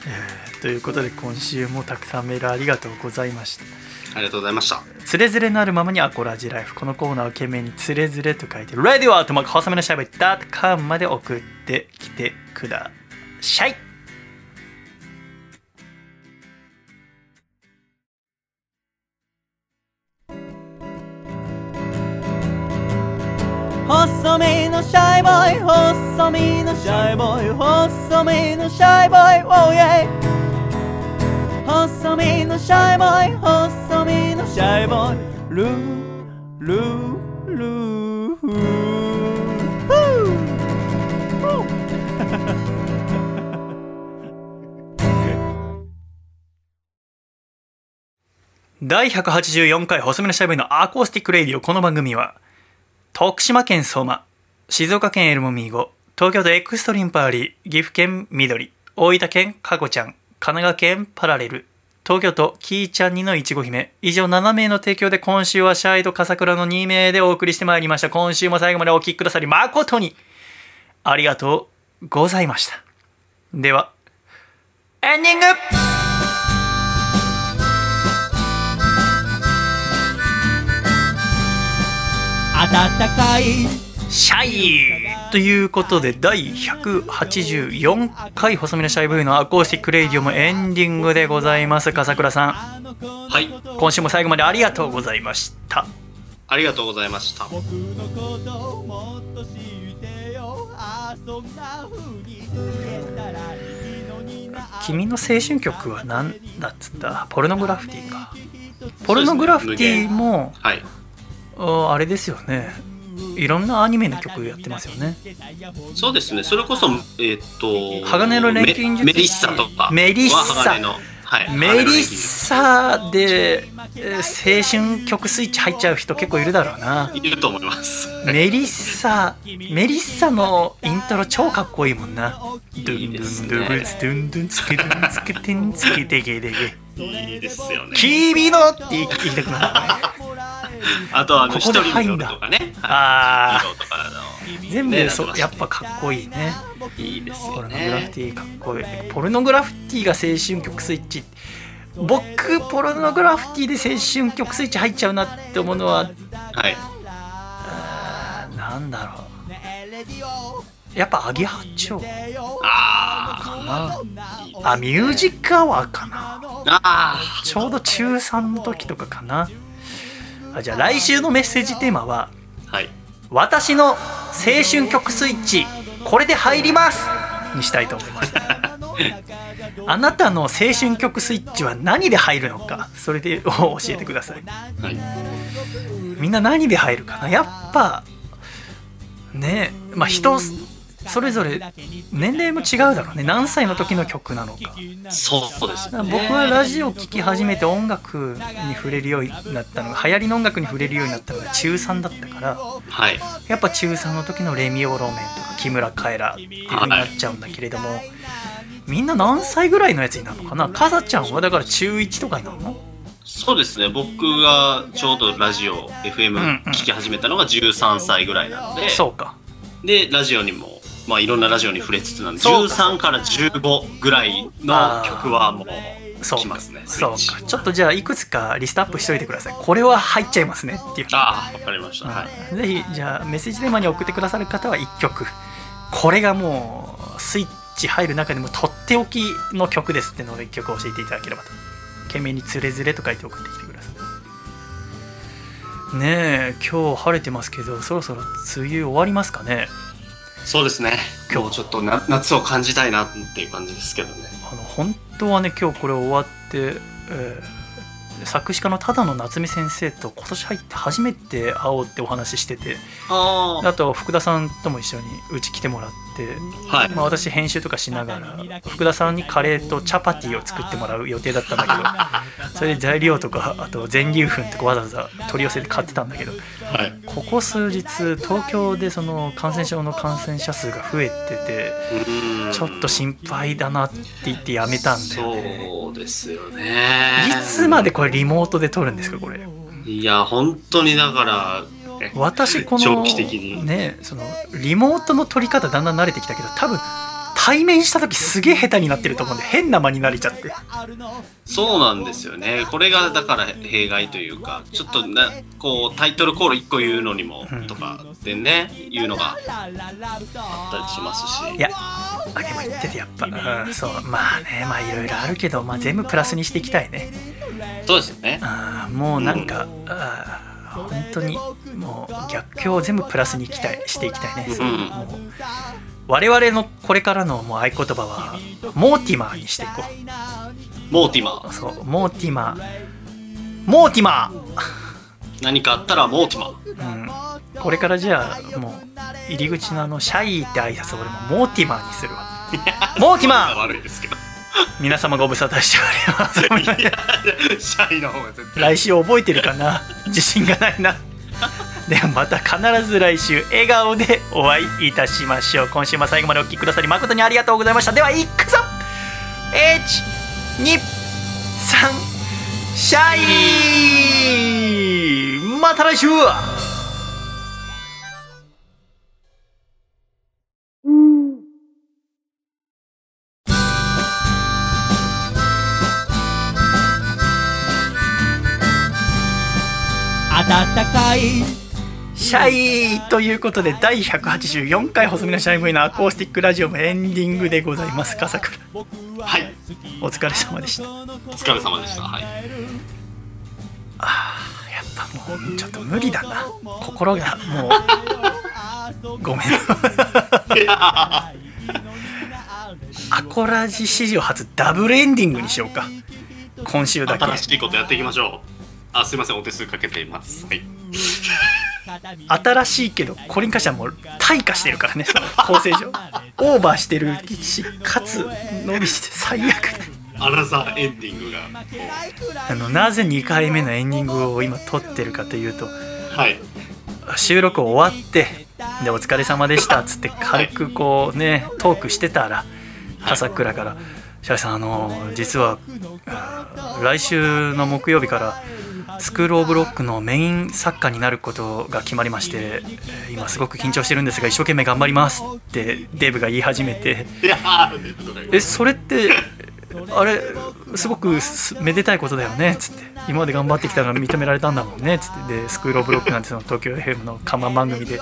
えーということで今週もたくさんメールありがとうございました。ありがとうございました。つれづれなるままにアコラジライフこのコーナーを懸命につれづれと書いて Radio アートマーク細めのしゃべり .com まで送ってきてください細身のシャイボーイ細身のシャイボーイ細身のシャイボーイ Oh yeah 細身のシャイボーイ細身のシャイボーイ。ルールールー。フー 第184回細身のシャイボーイのアコースティックレイディオ。この番組は徳島県相馬静岡県エルモミーゴ東京都エクストリンパーリー岐阜県緑大分県かこちゃん神奈川県パラレル東京都キーちゃんにのいちご姫以上7名の提供で今週はシャイと笠倉の2名でお送りしてまいりました。今週も最後までお聴きくださり誠にありがとうございました。ではエンディング!暖かいシャイということで第184回細身のシャイボーイのアコースティックレイディオもエンディングでございます笠倉さんはい。今週も最後までありがとうございましたありがとうございました。僕のことをもっと知ってよあそんな風に言えたらいいのにな君の青春曲は何だっつった？ポルノグラフィティかポルノグラフィティもはい。ああれですよねいろんなアニメの曲やってますよねそうですね。それこそ、えーっと、鋼の錬金術師メメリッサとかは。メリッサはい。メリッサでえー青春曲スイッチ入っちゃう人結構いるだろうないると思います。メリッサメリッサのイントロ超かっこいいもんなドゥンドゥンドゥブツドゥンドゥンツケドゥンツケテンツケテゲデゲいいですよね。君のって言いたくなるね あとあの、一人の入んだ。夜とかね。あー。はい。ヒーローとか全部ねそうやっぱかっこいいね。の。いいですよポルノグラフね。ティかっこいい。ポルノグラフティが青春曲スイッチ。僕ポルノグラフティで青春曲スイッチ入っちゃうなって思うのははい。なんだろう。やっぱアゲハチョ。ウあかなあミュージックアワーかな。あ。あちょうど中3の時とかかなあじゃあ来週のメッセージテーマはあ。はい。「私の青春曲スイッチこれで入ります!」にしたいと思います あなたの青春曲スイッチは何で入るのかそれで教えてくださいはい。みんな何で入るかな？やっぱねえまあ人それぞれ年齢も違うだろうね。何歳の時の曲なのか。そうですね。僕はラジオ聴き始めて音楽に触れるようになったのが流行りの音楽に触れるようになったのが中3だったからはい。やっぱ中3の時のレミオロメンとか木村カエラっていう風になっちゃうんだけれども、みんな何歳ぐらいのやつになるのかな？かさちゃんはだから中1とかになるの？そうですね。僕がちょうどラジオ、うんうん。FM 聞き始めたのが13歳ぐらいなので、そうか。で、ラジオにも、まあいろんなラジオに触れつつなんで、そうか13か。ら15ぐらいの曲はもう、そうかきますね。そうかちょっとじゃあいくつかリストアップしといてください。これは入っちゃいますねっていう。ああ、わかりました。はい。ぜひじゃあメッセージテーマに送ってくださる方は1曲。これがもうスイッチ入る中でもとっておきの曲ですっていうのを1曲教えていただければと。懸命に「つれづれ」と書いて送ってきてくださいねえ今日晴れてますけどそろそろ梅雨終わりますかねそうですね。今日ちょっとな夏を感じたいなっていう感じですけどね。あの本当はね今日これ終わって、えー作詞家の只野夏美先生と今年入って初めて会おうってお話ししててああと福田さんとも一緒にうち来てもらってはい。まあ、私編集とかしながら福田さんにカレーとチャパティを作ってもらう予定だったんだけど それで材料とかあと全粒粉とかわざわざ取り寄せて買ってたんだけどはい。ここ数日東京でその感染症の感染者数が増えててちょっと心配だなって言ってやめたんだよねそうですよね。いつまでこれリモートで撮るんですかこれいや、本当にだから、ね 私この長期的にねそのリモートの撮り方だんだん慣れてきたけど多分対面した時すげえ下手になってると思うんで変な間になれちゃってそうなんですよね。これがだから弊害というか、ちょっとな、こう、タイトルコール1個言うのにもうん、とかでね、言うのがあったりしますし。いやあでも言っててやっぱ、うん、そうまあねまあいろいろあるけど、まあ、全部プラスにしていきたいねそうですよね。あーもうなんか、あー本当にもう逆境を全部プラスにたいしていきたいね、そううん。もう我々のこれからのもう合言葉はモーティマーにしていこモーティマー。うそうモーティマー。モーティマ何かあったらモーティマー。ー、うん、これからじゃあもう入り口のあのシャイって挨拶を俺もモーティマーにするわ。モーティマー。悪いですけど。皆様ご無沙汰しております。シャイの方が絶対。来週覚えてるかな？自信がないな。ではまた必ず来週笑顔でお会いいたしましょう。今週も最後までお聴きくださり誠にありがとうございました。ではいくぞ！123シャイ！また来週暖かいシャイということで第184回細身のシャイボーイのアコースティックラジオもエンディングでございます笠倉はい。お疲れ様でしたお疲れ様でした。はい。やっぱもうちょっと無理だな心がもう ごめんアコラジ史上初ダブルエンディングにしようか今週だけ新しいことやっていきましょう。あ、すいません、お手数かけています。はい。新しいけどこれに関してはもう退化してるからね構成上オーバーしてるしかつ伸びして最悪アナザーエンディングが。あのなぜ2回目のエンディングを今撮ってるかというとはい。収録終わってで「お疲れ様でした」っつって軽くこうねトークしてたら笠倉から「シャイさんあの実はあ来週の木曜日からスクール・オブ・ロックのメイン作家になることが決まりまして今すごく緊張してるんですが一生懸命頑張ります」ってデブが言い始めて、えそれってあれすごくめでたいことだよね？っつって。今まで頑張ってきたのが認められたんだもんね？っつって。でスクール・オブ・ロックなんてその東京 FM の看板番組で。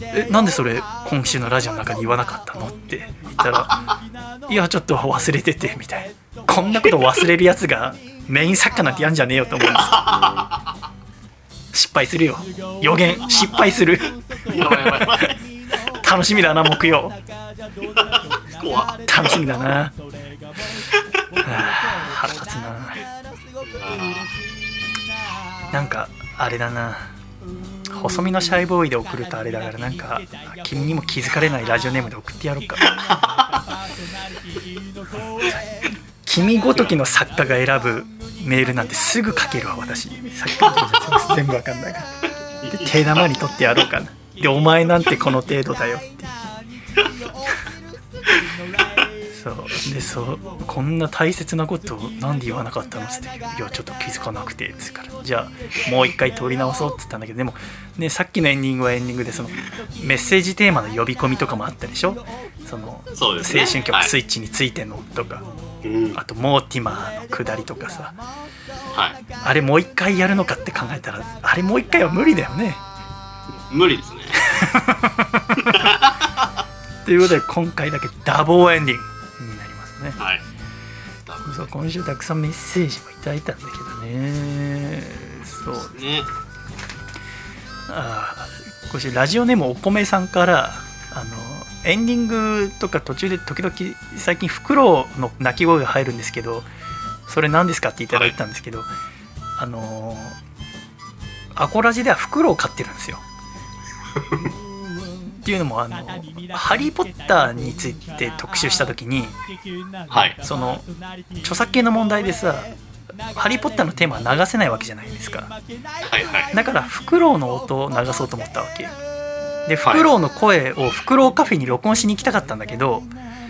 えなんでそれ今週のラジオの中に言わなかったの？って。言ったらいやちょっと忘れててみたいな。こんなこと忘れるやつがメイン作家なんてやんじゃねえよと思うんです。失敗するよ。予言失敗する。楽しみだな木曜。楽しみだな、はあ、腹立つな。なんかあれだな。細身のシャイボーイで送るとあれだからなんか君にも気づかれないラジオネームで送ってやろうか君ごときの作家が選ぶメールなんてすぐ書けるわ私。作家の人全部わかんないから。で手玉に取ってやろうかな。でお前なんてこの程度だよって。そう。でそうこんな大切なことをなんで言わなかったのっつって「いやちょっと気づかなくて」っつうから「じゃあもう一回撮り直そう」っつったんだけどでもねさっきのエンディングはエンディングでそのメッセージテーマの呼び込みとかもあったでしょ？そのね。青春曲はい。スイッチについてのとか、うん。あとモーティマーの下りとかさはい。あれもう一回やるのかって考えたらあれもう一回は無理だよね無理ですね。ということで今回だけダボーエンディングになりますねはい。そう今週たくさんメッセージもいただいたんだけどねそうね。あー今週ラジオネームお米さんからあのエンディングとか途中で時々最近フクロウの鳴き声が入るんですけどそれ何ですかっていただいたんですけど、あのアコラジではフクロウを飼ってるんですよ っていうのもあの「ハリー・ポッター」について特集した時にはい。その著作権の問題でさ「ハリー・ポッター」のテーマは流せないわけじゃないですかはいはい。だからフクロウの音を流そうと思ったわけでフクロウの声をフクロウカフェに録音しに行きたかったんだけど、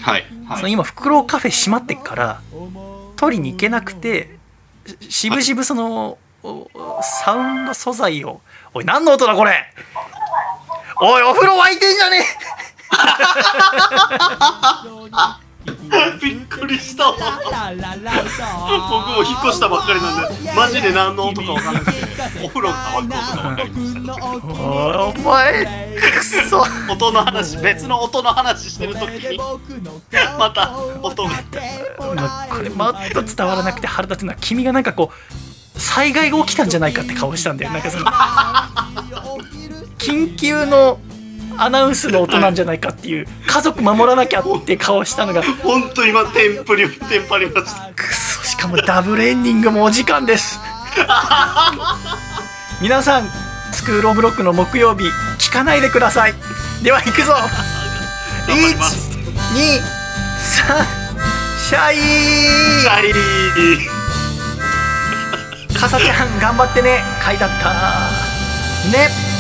はい。その今フクロウカフェ閉まってっから取りに行けなくてししぶしぶそのおサウンド素材をおい何の音だこれ？おいお風呂沸いてんじゃねえ びっくりしたわ。僕も引っ越したばっかりなんで、マジで何の音かわからなくて、お風呂が乾く音がわかりました。お前くそ音の話、別の音の話してるときに、また音が。まあこれもっと伝わらなくて腹立つのは君がなんかこう災害が起きたんじゃないかって顔したんだよなんかその 緊急のアナウンスの音なんじゃないかっていう家族守らなきゃって顔したのが。本当に今、テンプリ、テンパりました。くそしかもダブルエンディングもお時間です。皆さんスクールオブロックの木曜日聞かないでください。では行くぞ。頑張ります。2 3シャイ。シャイ。かさちゃん頑張ってね。書いてあった。ね